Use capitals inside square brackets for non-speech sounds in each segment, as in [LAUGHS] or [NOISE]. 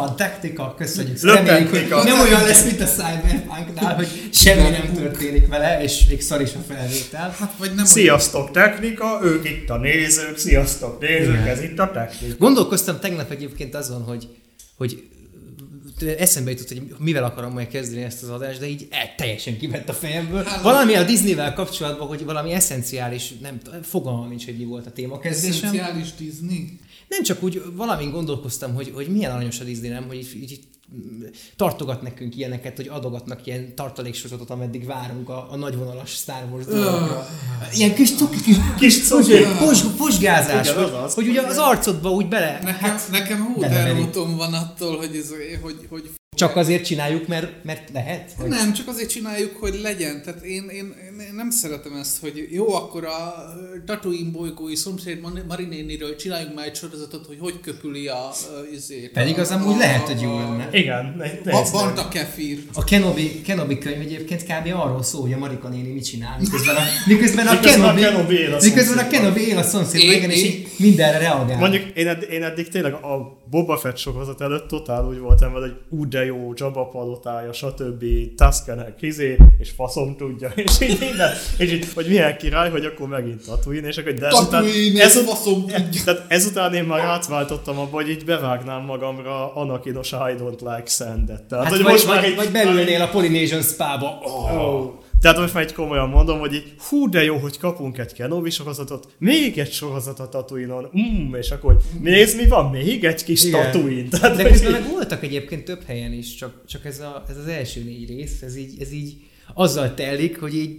van technika, köszönjük. Reméljük, hogy nem olyan lesz, mint a Cyberpunknál, hogy semmi nem történik vele, és még szar is a felvétel. Hát vagy nem Sziasztok technika, ők itt a nézők, sziasztok nézők, Igen. ez itt a technika. Gondolkoztam tegnap egyébként azon, hogy, hogy eszembe jutott, hogy mivel akarom majd kezdeni ezt az adást, de így el, teljesen kivett a fejemből. Hát, Valami a Disneyvel kapcsolatban, hogy valami eszenciális, nem fogalmam nincs, hogy mi volt a témakezdésem. Eszenciális Disney. Nem csak úgy, valamin gondolkoztam, hogy, hogy milyen aranyos a Disney, nem? Hogy így, így, tartogat nekünk ilyeneket, hogy adogatnak ilyen tartaléksorozatot, ameddig várunk a, a nagyvonalas Star Wars dolgokra. Ilyen kis cuki, kis, Kis cuki. pos, posgázás, hogy, az az. hogy ugye az arcodba úgy bele, Nekem, hát nekem hóderúton van attól, hogy, ez, hogy, hogy csak azért csináljuk, mert, mert lehet? Vagy? Nem, csak azért csináljuk, hogy legyen. Tehát én, én, én nem szeretem ezt, hogy jó, akkor a Tatooine bolygói szomszéd Mar- Marinéniről csináljunk már egy sorozatot, hogy hogy köpüli a, izét, Pedig az amúgy lehet, hogy jó lenne. Igen. Banta kefir. A Kenobi, Kenobi könyv egyébként kb. arról szól, hogy a Marika néni mit csinál, miközben a, miközben a, Miközben a Kenobi, Kenobi él a miközben a. Kenobi él a szomszédban, igen, és így mindenre reagál. Mondjuk én, edd, én eddig tényleg a Boba Fett sorozat előtt totál úgy voltam vele, hogy ú de jó, Jabba palotája, stb. Tuskenek, izé, és faszom tudja, [LAUGHS] és így minden, és így, hogy milyen király, hogy akkor megint Tatooine, és akkor de ezután, Tatooine, ez faszom tudja. tehát ezután én már átváltottam abba, hogy így bevágnám magamra Anakinos I don't like sandet. Tehát, Hát hogy vagy, most vagy, már így, vagy beülnél a Polynesian spa-ba. Oh. Oh. Tehát most már egy komolyan mondom, hogy így, hú, de jó, hogy kapunk egy Kenobi sorozatot, még egy sorozat a Tatooine-on, mm, és akkor hogy nézd, mi van, még egy kis Igen. Tehát, De közben meg voltak egyébként több helyen is, csak, csak ez, a, ez az első négy rész, ez így, ez így azzal telik, hogy így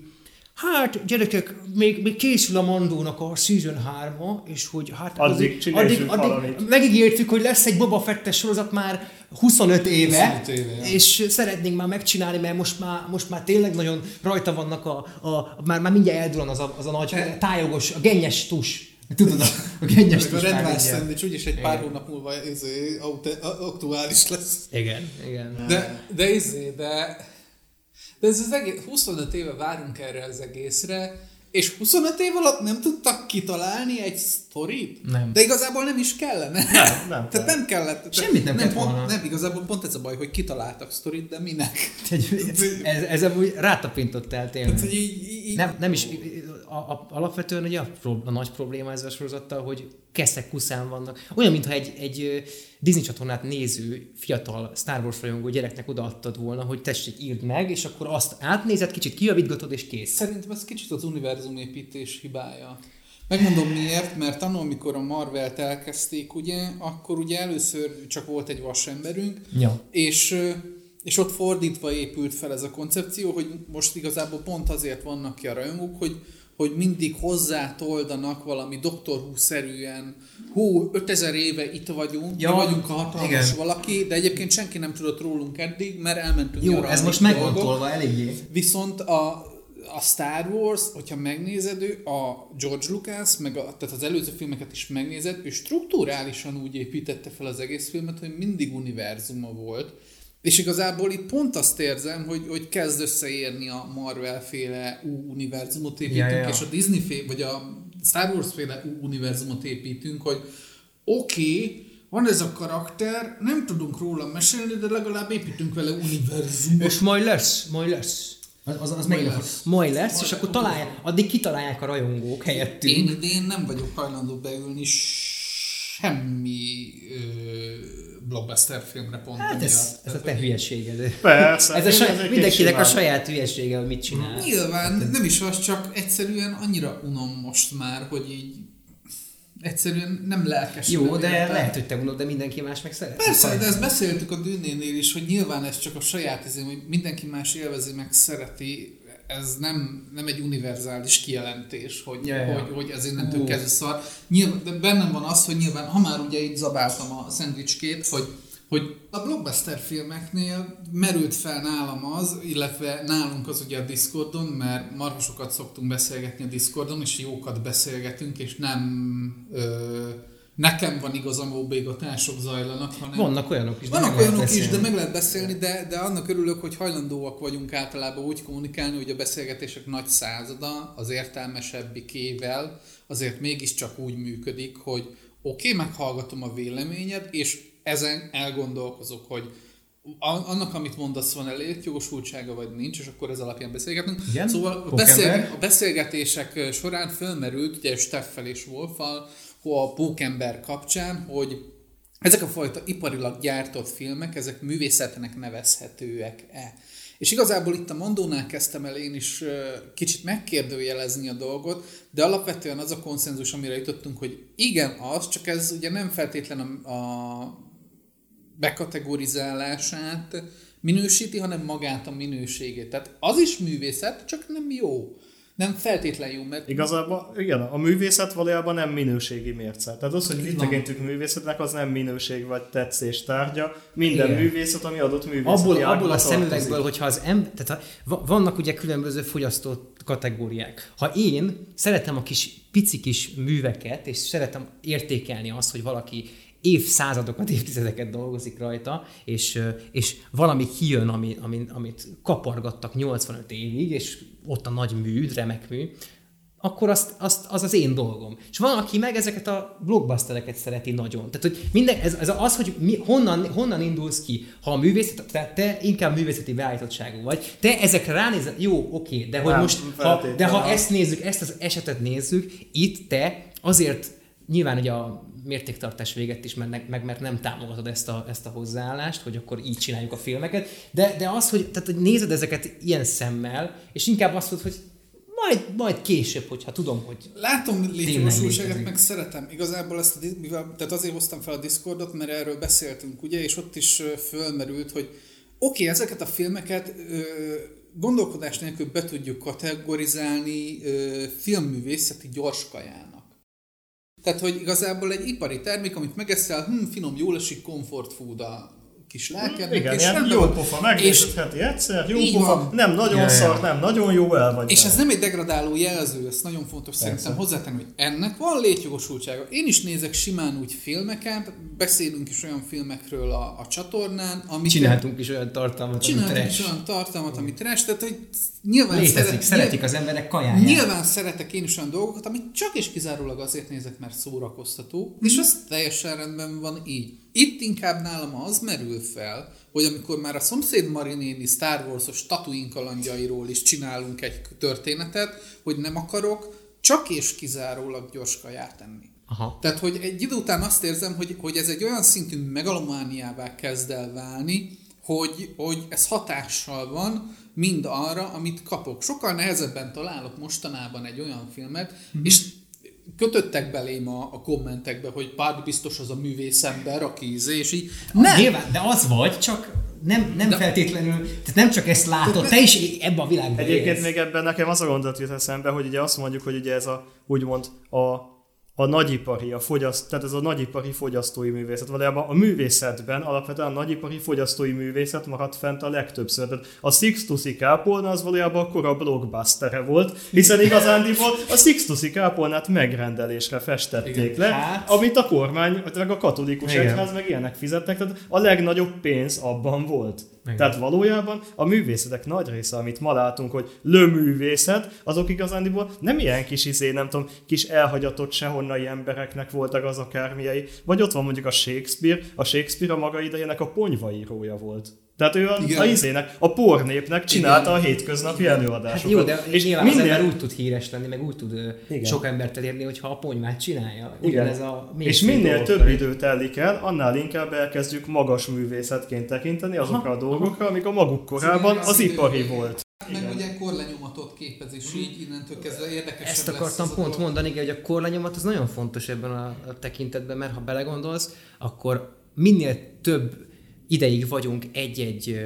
Hát, gyerekek, még, még készül a Mandónak a Season 3 és hogy hát Addig csináljunk valamit. megígértük, hogy lesz egy Boba Fettes sorozat már 25 éve, 25 éve, és szeretnénk már megcsinálni, mert most már, most már tényleg nagyon rajta vannak a, a már, már mindjárt eldurran az a, az a nagy tájogos, a gennyes tus. Tudod, a, a gennyes a tus Rice mindjárt. Sandwich úgyis egy pár Igen. hónap múlva ez, aut- aktuális lesz. Igen, igen. De, de izé, de, de ez az egész, 25 éve várunk erre az egészre, és 25 év alatt nem tudtak kitalálni egy sztorit? Nem. De igazából nem is kellene. Nem, nem [LAUGHS] Tehát nem kellett. tehát Semmit nem kellett pont. Nem, igazából pont ez a baj, hogy kitaláltak sztorit, de minek? Egy- ez, ez amúgy rátapintottál tényleg. Tehát, hogy így, így, Nem, nem is, a, a, alapvetően ugye a, a nagy probléma ezzel a sorozattal, hogy keszek kuszán vannak. Olyan, mintha egy, egy Disney csatornát néző fiatal Star Wars rajongó gyereknek odaadtad volna, hogy tessék, írd meg, és akkor azt átnézed, kicsit kijavítgatod, és kész. Szerintem ez kicsit az univerzumépítés hibája. Megmondom miért, mert annól, amikor a Marvelt elkezdték, ugye, akkor ugye először csak volt egy vasemberünk, Ja. és, és ott fordítva épült fel ez a koncepció, hogy most igazából pont azért vannak ki a rajongók, hogy, hogy mindig hozzátoldanak valami Doctor Who-szerűen, hú, 5000 éve itt vagyunk, Ja, mi vagyunk a hatalmas igen. valaki, de egyébként senki nem tudott rólunk eddig, mert elmentünk Jó, ez most dolgok. megvontolva eléggé. Viszont a, a Star Wars, hogyha megnézed, ő a George Lucas, meg a, tehát az előző filmeket is megnézed, ő strukturálisan úgy építette fel az egész filmet, hogy mindig univerzuma volt. És igazából itt pont azt érzem, hogy, hogy kezd összeérni a Marvel féle ú univerzumot építünk, Ja, ja, és a Disney féle, vagy a Star Wars féle ú univerzumot építünk, hogy oké, okay, van ez a karakter, nem tudunk róla mesélni, de legalább építünk vele univerzumot. És majd lesz, majd lesz. Az, az, az Majd majd lesz. lesz. Majd lesz, Majd és akkor találják, addig kitalálják a rajongók helyettünk. Én idén nem vagyok hajlandó beülni semmi ö, blockbuster filmre pont Hát ez, ez a te hülyeséged. Persze. Ez a saj, mindenkinek a saját hülyesége, hogy mit csinál. Nyilván nem is az, csak egyszerűen annyira unom most már, hogy így egyszerűen nem lelkes. Jó, de lehet, hogy te unod, de mindenki más meg szeret. Persze, de ezt beszéltük a dűnénél is, hogy nyilván ez csak a saját izém, hogy mindenki más élvezi, meg szereti, ez nem, nem egy univerzális kijelentés, hogy, Ja, ja. hogy, hogy ez innentől Ú. kezdve szar. Nyilván, de bennem van az, hogy nyilván, ha már ugye így zabáltam a szendvicskét, hogy hogy a blockbuster filmeknél merült fel nálam az, illetve nálunk az ugye a Discordon, mert marhasokat szoktunk beszélgetni a Discordon, és jókat beszélgetünk, és nem ö, nekem van igazam, óbégatások zajlanak, hanem Vannak olyanok is, vannak olyanok is, de beszélni. meg lehet beszélni, de, de annak örülök, hogy hajlandóak vagyunk általában úgy kommunikálni, hogy a beszélgetések nagy százada az értelmesebbikével azért mégiscsak úgy működik, hogy oké, okay, meghallgatom a véleményed, és ezen elgondolkozok, hogy annak, amit mondasz, van létjogosultsága, vagy nincs, és akkor ez alapján beszélgetünk. Igen? Szóval a, beszél, a beszélgetések során fölmerült, ugye Steffel és Wolfal, a Pókember kapcsán, hogy ezek a fajta iparilag gyártott filmek, ezek művészetnek nevezhetőek-e. És igazából itt a Mondónál kezdtem el én is kicsit megkérdőjelezni a dolgot, de alapvetően az a konszenzus, amire jutottunk, hogy igen, az, csak ez ugye nem feltétlen a, a bekategorizálását minősíti, hanem magát a minőségét. Tehát az is művészet, csak nem jó nem feltétlen jó, mert... Igazából, igen, a művészet valójában nem minőségi mérce. Tehát az, hogy mit tekintünk művészetnek, az nem minőség vagy tetszés tárgya. Minden igen. művészet, ami adott művészet. Abból, abból a szemüvegből, hogyha az em, tehát ha, vannak ugye különböző fogyasztó kategóriák. Ha én szeretem a kis pici kis műveket, és szeretem értékelni azt, hogy valaki évszázadokat, [LAUGHS] évtizedeket dolgozik rajta, és, és valami kijön, ami, ami, amit kapargattak 85 évig, és ott a nagy mű, remek mű, akkor azt, azt, az az én dolgom. És van, aki meg ezeket a blockbustereket szereti nagyon. Tehát, hogy minden, ez, ez az, hogy mi, honnan, honnan indulsz ki. Ha a művészet, te, te inkább művészeti beállítottságú vagy, te ezekre ránézel, jó, oké, de hogy Nem, most, ha, de ha ezt nézzük, ezt az esetet nézzük, itt te azért nyilván hogy a mértéktartás véget is, mert, meg mert nem támogatod ezt a, ezt a hozzáállást, hogy akkor így csináljuk a filmeket, de, de az, hogy, tehát, hogy nézed ezeket ilyen szemmel, és inkább azt mondod, hogy majd, majd később, hogyha tudom, hogy Látom létjogosultságot, meg szeretem. Igazából ezt, a, mivel, tehát azért hoztam fel a Discordot, mert erről beszéltünk, ugye, és ott is fölmerült, hogy oké, okay, ezeket a filmeket ö, gondolkodás nélkül be tudjuk kategorizálni ö, filmművészeti gyorskajának. Tehát, hogy igazából egy ipari termék, amit megeszel, hm, finom, jól esik, comfort food a kis lelkednek, Igen, és nem jó pofa, megnézheti egyszer, jó pofa, van. nem nagyon ja, szar, ja. nem nagyon jó el vagy. És ez nem egy degradáló jelző, ez nagyon fontos Persze. szerintem hozzátenni, hogy ennek van létjogosultsága. Én is nézek simán úgy filmeket, beszélünk is olyan filmekről a, a csatornán, amit... Csináltunk is olyan tartalmat, Csináltunk ami is olyan tartalmat, ami trash, tehát hogy nyilván Létezik, szeret, szeretik az emberek kajáját. Nyilván szeretek én is olyan dolgokat, amit csak és kizárólag azért nézek, mert szórakoztató, mm. és az teljesen rendben van így. Itt inkább nálam az merül fel, hogy amikor már a szomszéd Marinéni Star Wars-os Tatooine kalandjairól is csinálunk egy történetet, hogy nem akarok csak és kizárólag gyors kaját enni. Aha. Tehát, hogy egy idő után azt érzem, hogy, hogy ez egy olyan szintű megalomániává kezd el válni, hogy, hogy ez hatással van mind arra, amit kapok. Sokkal nehezebben találok mostanában egy olyan filmet, mm-hmm. és kötöttek belém a, a kommentekbe, hogy pár biztos az a művészember, aki ízé, és így... Nem. Nyilván, de az vagy, csak nem, nem de, feltétlenül, tehát nem csak ezt látod, te is ebben a világban Egyébként élsz. még ebben nekem az a gondolat jut eszembe, hogy ugye azt mondjuk, hogy ugye ez a, úgymond a a nagyipari, a fogyaszt, tehát ez a nagyipari fogyasztói művészet. Valójában a művészetben alapvetően a nagyipari fogyasztói művészet maradt fent a legtöbbször. Tehát a Sixtusi kápolna az valójában akkor a blockbustere volt, hiszen igazándiból a Sixtusi kápolnát megrendelésre festették Igen. le, hát... amit a kormány, meg a katolikus Igen. egyház meg ilyenek fizettek, tehát a legnagyobb pénz abban volt. Igen. Tehát valójában a művészetek nagy része, amit ma látunk, hogy löművészet, azok igazándiból nem ilyen kis izé, nem tudom, kis elhagyatott sehonnai embereknek voltak az akármiei, vagy ott van mondjuk a Shakespeare, a Shakespeare a maga idejének a ponyvaírója volt. Tehát ő a, a izének, a pornépnek csinálta Igen. a hétköznapi Igen. előadásokat. Hát jó, de és nyilván minden... az ember úgy tud híres lenni, meg úgy tud Igen. sok embert elérni, hogyha a ponymát csinálja. Igen. Ez a és minél több idő telik el, annál inkább elkezdjük magas művészetként tekinteni azokra Aha. a dolgokra, amik a maguk korában az, az ipari volt. Meg Igen. ugye korlenyomatot képez, és így innentől kezdve érdekes. Ezt akartam lesz pont mondani, hogy a korlenyomat az nagyon fontos ebben a, a tekintetben, mert ha belegondolsz, akkor minél több ideig vagyunk egy-egy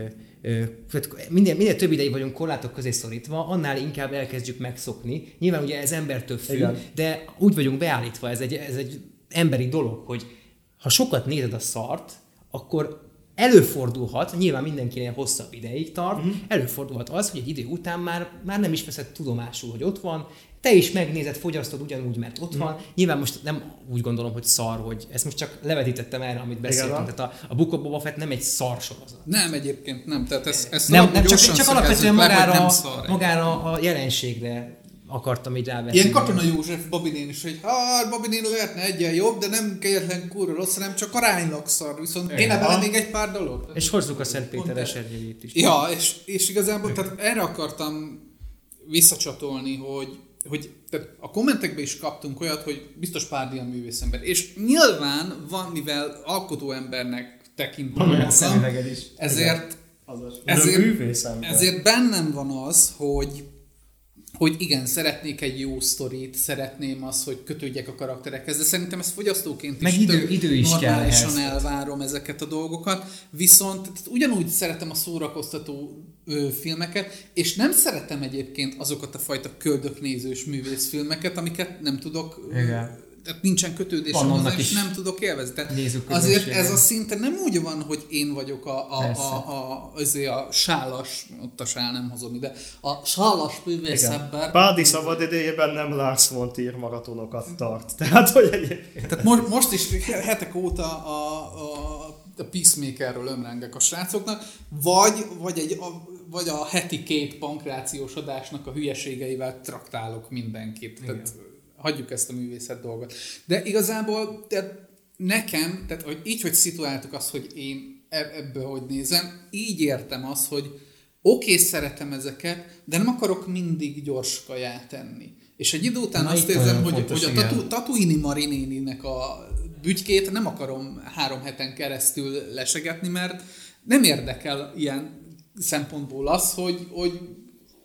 minél, minél több ideig vagyunk korlátok közé szorítva, annál inkább elkezdjük megszokni. Nyilván ugye ez embertől függ, Igen. de úgy vagyunk beállítva, ez egy, ez egy emberi dolog, hogy ha sokat nézed a szart, akkor előfordulhat, nyilván mindenkinél hosszabb ideig tart, mm. előfordulhat az, hogy egy idő után már, már nem is veszed tudomásul, hogy ott van, te is megnézed, fogyasztod ugyanúgy, mert ott mm. van. Nyilván most nem úgy gondolom, hogy szar, hogy ezt most csak levetítettem erre, amit beszéltünk. Tehát a, a Book of Boba Fett nem egy szar sorozat. Nem, egyébként nem. Tehát ez, ez nem, nem csak, csak alapvetően magára, magára a jelenségre akartam így rávenni. Ilyen Katona József Babinén is, hogy hát Babinén lehetne egyen jobb, de nem kegyetlen kurva rossz, hanem csak aránylag szar, viszont kéne vele még egy pár dolog. És hozzuk a Szent Péter esernyőjét is. Ja, és, és igazából tehát erre akartam visszacsatolni, hogy, hogy tehát a kommentekben is kaptunk olyat, hogy biztos pár ilyen művészember. És nyilván van, mivel alkotó embernek tekintem magam, szemüveged is. ezért, Azaz. Ezért- ezért bennem van az, hogy hogy igen, szeretnék egy jó sztorit, szeretném azt, hogy kötődjek a karakterekhez, de szerintem ez fogyasztóként Meg is idő- tök idő is kell normálisan ehhez. elvárom ezeket a dolgokat, viszont ugyanúgy szeretem a szórakoztató ö, filmeket, és nem szeretem egyébként azokat a fajta köldöknézős művészfilmeket, amiket nem tudok, ö, Igen. Tehát nincsen kötődésem hozzá, annak és is nem tudok élvezni. Tehát azért ez a szinte nem úgy van, hogy én vagyok a, a, Persze. a, a, azért a sálas, ott a sál nem hozom ide, a sálas művészember. Pádi szabad idejében nem Lars von Trier maratonokat tart. Tehát, hogy egyébként... Tehát most, most is hetek óta a, a, a Peacemakerről ömrengek a srácoknak, vagy, vagy, egy, a, vagy a heti két pankrációs adásnak a hülyeségeivel traktálok mindenkit. Tehát hagyjuk ezt a művészet dolgot. De igazából tehát nekem, tehát hogy így, hogy szituáltuk azt, hogy én eb- ebből hogy nézem, így értem azt, hogy oké, okay, szeretem ezeket, de nem akarok mindig gyors kaját enni. És egy idő után Na, azt érzem, hogy, fontos, hogy a tatu, Tatuini Marinéninek a bütykét nem akarom három heten keresztül lesegetni, mert nem érdekel ilyen szempontból az, hogy, hogy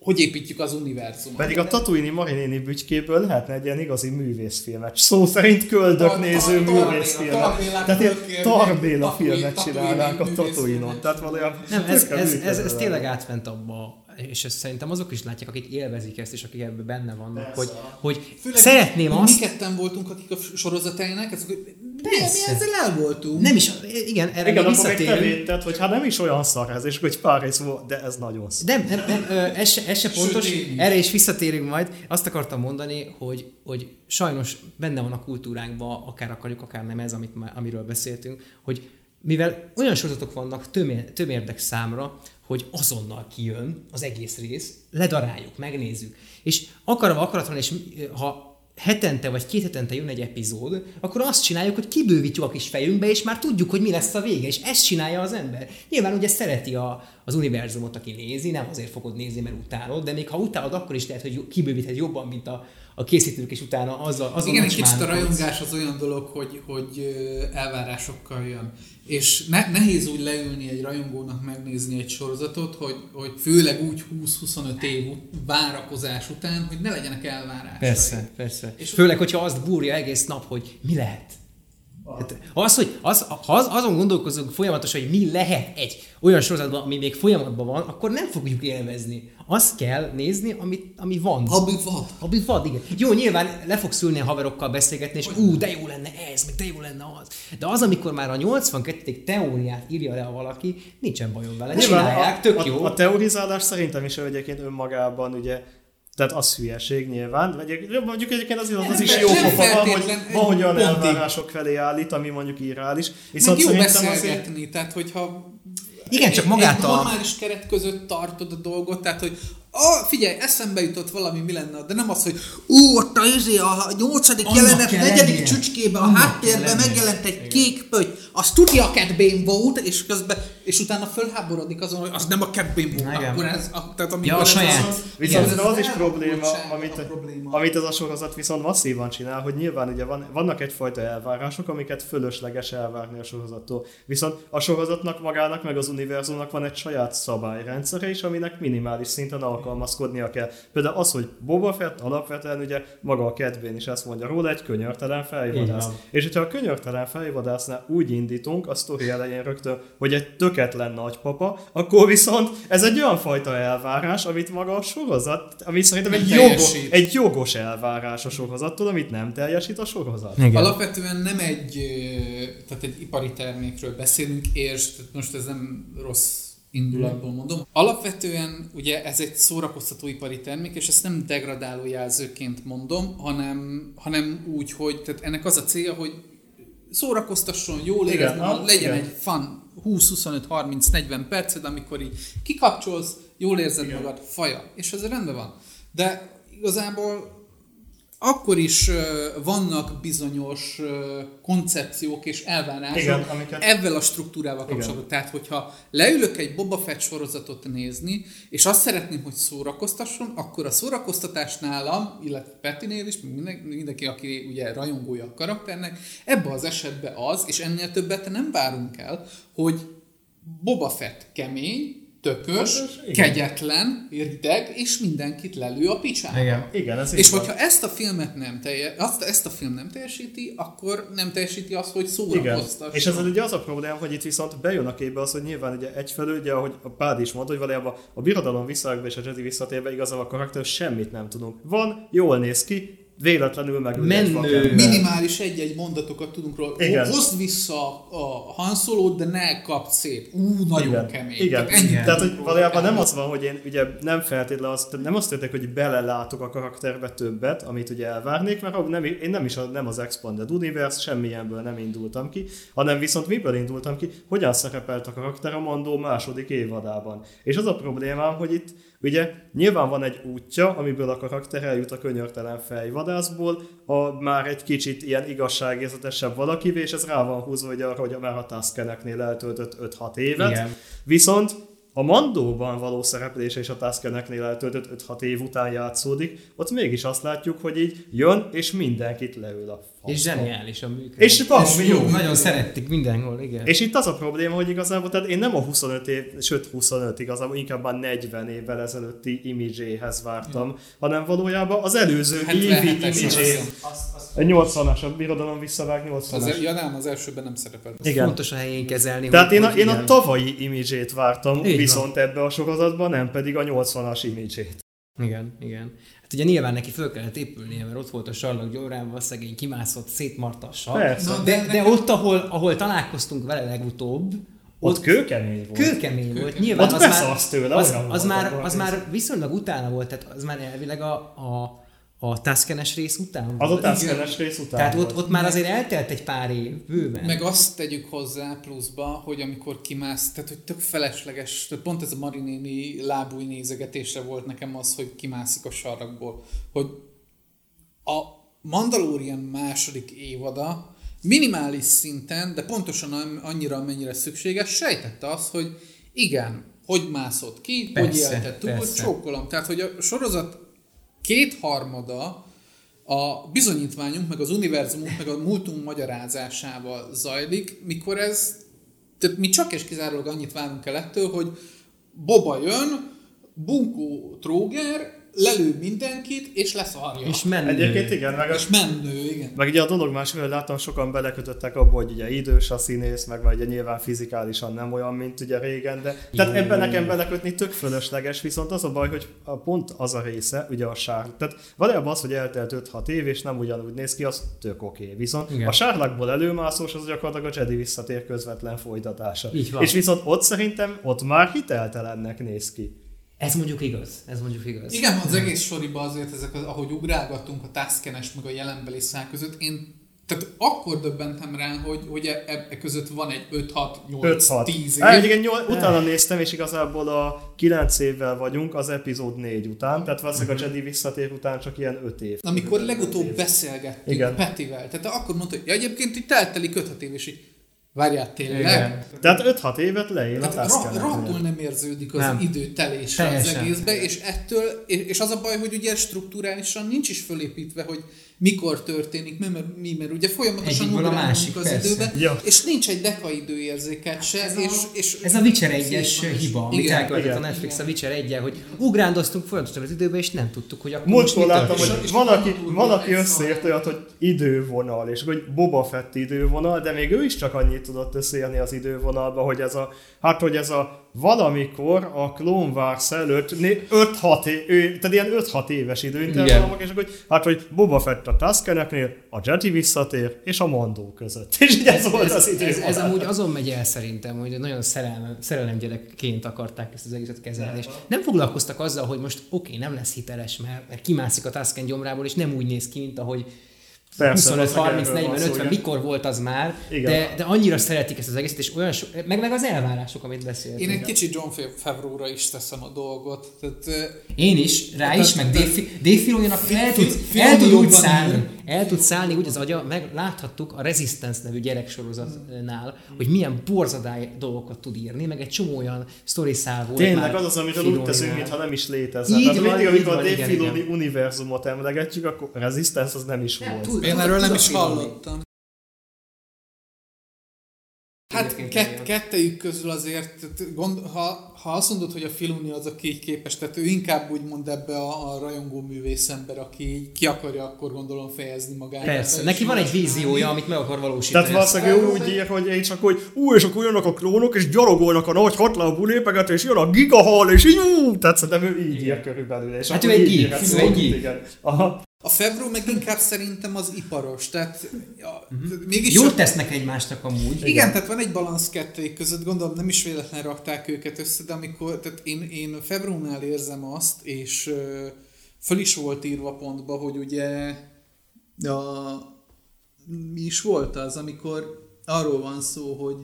hogy építjük az univerzumot. Pedig a Tatuini Marinéni bütykéből lehetne egy ilyen igazi művészfilmet. Szó szerint köldöknéző Tar- Tar- művészfilmet. Tehát ilyen Tarbéla filmet Tatuini csinálnánk a. Tatuinon. Tehát valójában... Nem, ez, ez, ez, ez tényleg átment abba, és ezt szerintem azok is látják, akik élvezik ezt, és akik ebben benne vannak, Persze. hogy, hogy Főleg, szeretném hogy azt, Mi ketten voltunk, akik a sorozatainak, ezek, hogy mi, mi Persze. ezzel el voltunk. nem is, igen, erre Igen, visszatérünk. védted, hogy hát nem is olyan szar ez, és hogy pár rész volt, de ez nagyon szar. Nem, nem, nem ez, se, ez se pontos, is. erre is visszatérünk majd. Azt akartam mondani, hogy, hogy sajnos benne van a kultúránkban, akár akarjuk, akár nem ez, amit, amiről beszéltünk, hogy mivel olyan sorozatok vannak tömér, tömérdek számra, hogy azonnal kijön az egész rész, ledaráljuk, megnézzük. És akarom, akaratlan, és ha hetente vagy két hetente jön egy epizód, akkor azt csináljuk, hogy kibővítjük a kis fejünkbe, és már tudjuk, hogy mi lesz a vége, és ezt csinálja az ember. Nyilván ugye szereti a, az univerzumot, aki nézi, nem azért fogod nézni, mert utálod, de még ha utálod, akkor is lehet, hogy kibővíthet jobban, mint a, a készítők, és utána azzal, azon Igen, egy kicsit a rajongás az olyan dolog, hogy, hogy elvárásokkal jön. És ne, nehéz úgy leülni egy rajongónak megnézni egy sorozatot, hogy, hogy főleg úgy 20-25 év várakozás után, hogy ne legyenek elvárásai. Persze, persze. És- És Főleg, hogyha azt búrja egész nap, hogy mi lehet. Hát az, hogy az, ha az, azon gondolkozunk folyamatosan, hogy mi lehet egy olyan sorozatban, ami még folyamatban van, akkor nem fogjuk élvezni. Azt kell nézni, amit, ami van. Ami van. Ami van, igen. Jó, nyilván le fogsz ülni a haverokkal beszélgetni, és ú, de jó lenne ez, meg de jó lenne az. De az, amikor már a 82. teóriát írja le valaki, nincsen bajom vele. Csinálják, tök a, jó. A, a teorizálás szerintem is egyébként önmagában ugye tehát az hülyeség nyilván, vagy mondjuk egyébként azért az is jó pofa, van, hogy, van, hogy olyan elvárások felé állít, ami mondjuk irreális. Meg Viszont jó szerintem azért, beszélgetni, tehát hogyha Igen, csak magát egy a- normális keret között tartod a dolgot, tehát hogy ah, figyelj, eszembe jutott valami, mi lenne, de nem az, hogy ú, ott a, izé, a nyolcadik Annak jelenet, negyedik lennie. csücskébe, a Annak háttérben megjelent egy kék pöty, az tudja a kedvén volt, és közben, és utána fölháborodik azon, hogy az nem a kedvén volt, Igen. akkor ez, a, tehát amikor Ja, a ez saját. Az, Viszont ez az is probléma, a amit, probléma. amit ez a sorozat viszont masszívan csinál, hogy nyilván ugye van, vannak egyfajta elvárások, amiket fölösleges elvárni a sorozattól. Viszont a sorozatnak magának, meg az univerzumnak van egy saját szabályrendszere is, aminek minimális szinten alkalmazkodnia kell. Például az, hogy Boba Fett alapvetően ugye maga a kedvén is ezt mondja róla, egy könyörtelen fejvadász. És hogyha a könyörtelen fejvadásznál úgy indítunk a sztori elején rögtön, hogy egy töketlen nagypapa, akkor viszont ez egy olyan fajta elvárás, amit maga a sorozat, ami szerintem egy jogos, egy jogos elvárás a sorozattól, amit nem teljesít a sorozat. Igen. Alapvetően nem egy, tehát egy ipari termékről beszélünk, és tehát most ez nem rossz indulatból mondom. Alapvetően ugye ez egy szórakoztató ipari termék, és ezt nem degradáló jelzőként mondom, hanem, hanem úgy, hogy tehát ennek az a célja, hogy szórakoztasson, jól Igen, ah, legyen igen. egy fun 20-25-30-40 perced, amikor így kikapcsolsz, jól érzed magad, faja, és ez rendben van. De igazából akkor is vannak bizonyos koncepciók és elvárások Igen, amiket- ezzel a struktúrával kapcsolatban. Tehát, hogyha leülök egy Boba Fett sorozatot nézni, és azt szeretném, hogy szórakoztasson, akkor a szórakoztatás nálam, illetve Petinél is, mindenki, aki ugye rajongója a karakternek, ebbe az esetben az, és ennél többet nem várunk el, hogy Boba Fett kemény, tökös, igen. kegyetlen, rideg, és mindenkit lelő a picsába. Igen. Igen, ez És van. hogyha ezt a filmet nem telje, azt, ezt a film nem teljesíti, akkor nem teljesíti azt, hogy Igen, szórakoztasson. és ez ugye az a probléma, hogy itt viszont bejön a képbe az, hogy nyilván ugye egyfelől, ugye, ahogy a Pád is mondta, hogy valójában a birodalom visszaállva és a Jedi visszatérve igazából a karakter semmit nem tudunk. Van, jól néz ki, véletlenül meg Menő. Minimális egy-egy mondatokat tudunk róla. Igen. Hozd vissza a Han Solo-t, de ne kap szét. Ú, nagyon Igen. kemény. Igen. Tehát, ennyit Tehát, hogy valójában nem az van, hogy én ugye nem feltétlenül azt, nem azt történik, hogy belelátok a karakterbe többet, amit ugye elvárnék, mert nem, én nem is a, nem az Expanded Universe, semmilyenből nem indultam ki, hanem viszont miből indultam ki, hogyan szerepelt a karakter a Mandó második évadában. És az a problémám, hogy itt ugye nyilván van egy útja, amiből a karakter eljut a könyörtelen fejvadászból, a már egy kicsit ilyen igazságérzetesebb valakivé, és ez rá van húzva ugye arra, hogy már a Tuskeneknél eltöltött 5-6 évet. Igen. Viszont a Mandóban való szereplése és a Tuskeneknél eltöltött 5-6 év után játszódik, ott mégis azt látjuk, hogy így jön, és mindenkit leül a. És zseniális a működés. És baromi jó. Nagyon szerették mindenhol, igen. És itt az a probléma, hogy igazából, tehát én nem a 25 év, sőt 25 igazából, inkább már 40 évvel ezelőtti imidzséhez vártam, hanem valójában az előző évi 77-es imidzsé. az- A 80-as, a birodalom visszavág 80-as. Az, ja nem, az elsőben nem szerepel. Igen. Fontos a helyén kezelni. Tehát én a, én a tavalyi imidzsét vártam, Így van. viszont ebbe a sorozatban nem pedig a 80-as imidzsét. Igen, igen. Hát ugye nyilván neki föl kellett épülnie, mert ott volt a sarlak gyórával, szegény kimászott, szétmart a De, de ott, ahol, ahol találkoztunk vele legutóbb, Ott kőkemény volt. kőkemény volt. Nyilván Ott az már, tőle, az, az, már, az a már viszonylag utána volt, tehát az már elvileg a, a, a Tuskenes rész után Az a volt. Tuskenes rész után Tehát ott, volt. ott már azért eltelt egy pár év, bőven. Meg azt tegyük hozzá pluszba, hogy amikor kimász, tehát hogy tök felesleges, tehát pont ez a Marinéni lábúj nézegetésre volt nekem az, hogy kimászik a sarrakból, hogy a Mandalorian második évada minimális szinten, de pontosan annyira, amennyire szükséges, sejtette azt, hogy igen, hogy mászott ki, hogy Persze, élte túl, csókolom. Tehát, hogy a sorozat kétharmada a bizonyítványunk, meg az univerzumunk, meg a múltunk magyarázásával zajlik, mikor ez, tehát mi csak és kizárólag annyit várunk el ettől, hogy Boba jön, bunkó tróger, lelő mindenkit, és leszarja. És menő. Egyébként igen, meg, és menő, igen. meg ugye a dolog másról láttam, sokan belekötöttek abba, hogy ugye idős a színész, meg már ugye nyilván fizikálisan nem olyan, mint ugye régen, de tehát ebben nekem belekötni tök fölösleges, viszont az a baj, hogy a pont az a része, ugye a sár. Tehát valójában az, hogy eltelt 5-6 év, és nem ugyanúgy néz ki, az tök oké. Okay. Viszont Igen. a sárlakból előmászós az gyakorlatilag a Jedi visszatér közvetlen folytatása. És viszont ott szerintem ott már hiteltelennek néz ki. Ez mondjuk igaz. Ez mondjuk igaz. Igen, az egész soriba azért ezek, az, ahogy ugrálgattunk a Tuskenes meg a jelenbeli szál között, én tehát akkor döbbentem rá, hogy, hogy e, e, e között van egy 5-6-8-10 év. Á, igen, nyol, utána néztem, és igazából a 9 évvel vagyunk az epizód 4 után, tehát valószínűleg a Jedi visszatér után csak ilyen 5 év. Amikor legutóbb év. beszélgettünk Igen. Petivel, tehát akkor mondta, hogy ja, egyébként itt eltelik 5 év, és így várjál tényleg. Igen. Tehát 5-6 évet leél a Tehát ra- rohadtul nem érződik az Nem. idő telése az egészbe, és ettől, és és az a baj, hogy ugye struktúrálisan nincs is fölépítve, hogy mikor történik, mi, mert, mi, mert ugye folyamatosan Egyikből a másik, az persze. időbe, Ja. és nincs egy deka időérzéket se, Ez és, a- és Ez a Witcher 1-es Szép van is. hiba, amit Igen. elkövetett a Igen. Netflix a Witcher 1 hogy ugrándoztunk folyamatosan az időbe, és nem tudtuk, hogy akkor Múltkor láttam, hogy van, aki, van aki összeért olyat, hogy idővonal, és hogy Boba Fett idővonal, de még ő is csak annyit tudott összeérni az idővonalba, hogy ez a, hát hogy ez a valamikor a Clone Wars előtt 5-6 év, tehát ilyen 5-6 éves időintervallumok, és akkor, hát hogy Boba Fett a Tuskeneknél, a Jedi visszatér, és a Mandó között. És így ez volt az ez, ez, idővonal. ez amúgy azon megy el szerintem, hogy nagyon szerelem, szerelemgyerekként akarták ezt az egészet kezelni. És nem foglalkoztak azzal, hogy most oké, okay, nem lesz hiteles, mert, mert kimászik a Tusken gyomrából, és nem úgy néz ki, mint ahogy Persze, 25, az meg 30, erről van 40, szó, 50, igen. mikor volt az már, Igen. de, de annyira szeretik ezt az egészet, és olyan so, meg, meg az elvárások, amit beszéltünk. Én egy kicsit John Favreau-ra is teszem a dolgot. Tehát, Én is, rá Tehát- is, meg Dave, Fi- Dave Filoni-nak el tud, el tud úgy szállni, el tud szállni úgy az agya, meg láthattuk a Resistance nevű gyereksorozatnál, hogy milyen borzadály dolgokat tud írni, meg egy csomó olyan sztori szál volt Tényleg az az, amit úgy teszünk, mintha nem is létezne. Így Tehát van, mindig, amikor a Dave Filoni univerzumot emlegetjük, akkor Resistance az nem is volt. Én erről nem is hallottam. Hát kett, kettejük közül azért, gond, ha, ha azt mondod, hogy a Filoni az, aki így képes, tehát ő inkább úgymond ebbe a, a rajongó művész ember, aki így ki akarja akkor gondolom fejezni magát. Persze, neki van egy víziója, amit meg akar valósítani. Tehát valószínűleg ő úgy ír, hogy én csak, hogy ú, és akkor jönnek a klónok, és gyalogolnak a nagy hatlábú népeket, és jön a gigahal, és így ú, tehát szerintem ő így ír körülbelül. És Hát ő egy írhat ő egy. Aha. A Febro meg inkább szerintem az iparos, tehát ja, mégis Jót csak- tesznek egymásnak amúgy. Igen, Igen, tehát van egy balansz kettőjük között, gondolom nem is véletlen rakták őket össze, de amikor, tehát én, én Febrónál érzem azt, és ö, föl is volt írva pontba, hogy ugye a, mi is volt az, amikor arról van szó, hogy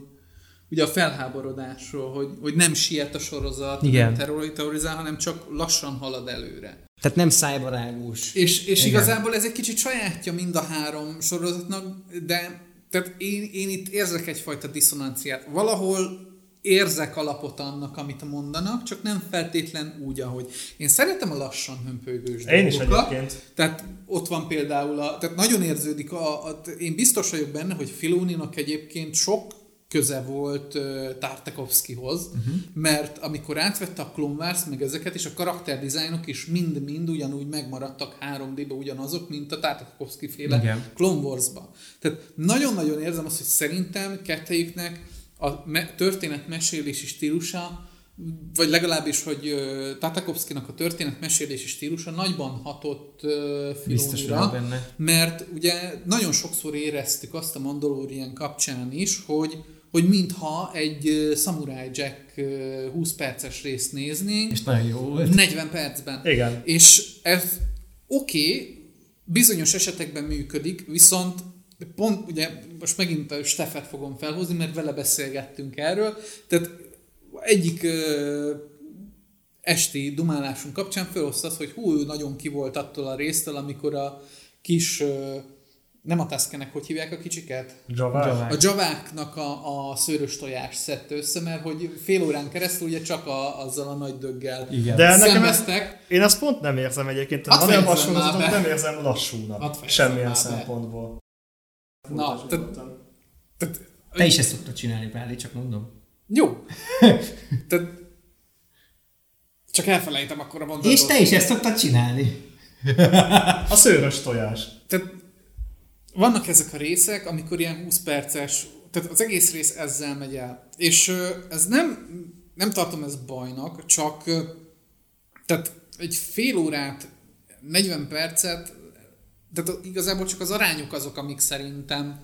ugye a felháborodásról, hogy, hogy nem siet a sorozat, Igen. nem terror- terrorizál, hanem csak lassan halad előre. Tehát nem szájbarágos. És, és Igen. igazából ez egy kicsit sajátja mind a három sorozatnak, de tehát én, én itt érzek egyfajta diszonanciát. Valahol érzek alapot annak, amit mondanak, csak nem feltétlen úgy, ahogy. Én szeretem a lassan hömpölygős Én is egyébként. Tehát ott van például, a, tehát nagyon érződik, a, a, én biztos vagyok benne, hogy Filóninak egyébként sok köze volt uh, Tartakovskyhoz, uh-huh. mert amikor átvette a Clone Wars, meg ezeket, és a karakterdizájnok is mind-mind ugyanúgy megmaradtak 3D-be ugyanazok, mint a Tartakovsky féle Igen. Clone Wars-ba. Tehát nagyon-nagyon érzem azt, hogy szerintem kettejüknek a me- történetmesélési stílusa, vagy legalábbis, hogy ö, Tartakovskynak a történetmesélési stílusa nagyban hatott vagyok benne. mert ugye nagyon sokszor éreztük azt a Mandalorian kapcsán is, hogy hogy mintha egy Samurai Jack ö, 20 perces részt néznénk, És nagyon jó volt. 40 percben. Igen. És ez oké, okay, bizonyos esetekben működik, viszont pont ugye most megint a Steffet fogom felhozni, mert vele beszélgettünk erről, tehát egyik ö, esti dumálásunk kapcsán felhozta az, hogy hú, ő nagyon ki volt attól a résztől, amikor a kis, ö, nem a Tuskenek, hogy hívják a kicsiket? Javár. A javáknak a, a szőrös tojás szedte össze, mert hogy fél órán keresztül ugye csak a, azzal a nagy döggel Igen. De nekem ez, szenveztek. én ezt pont nem érzem egyébként. Tehát van olyan nem érzem lassúnak. Semmilyen szempontból. Na, tehát, tehát Te is ezt szoktad csinálni, Páli, csak mondom. Jó. [LAUGHS] Tehát csak elfelejtem akkor a mondatot. És te is ezt szoktad csinálni. A szőrös tojás. Tehát vannak ezek a részek, amikor ilyen 20 perces, tehát az egész rész ezzel megy el. És ez nem, nem tartom ez bajnak, csak tehát egy fél órát, 40 percet, tehát igazából csak az arányok azok, amik szerintem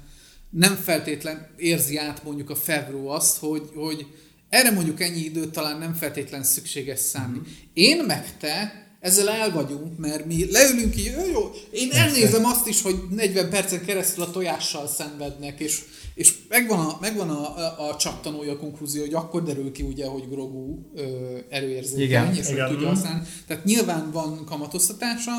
nem feltétlen érzi át mondjuk a Favreau azt, hogy, hogy erre mondjuk ennyi időt talán nem feltétlen szükséges számít. Mhm. Én meg te ezzel el vagyunk, mert mi leülünk így, jó, jó, én elnézem azt is, hogy 40 percen keresztül a tojással szenvednek, és, és megvan, a, megvan a, a, a csattanója konklúzió, hogy akkor derül ki ugye, hogy Grogu ö, erőérzékeny, Igen, és hogy igen. tudja használni. Tehát nyilván van kamatoztatása,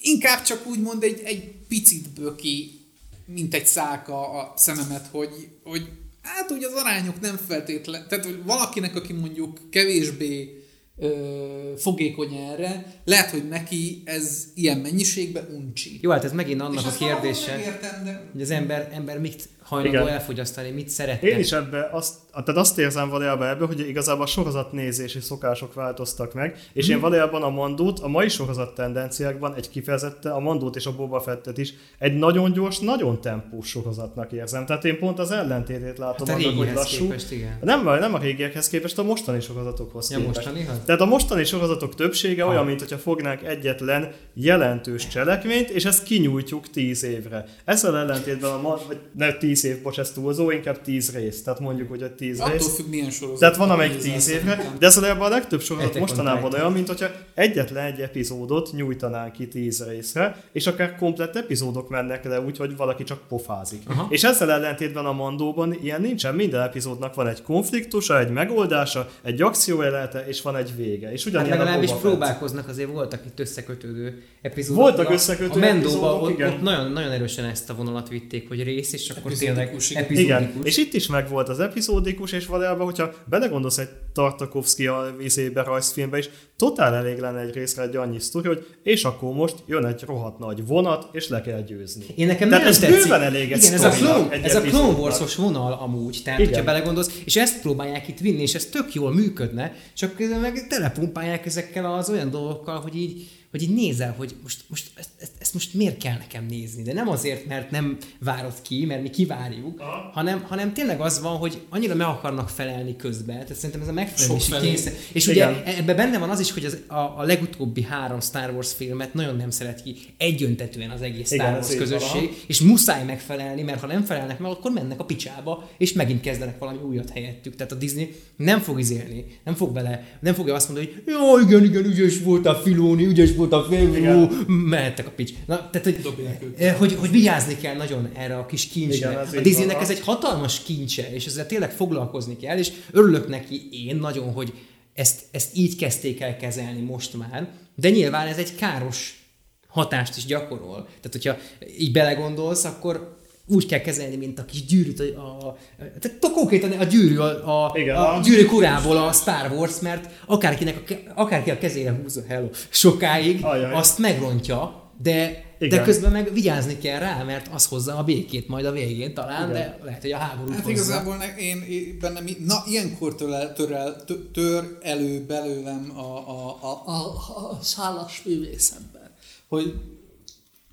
inkább csak úgymond egy, egy picit böki, mint egy szálka a szememet, hogy, hogy hát úgy az arányok nem feltétlen, tehát hogy valakinek, aki mondjuk kevésbé ö, fogékony erre, lehet, hogy neki ez ilyen mennyiségben uncsi. Jó, hát ez megint annak És a kérdése, megértem, de hogy az ember, ember mit hajlandó Igen. elfogyasztani, mit szeretne. Én is ebbe azt, tehát azt érzem valójában ebbe, hogy igazából a sorozatnézési szokások változtak meg, és én valójában a Mandót, a mai sorozat tendenciákban egy kifejezette, a Mandót és a Boba Fettet is egy nagyon gyors, nagyon tempós sorozatnak érzem. Tehát én pont az ellentétét látom Hát a annak, hogy lassú. képest, igen. Nem, nem a régiekhez képest, a mostani sorozatokhoz Ja, képest. mostanihoz? Tehát a mostani sorozatok többsége Ha. olyan, mint hogyha fognánk egyetlen jelentős cselekményt, és ezt kinyújtjuk tíz évre. Ezzel ellentétben a ma, vagy ne tíz 10 év, bocs, ez túlzó, inkább 10 rész, tehát mondjuk, hogy egy 10 Attól rész. függ, milyen sorozat. Tehát van amelyik nézel 10 évre, szerintem. de ez valójában a legtöbb sorozat mostanában olyan, mint hogyha egyetlen egy epizódot nyújtanánk ki 10 részre, és akár komplett epizódok mennek le úgy, hogy valaki csak pofázik. Aha. És ezzel ellentétben a Mandóban ilyen nincsen, minden epizódnak van egy konfliktusa, egy megoldása, egy akciójelete, és van egy vége. És Hát ugyanilyen a legalábbis próbálkoznak, azért voltak itt összekötődő epizódok. Voltak A- összekötő A Mendóban epizódok, ott, igen. ott nagyon, nagyon erősen ezt a vonalat vitték, hogy rész, és akkor tényleg Epizódikus, igen. epizódikus. Igen, és itt is megvolt az epizódikus, és valójában, hogyha belegondolsz egy Tartakovsky a vizébe rajzfilmbe is, totál elég lenne egy részre egy annyi sztori, hogy és akkor most jön egy rohadt nagy vonat, és le kell győzni. Én nekem Tehát ez tetszik. bőven elég egy Igen, ez a Clone, egy ez a Clone. Wars-os vonal amúgy, tehát Igen. hogyha belegondolsz, és ezt próbálják itt vinni, és ez tök jól működne, csak meg telepumpálják ezekkel az olyan dolgokkal, hogy így, hogy így nézel, hogy most, most ezt, ezt, ezt, most miért kell nekem nézni, de nem azért, mert nem várod ki, mert mi kivárjuk, Aha. hanem, hanem tényleg az van, hogy annyira meg akarnak felelni közben, tehát szerintem ez a megfelelési kényszer. És ugye Igen. ebben benne van az is, hogy az, a, a legutóbbi három Star Wars filmet nagyon nem szeret ki egyöntetően az egész Star Igen, Wars van, közösség, aha. és muszáj megfelelni, mert ha nem felelnek meg, akkor mennek a picsába, és megint kezdenek valami újat helyettük. Tehát a Disney nem fog izélni, nem fog bele, nem fogja azt mondani, hogy jó, igen, igen, ügyes voltál Filóni, ügyes voltál Filóni, Igen. mehettek a pics. Na, tehát, hogy, Dobják eh, hogy, hogy vigyázni kell nagyon erre a kis kincsre. Igen, a Disneynek ez egy hatalmas kincse, és ezzel tényleg foglalkozni kell, és örülök neki én nagyon, hogy ezt, ezt így kezdték el kezelni most már, de nyilván ez egy káros hatást is gyakorol. Tehát, hogyha így belegondolsz, akkor úgy kell kezelni, mint a kis gyűrűt, a, a, tehát konkrétan a gyűrű, a, a, Igen, a a- gyűrű kurából a Star Wars, mert akárkinek a, akárki a kezére húzza, hello, sokáig, Ajaj. azt megrontja, de, de Igen. közben meg vigyázni kell rá, mert az hozza a békét majd a végén talán, Igen. de lehet, hogy a háborút Hát hozza. igazából ne, én, én bennem, na ilyenkor tör, el, tör, el, tö- tör elő belőlem a, a, a, a, a szálas művészember, hogy,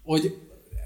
hogy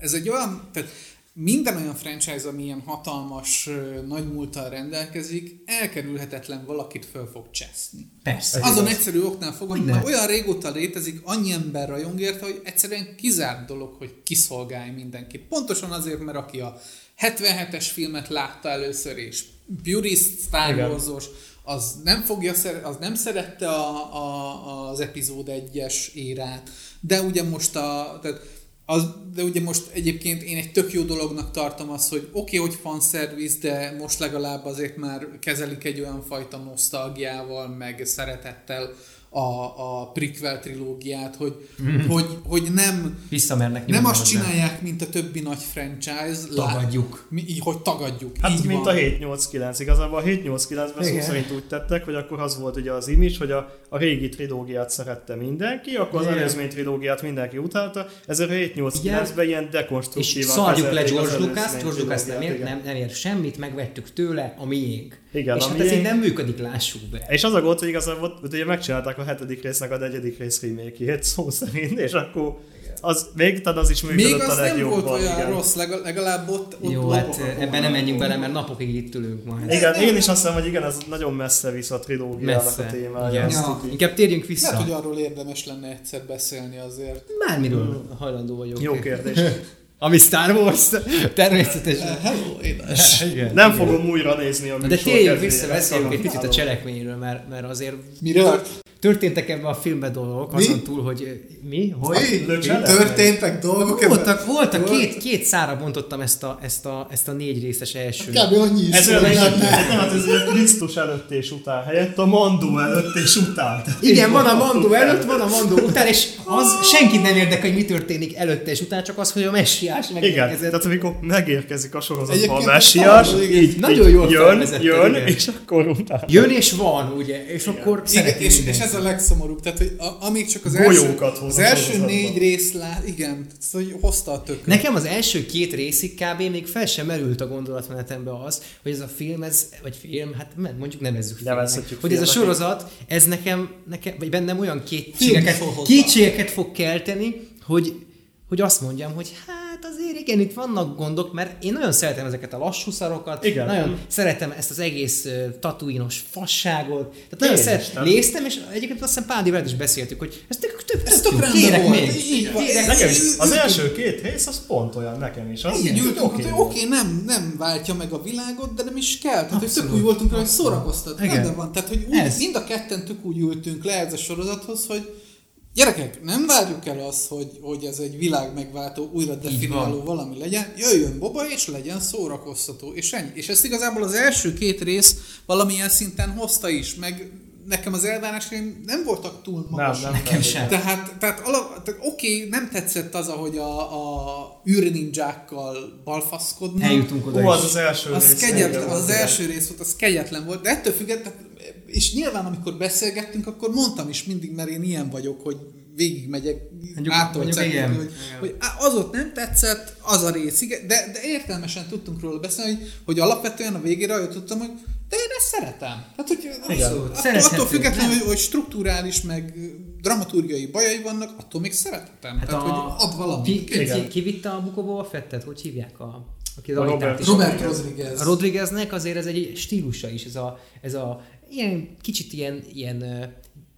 ez egy olyan, tehát minden olyan franchise, ami ilyen hatalmas, nagy múlttal rendelkezik, elkerülhetetlen valakit föl fog cseszni. Persze. Ez Azon igaz. egyszerű oknál fogva, hogy már olyan régóta létezik, annyi ember rajong érte, hogy egyszerűen kizárt dolog, hogy kiszolgálj mindenkit. Pontosan azért, mert aki a 77-es filmet látta először, és purist Star. Wars-os, az nem, fogja, szer- az nem szerette a, a, az epizód 1-es érát, de ugye most a, tehát az, de ugye most egyébként én egy tök jó dolognak tartom azt, hogy oké, okay, hogy fanszervisz, de most legalább azért már kezelik egy olyan fajta nosztalgiával, meg szeretettel a, a prequel trilógiát, hogy, Mhm. hogy, hogy nem, Visszamernek nem azt hozzá. csinálják, mint a többi nagy franchise. lá- Tagadjuk. Mi, így, hogy tagadjuk. Hát így mint van. a 789, igazából a 789-ben szó szerint úgy tettek, hogy akkor az volt ugye az image, hogy a, a régi trilógiát szerette mindenki, akkor az Igen. előzmény trilógiát mindenki utálta, ezért a 789-ben ilyen És dekonstruktívan szarjuk le az George Lucas, George Lucas nem ér, nem, nem ér semmit, megvettük tőle, a miénk. Igen, és a hát ez így nem működik, lássuk be. És az a gond, hogy igazából ugye megcsinálták a hetedik résznek a negyedik rész remake [LAUGHS] szó szerint, és akkor az, még talán az is működött Még a az nem legjobban. volt olyan igen. rossz, legal- legalább ott, ott Jó, ott- hát ott- ebben nem menjünk bele, mert napokig itt ülünk majd. Igen, én is azt hiszem, hogy igen, ez nagyon messze visz a trilógiának Messze. a témája. Ja. Inkább térjünk Lehet, vissza. hogy arról érdemes lenne egyszer beszélni azért. Bármiről hajlandó vagyok. Jó kérdés. [LAUGHS] Ami Star Wars, természetesen. Hello, édes! [LAUGHS] Igen. Nem fogom újra nézni a de térjünk kezdjére, vissza, beszéljünk egy picit a cselekményről, mert, mert azért Miről? történtek ebben a filmben dolgok, Mi? azon túl, hogy ö, mi? Hogy? Mi? Történtek dolgok ebben? Voltak, voltak két, két szára bontottam ezt a, ezt a, ezt a négy részes első. Kb. annyi is Ez olyan, hát ez Krisztus előtt és után helyett a Mandó előtt és után. Igen, van a mandó előtt, van a mandó után, és az senkit nem érdekel, hogy mi történik előtte és után, csak az, hogy a messiás Igen, megérkezett. tehát amikor megérkezik a sorozatban a messiás, igen. így, Nagyon így jól jön, jön, igen. és akkor utána. Jön és van, ugye, és akkor Igen, és, és ez a legszomorúbb, tehát hogy a, amíg csak az első, az első négy rész lát, igen, szóval hogy hozta a tököt. Nekem az első két részig kb. még fel sem merült a gondolatmenetembe az, hogy ez a film, ez, vagy film, hát mondjuk nevezzük filmnek, hogy ez a sorozat, ez nekem, nekem vagy bennem olyan kétségeket, kétségeket fog kelteni, hogy, hogy azt mondjam, hogy hát azért egy igen, itt vannak gondok, mert én nagyon szeretem ezeket a lassú szarokat, Igen. nagyon szeretem ezt az egész uh, tatuinos fasságot, tehát nagyon Én szeret, is, nem? néztem, és egyébként azt hiszem Pádi veled is beszéltük, hogy ez tök, tök, Ez tök, tök kérek volt. még. Nekem is. Az első két rész, az pont olyan nekem is. Az Igen, oké oké, nem, nem váltja meg a világot, de nem is kell. Tehát, hogy tök úgy voltunk rá, hogy szórakoztat. Igen. Rendben van. Tehát, hogy úgy, mind a ketten tök úgy ültünk le ez a sorozathoz, hogy Gyerekek, nem várjuk el azt, hogy, hogy ez egy világ megváltó, újra definiáló valami legyen. Jöjjön Boba, és legyen szórakoztató. És ennyi. És ezt igazából az első két rész valamilyen szinten hozta is, meg nekem az elvárásaim nem voltak túl magasak. Nem, nem. Nekem sem. Tehát, tehát, alap, tehát oké, nem tetszett az, ahogy a, a űrninjákkal balfaszkodnak. Eljutunk oda Ó, az is. az első Az, rész. kegyetlen, az igen. első rész volt, az kegyetlen volt, de ettől függetlenül, és nyilván amikor beszélgettünk, akkor mondtam is mindig, mert én ilyen vagyok, hogy végigmegyek ától igen. hogy, hogy az ott nem tetszett, az a rész, igen, de, de értelmesen tudtunk róla beszélni, hogy, hogy alapvetően a végére jutottam, hogy de én ezt szeretem. Tehát, hogy Igen. attól, attól függetlenül, hogy, hogy strukturális, meg dramaturgiai bajai vannak, attól még szeretem. Hát Tehát, a, hogy ad valamit. ki, ki, ki, ki, vitte a Bukóba a Fettet? Hogy hívják a... Aki A Robert. Robert Rodriguez. A Rodrigueznek azért ez egy stílusa is, ez a, ez a ilyen, kicsit ilyen, ilyen,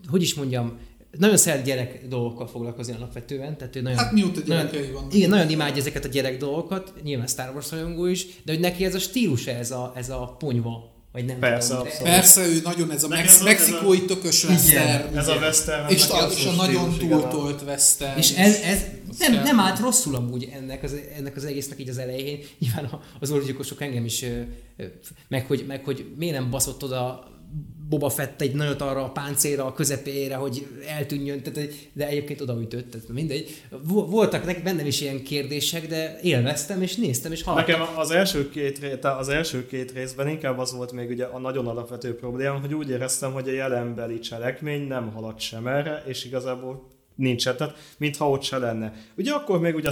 hogy is mondjam, nagyon szeret gyerek dolgokkal foglalkozni alapvetően. Tehát ő nagyon, Hát mióta nagyon, gyerekei vannak. Igen, nagyon imádja ezeket a gyerek dolgokat, nyilván Star Wars rajongó is, de hogy neki ez a stílusa, ez a, ez a ponyva, vagy nem Persze, tudom. abszolút. Persze, ő nagyon ez a mex- ez a- mexikói tökös western. Ez a western. És a, és a nagyon túltolt western. És ez, ez nem, nem állt rosszul amúgy ennek az, ennek az egésznek így az elején. Nyilván az orgyilkosok engem is, meg hogy, meg hogy miért nem baszott oda Boba Fett egy nagyot arra a páncélra, a közepére, hogy eltűnjön, tehát, de egyébként odaütött, tehát mindegy. Vo- Voltak bennem is ilyen kérdések, de élveztem, és néztem, és hallottam. Nekem az első, két, az első két részben inkább az volt még ugye a nagyon alapvető probléma, hogy úgy éreztem, hogy a jelenbeli cselekmény nem halad sem erre, és igazából nincsen, tehát mintha ott se lenne. Ugye akkor még ugye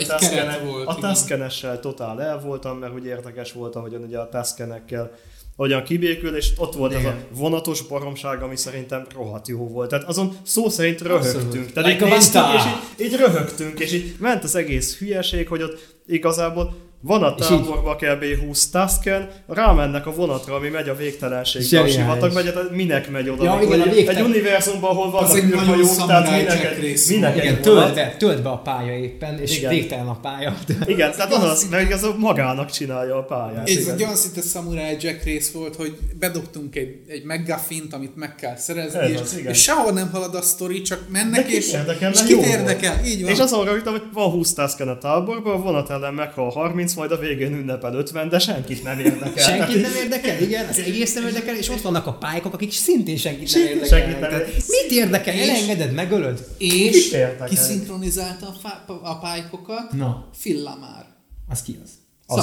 a. Tuskenessel totál el voltam, mert ugye érdekes volt, ahogyan ugye a Tuskenekkel hogyan kibékül, és ott volt Igen. a vonatos baromság, ami szerintem rohadt jó volt. Tehát azon szó szerint röhögtünk. Tehát Like így Vanta. és így, így röhögtünk, és így ment az egész hülyeség, hogy ott igazából van a És így- táborba kb. 20 Tusken, rámennek a vonatra, ami megy a végtelenségbe, a sivatag megy, hát minek megy oda? Ja, igen, a egy, végtelen- egy univerzumban, ahol vannak űrhajók, tehát minek, minek igen, tölt be, tölt be a pálya éppen, és Igen. végtelen a pálya. [LAUGHS] Igen, tehát az, az meg az magának csinálja a pályát. Ez egy olyan szinte Samurai Jack rész volt, hogy bedobtunk egy, egy McGuffin-t, amit meg kell szerezni, Ez és, az, és sehol nem halad a sztori, csak mennek, és, és kit érdekel, így van. És azon rögtön, hogy van 20 Tusken a táborban, a vonat ellen meghal 30, majd a végén ünnepel 50, de senkit nem érdekel. Senkit nem érdekel, igen, az egész nem érdekel, és ott vannak a pályok, akik szintén senkit nem Senkit érdekelnek. nem érdekel. Mit érdekel? És- Elengeded, megölöd? És Kit érdekel? ki szinkronizálta a, fá- a pálykokat? Na. Phil Lamar. Az ki az?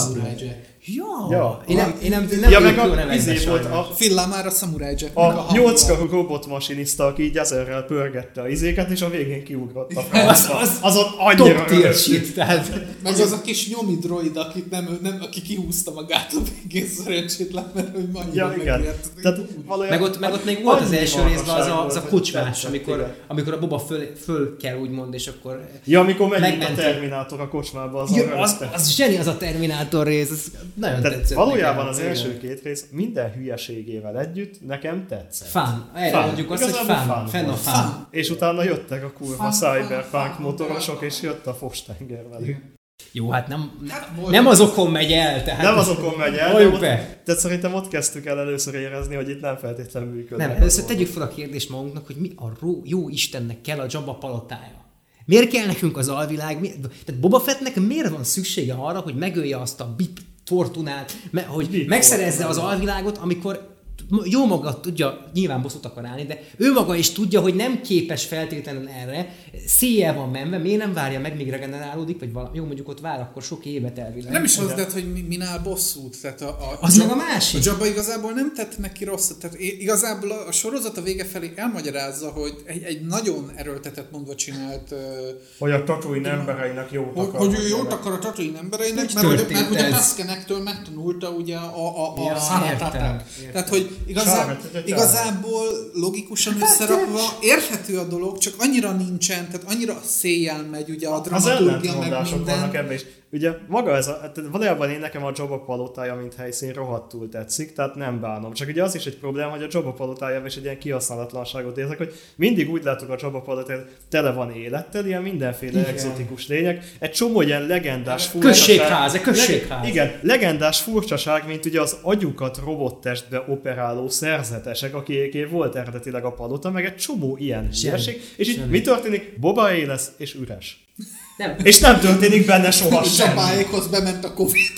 Samurai. Jack. Ja, Ja. én nem, én nem, nem ja, meg a, nevekben izé volt a, Phil Lamar a Samurai Jack. a nyolckarú robotmasinista, aki így ezerrel pörgette a izéket, és a végén kiugrott a [LAUGHS] francba. az- Azon annyira Top tehát Meg az a kis nyomi droid, akit nem, nem, aki kihúzta magát a végén szerencsétlen, mert hogy majd Ja, igen. Tehát valójában meg ott, meg ott még volt az első részben az a, az a kocsmás, amikor, amikor a Boba föl, föl kell úgymond, és akkor... Ja, amikor megyünk a. Terminátor a kocsmába, az Ja, a az, az zseni az a Terminátor rész, az nagyon Tehát tetszett. valójában nekem. az Igen. első két rész minden hülyeségével együtt nekem tetszett. Fán. Erre Fán. mondjuk azt, hogy Igazából fán. fán Fenn a fán. És utána jöttek a kurva cyberpunk motorosok, és jött a Fostenger velük. Jó, hát nem, Hát nem, azokon megy el, tehát... Nem azokon megy el, ott, be. tehát szerintem ott kezdtük el először érezni, hogy itt nem feltétlenül működnek. Nem, először tegyük fel a kérdést magunknak, hogy mi a ró, jó Istennek kell a Jabba palotája. Miért kell nekünk az alvilág? Mi, tehát Boba Fettnek miért van szüksége arra, hogy megölje azt a Bip Fortunát, me, hogy Bip megszerezze az alvilágot, amikor jó maga tudja, nyilván bosszút akar állni, de ő maga is tudja, hogy nem képes feltétlenül erre, széjjel van menve, miért nem várja meg, míg regenerálódik, vagy valami, jó, mondjuk ott vár, akkor sok évet elvileg. Nem is az, de hogy mi- minál bosszút. Tehát a, a, Az Jab- meg a másik. A Jabba igazából nem tett neki rosszat. Tehát igazából a, a sorozat a vége felé elmagyarázza, hogy egy, egy nagyon erőltetett mondva csinált, Hogy a Tatooine embereinek jót hogy, akar. hogy ő jót akar a Tatooine embereinek, mert, mert hogy a ez? Tuskenektől megtanulta ugye a, a, a Ja, értem. Tehát, hogy igazá, igazából logikusan összerakva érthető a dolog, csak annyira nincsen, tehát annyira széjjel megy ugye a dramaturgia meg ellentmondások vannak minden. ebben is. Ugye maga ez a, hát valójában én nekem a Jabba palotája, mint helyszín rohadtul tetszik, tehát nem bánom. Csak ugye az is egy probléma, hogy a Jabba palotájában is egy ilyen kihasználatlanságot érzek, hogy mindig úgy látok a Jabba palotáját, tele van élettel, ilyen mindenféle Igen. exotikus lények, egy csomó ilyen legendás Községház, egy községház. Leg- igen, legendás furcsaság, mint ugye az agyukat robottestbe operáló szerzetesek, akiké volt eredetileg a palota, meg egy csomó ilyen hülyeség. És így Semmi. mi történik? Boba lesz, és üres. Nem. És nem történik benne soha És semmi. Csapáékhoz bement a Covid.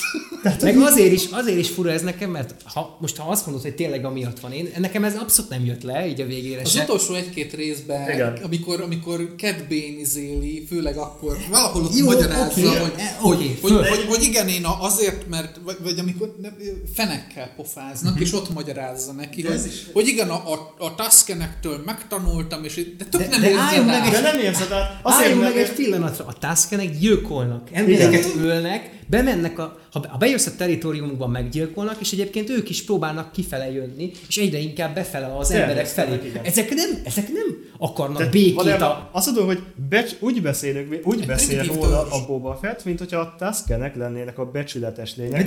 Meg azért is, azért is fura ez nekem, mert ha, most ha azt mondod, hogy tényleg amiatt van én, nekem ez abszolút nem jött le, így a végére Az se. utolsó egy-két részben, Igen. amikor, amikor Cat Bane izéli, főleg akkor valahol ott Jó, magyarázza, oké, hogy, hogy, hogy, hogy, hogy, igen, én azért, mert, vagy, vagy amikor ne- fenekkel pofáznak, és ott magyarázza neki, hogy, hogy igen, a, a, a Tuskenektől megtanultam, és de tök De- nem de érzed meg De nem érzed át. Azért, meg egy pillanatra, a Tuskenek gyilkolnak, embereket ölnek, bemennek a, ha, ha bejössz a teritoriumukban meggyilkolnak, és egyébként ők is próbálnak kifele jönni, és egyre inkább befele az emberek felé. Igen. Ezek nem, ezek nem akarnak Tehát békét valójában a... Azt mondom, hogy becs, úgy beszélünk, úgy beszél primitív róla a Boba Fett, mint hogyha a Tuskenek lennének a becsületes lények.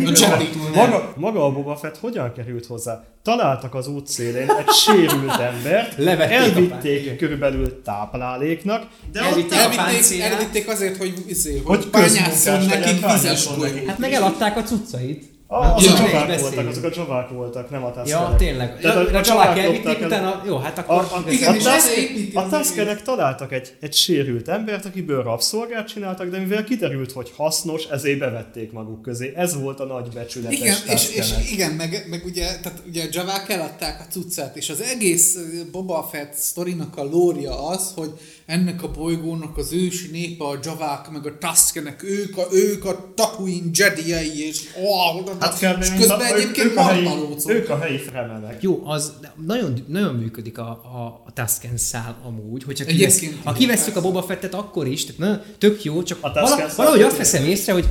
Maga- maga, a Boba Fett hogyan került hozzá? Találtak az útszélén egy sérült embert, Levették elvitték körülbelül tápláléknak, de Elvitték ott Elvitték, elvitték azért, hogy, izé, Hogy hogy nekik vizes Hát meg eladták a cuccait. Ah, azok Ja, ja, csavák voltak, azok a csavák voltak, nem a Ja, Tuskenek. tényleg. Tehát Ja, a csavák csalák elvitték, utána, jó, hát A, akkor... a, Igen, a, építi a az egész. Tuskenek találtak egy, egy sérült embert, akiből rabszolgát csináltak, de mivel kiderült, hogy hasznos, ezért bevették maguk közé. Ez volt a nagy becsületes Igen, és, és igen, meg, meg ugye, tehát ugye a Javák eladták a cuccát, és az egész Boba Fett sztorinak a lória az, hogy ennek a bolygónak az ősi népe a Javák, meg a Tuskenek, ők a, ők a Tatooine Jediei, és, oh, Hát kell, és közben a- egyébként ők, a helyi, ők a helyi fremenek. Jó, az nagyon, nagyon működik a, a, a Tusken szál amúgy, hogyha kivesz, ha kivesszük a. Boba Fettet, akkor is, tehát na, tök jó, csak vala, valahogy azt veszem észre, hogy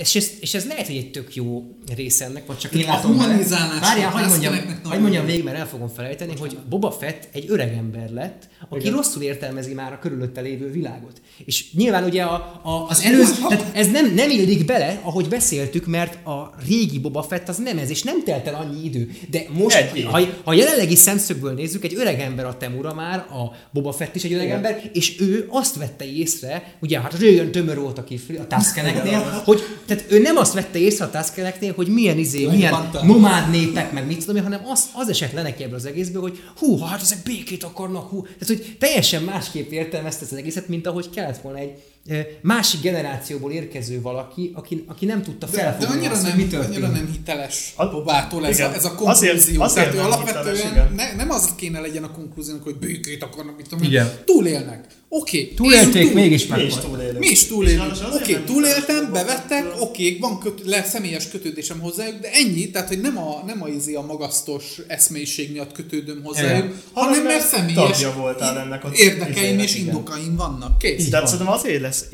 és ez, és ez lehet, hogy egy tök jó része ennek, vagy csak én A látom vele. humanizálás Várjál, a hagyd mondjam, hagyd mondjam végig, mert el fogom felejteni, hogy Boba Fett egy öreg ember lett, aki Igen. rosszul értelmezi már a körülötte lévő világot. És nyilván ugye a, a, az előző, tehát ez nem, nem illik bele, ahogy beszéltük, mert a régi Boba Fett az nem ez, és nem telt el annyi idő. De most, Egy ha, ha a jelenlegi szemszögből nézzük, egy öreg ember a Temura már, a Boba Fett is egy öreg Igen. ember, és ő azt vette észre, ugye hát régen tömör volt a kifli, a Tuskeneknél, hogy tehát ő nem azt vette észre a Tuskeneknél, hogy milyen izé, milyen Legbantál. nomád népek, meg mit tudom én, hanem az, az esett le neki ebből az egészből, hogy hú, hát ezek békét akarnak, hú. Tehát, hogy teljesen másképp értelmezte ezt az egészet, mint ahogy kellett volna egy ö, másik generációból érkező valaki, aki, aki nem tudta De, de felfogni annyira, azt, nem, mi történt. annyira nem hiteles A- Bobától ez, igen. a, ez a Azért- konklúzió. azért Tehát ő nem alapvetően hiteles, igen. ne, nem az kéne legyen a konklúziónak, hogy békét akarnak, mit tudom én. Igen. Túlélnek. Oké. Okay. Túlélték, mégis Mi is túlélünk. Mi is túlélünk. Oké, okay, túléltem, bevettek, oké, okay, van köt, le, személyes kötődésem hozzájuk, de ennyi, tehát hogy nem a, nem a, izé a magasztos eszmélyiség miatt kötődöm hozzájuk, Igen. hanem mert mert személyes tagja voltál ennek az érdekeim és igen. indokaim vannak. Kész. Tehát szerintem azért lesz,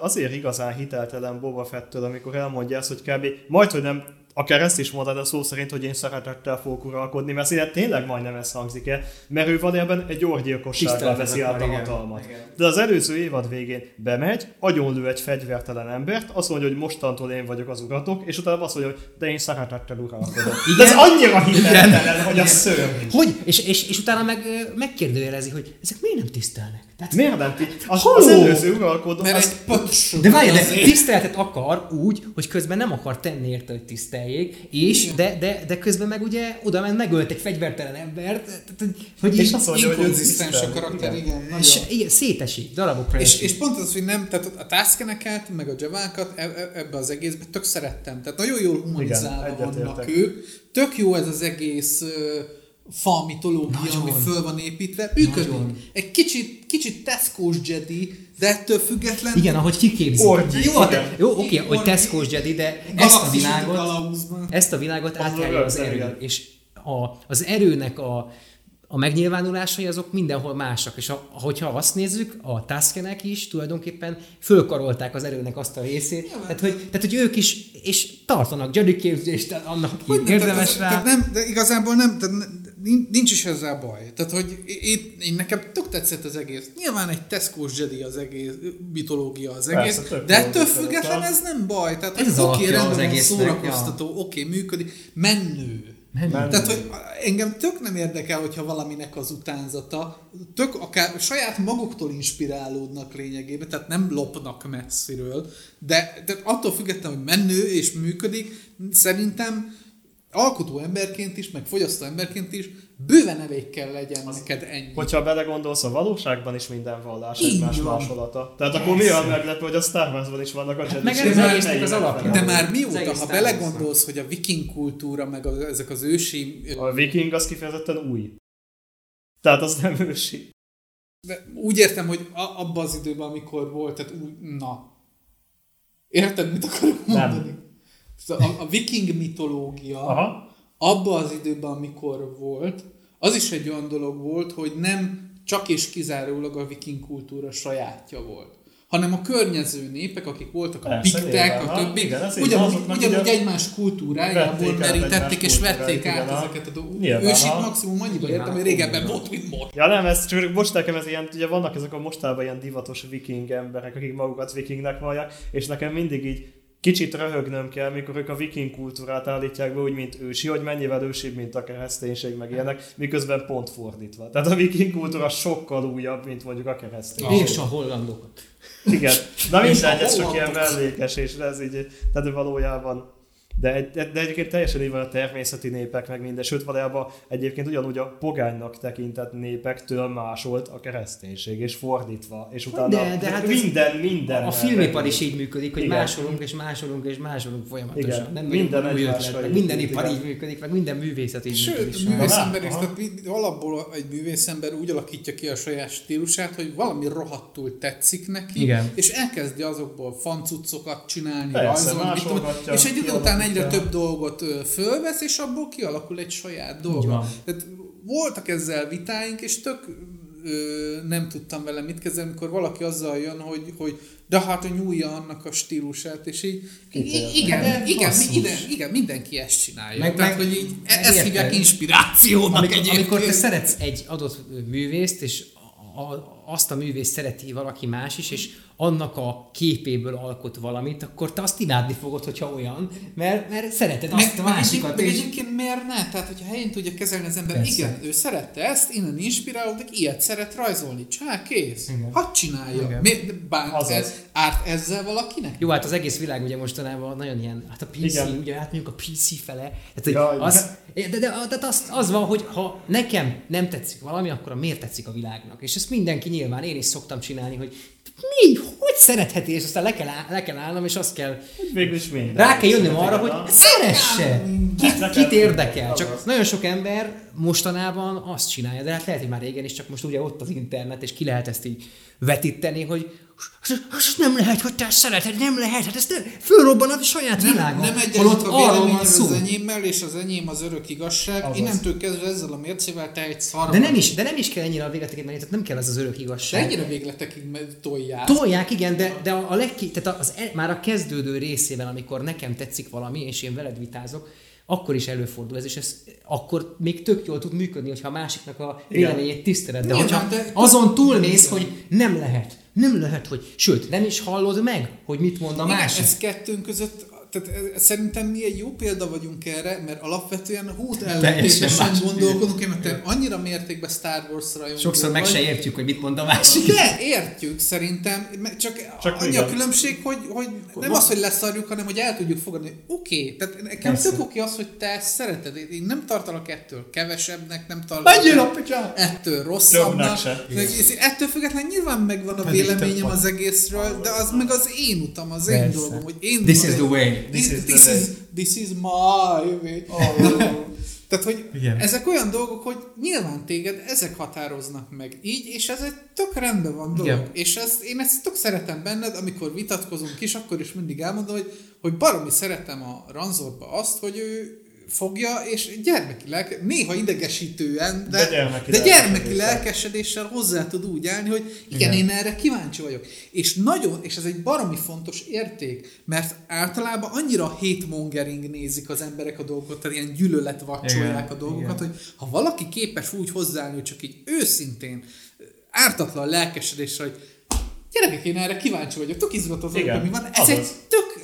azért igazán hiteltelen Boba Fettől, amikor elmondja ezt, hogy kb. majd, hogy nem akár ezt is mondod a szó szerint, hogy én szeretettel fogok uralkodni, mert szinte tényleg majdnem ez hangzik el, mert ő valójában egy orgyilkossággal veszi át a igen. hatalmat. Igen. De az előző évad végén bemegy, agyonlő egy fegyvertelen embert, azt mondja, hogy mostantól én vagyok az uratok, és utána azt mondja, hogy de én szeretettel uralkodok. De ez annyira hiteltelen, hogy a szörny. Hogy? És, és, és utána meg megkérdőjelezi, hogy ezek miért nem tisztelnek? Tehát, Miért nem? ti- Az, Halló! az előző uralkodó, Mert az, egy pöcs. de várj, de tiszteletet akar úgy, hogy közben nem akar tenni érte, hogy tiszteljék, és de, de, de közben meg ugye oda ment, megölt egy fegyvertelen embert, hogy- és így, azt mondja, hogy ő Inkonzisztens a karakter, Igen. igen. és, nagyon. igen, szétesik, darabokra És, esik. és pont az, hogy nem, tehát a tászkeneket, meg a javákat e- e- ebbe az egészbe tök szerettem. Tehát nagyon jól humanizálva vannak ők. Tök jó ez az egész fa mitológia, Nagyon. ami föl van építve. Működik. Nagyon. Egy kicsit, kicsit Tesco-s Jedi, de ettől független Igen, ahogy kiképzik. Orgy, jó, igen. hát, jó, oké, hogy Orgy. Tesco Jedi, de ezt a világot, ezt a világot átjárja az erő. És a, az erőnek a, a megnyilvánulásai azok mindenhol másak. És a, hogyha azt nézzük, a Tuskenek is tulajdonképpen fölkarolták az erőnek azt a részét. Tehát hogy, tehát, hogy ők is és tartanak Jedi képzést annak, Hogy nem, érdemes tehát, rá. Tehát nem, de igazából nem, tehát nincs is ezzel baj. Tehát, hogy én, én nekem tök tetszett az egész. Nyilván egy tesco Jedi az egész, mitológia az egész, Persze, de ettől független ez nem baj. Tehát, Ez hogy az oké, rendben van, szórakoztató, oké, működik, menő. Menő. Tehát, hogy engem tök nem érdekel, hogyha valaminek az utánzata, tök akár saját maguktól inspirálódnak lényegében, tehát nem lopnak messziről, de, de attól függetlenül, hogy menő és működik, szerintem alkotó emberként is, meg fogyasztó emberként is bőven elég kell legyen neked ennyi. Hogyha belegondolsz, a valóságban is minden vallás Így egymás van. másolata. Tehát akkor mi a meglepő, hogy a Star Warsban is vannak a Jedi. meg ez az az alapja. De már Az mióta, ha belegondolsz, hogy a viking kultúra, meg az, ezek az ősi... A viking az kifejezetten új. Tehát az nem ősi. De úgy értem, hogy a, abban az időben, amikor volt, tehát úgy, na. Érted, mit akarok Nem. Szóval A, a viking mitológia, Aha. abban az időben, amikor volt, az is egy olyan dolog volt, hogy nem csak és kizárólag a viking kultúra sajátja volt hanem a környező népek, akik voltak a Persze, piktek, nyilván, a többi, ugyanúgy, ugyanúgy egymás kultúrájából merítették és vették át igen, ezeket a dolgokat. Ha. maximum annyiba értem, hogy régebben volt, mint most. Ja nem, ez csak most nekem ez ilyen, ugye vannak ezek a mostában ilyen divatos viking emberek, akik magukat vikingnek vallják, és nekem mindig így kicsit röhögnöm kell, mikor ők a viking kultúrát állítják be úgy, mint ősi, hogy mennyivel ősibb, mint a kereszténység, meg ilyenek, miközben pont fordítva. Tehát a viking kultúra sokkal újabb, mint mondjuk a kereszténység. És a hollandokat. Igen. Na mindegy, ez csak ilyen mellékes, és ez így, tehát valójában de, egy, de egyébként teljesen így van a természeti népek, meg minden, sőt valójában egyébként ugyanúgy a pogánynak tekintett népektől másolt a kereszténység, és fordítva, és utána De- de hát minden, minden. A filmipar is így működik, hogy Igen. másolunk és másolunk és másolunk folyamatosan. Igen. Nem Minden minden új ötlet, meg minden ipar igen. így működik, meg minden művészet így működik. Sőt, művészember is, tehát alapból egy művészember úgy alakítja ki a saját stílusát, hogy valami rohadtul tetszik neki, Igen. és elkezdi azokból fancucokat csinálni, Persze, rajzolni, és egy idő után egyre kialakítja. több dolgot fölvesz, és abból kialakul egy saját dolga. Tehát voltak ezzel vitáink, és tök ö, nem tudtam vele mit kezdeni, amikor valaki azzal jön, hogy, hogy de hát a nyúlja annak a stílusát, és így Kitért. igen, De igen, igen, igen, mindenki ezt csinálja. Meg- Tehát, meg- hogy így, e- ezt érted. hívják inspirációnak amikor, egyébként. amikor te szeretsz egy adott művészt, és a, a, azt a művészt szereti valaki más is, és annak a képéből alkot valamit, akkor te azt imádni fogod, hogyha olyan, mert, mert szereted azt a másikat. meg és- egyébként miért ne? Tehát, hogyha helyén tudja kezelni az ember, Persze. igen, ő szerette ezt, innen inspirálódik, ilyet szeret rajzolni. Csá, kész. Igen. Hadd csinálja. Igen. Mi, bánt Azaz. ez, árt ezzel valakinek? Jó, hát az egész világ ugye mostanában nagyon ilyen, hát a PC, Igen. ugye átmegyünk a PC fele. Hát, hogy Jaj, az, de, de, de, de az, az van, hogy ha nekem nem tetszik valami, akkor miért tetszik a világnak? És ezt mindenki nyilván, én is szoktam csinálni, hogy mi, hogy szeretheti, és aztán le kell, áll, le kell állnom, és azt kell, Végül is minden. rá kell jönnöm arra, hogy szeresse! Kit, kit érdekel? Csak nagyon sok ember mostanában azt csinálja, de hát lehet, hogy már régen is, csak most ugye ott az internet, és ki lehet ezt így vetíteni, hogy azt nem lehet, hogy te szereted, nem lehet, hát ez nem, fölrobban a saját Nem, világon. nem egyezik Holott a véleményed az enyémmel, és az enyém az örök igazság. Azaz. Innentől kezdve ezzel a mércével te egy szar. De nem is, de nem is kell ennyire a végletekig menni, tehát nem kell ez az örök De igazság. ennyire végletekig tolják. Tolják, igen, de, de a, a legki, tehát az, e- már a kezdődő részében, amikor nekem tetszik valami, és én veled vitázok, akkor is előfordul ez, és ez akkor még tök jól tud működni, hogyha a másiknak a véleményét tiszteled. De hogyha azon túlmész, hogy nem lehet, nem lehet, hogy, sőt, nem is hallod meg, hogy mit mond a Igen, másik. ez kettőnk között, tehát ez- szerintem mi egy jó példa vagyunk erre, mert alapvetően hút Teljesen ellentétesen gondolkodunk, mert te annyira mértékben Star Wars rajongó Sokszor meg vagy. se értjük, hogy mit mond a másik. De értjük szerintem, mert csak, Csak annyi a különbség, hogy, hogy nem az, hogy leszarjuk, hanem hogy el tudjuk fogadni. Oké, okay, tehát nekem Persze. tök oké az, hogy te ezt szereted. Én nem tartalak ettől kevesebbnek, nem tartalak ettől rosszabbnak. Ettől függetlenül nyilván megvan a Pedig véleményem az egészről, de az meg az én utam, az én dolgom, hogy én This is the way. This, This is this, is, this is my way. [LAUGHS] Tehát, hogy Igen. ezek olyan dolgok, hogy nyilván téged ezek határoznak meg így, és ez egy tök rendben van dolog. Igen. És ez, én ezt tök szeretem benned, amikor vitatkozunk is, akkor is mindig elmondom, hogy, hogy baromi szeretem a Ranzorba azt, hogy ő fogja, és gyermekileg, néha idegesítően, de, De gyermeki de gyermeki lelkesedéssel. hozzá tud úgy állni, hogy igen, Igen. én erre kíváncsi vagyok. És nagyon, és ez egy baromi fontos érték, mert általában annyira hatmongering nézik az emberek a dolgokat, tehát ilyen gyűlölet vacsolják a dolgokat, igen. hogy ha valaki képes úgy hozzáállni, hogy csak így őszintén, ártatlan lelkesedéssel, hogy gyerekek, én erre kíváncsi vagyok, tök izgatott hogy mi van. Ez azaz. egy tök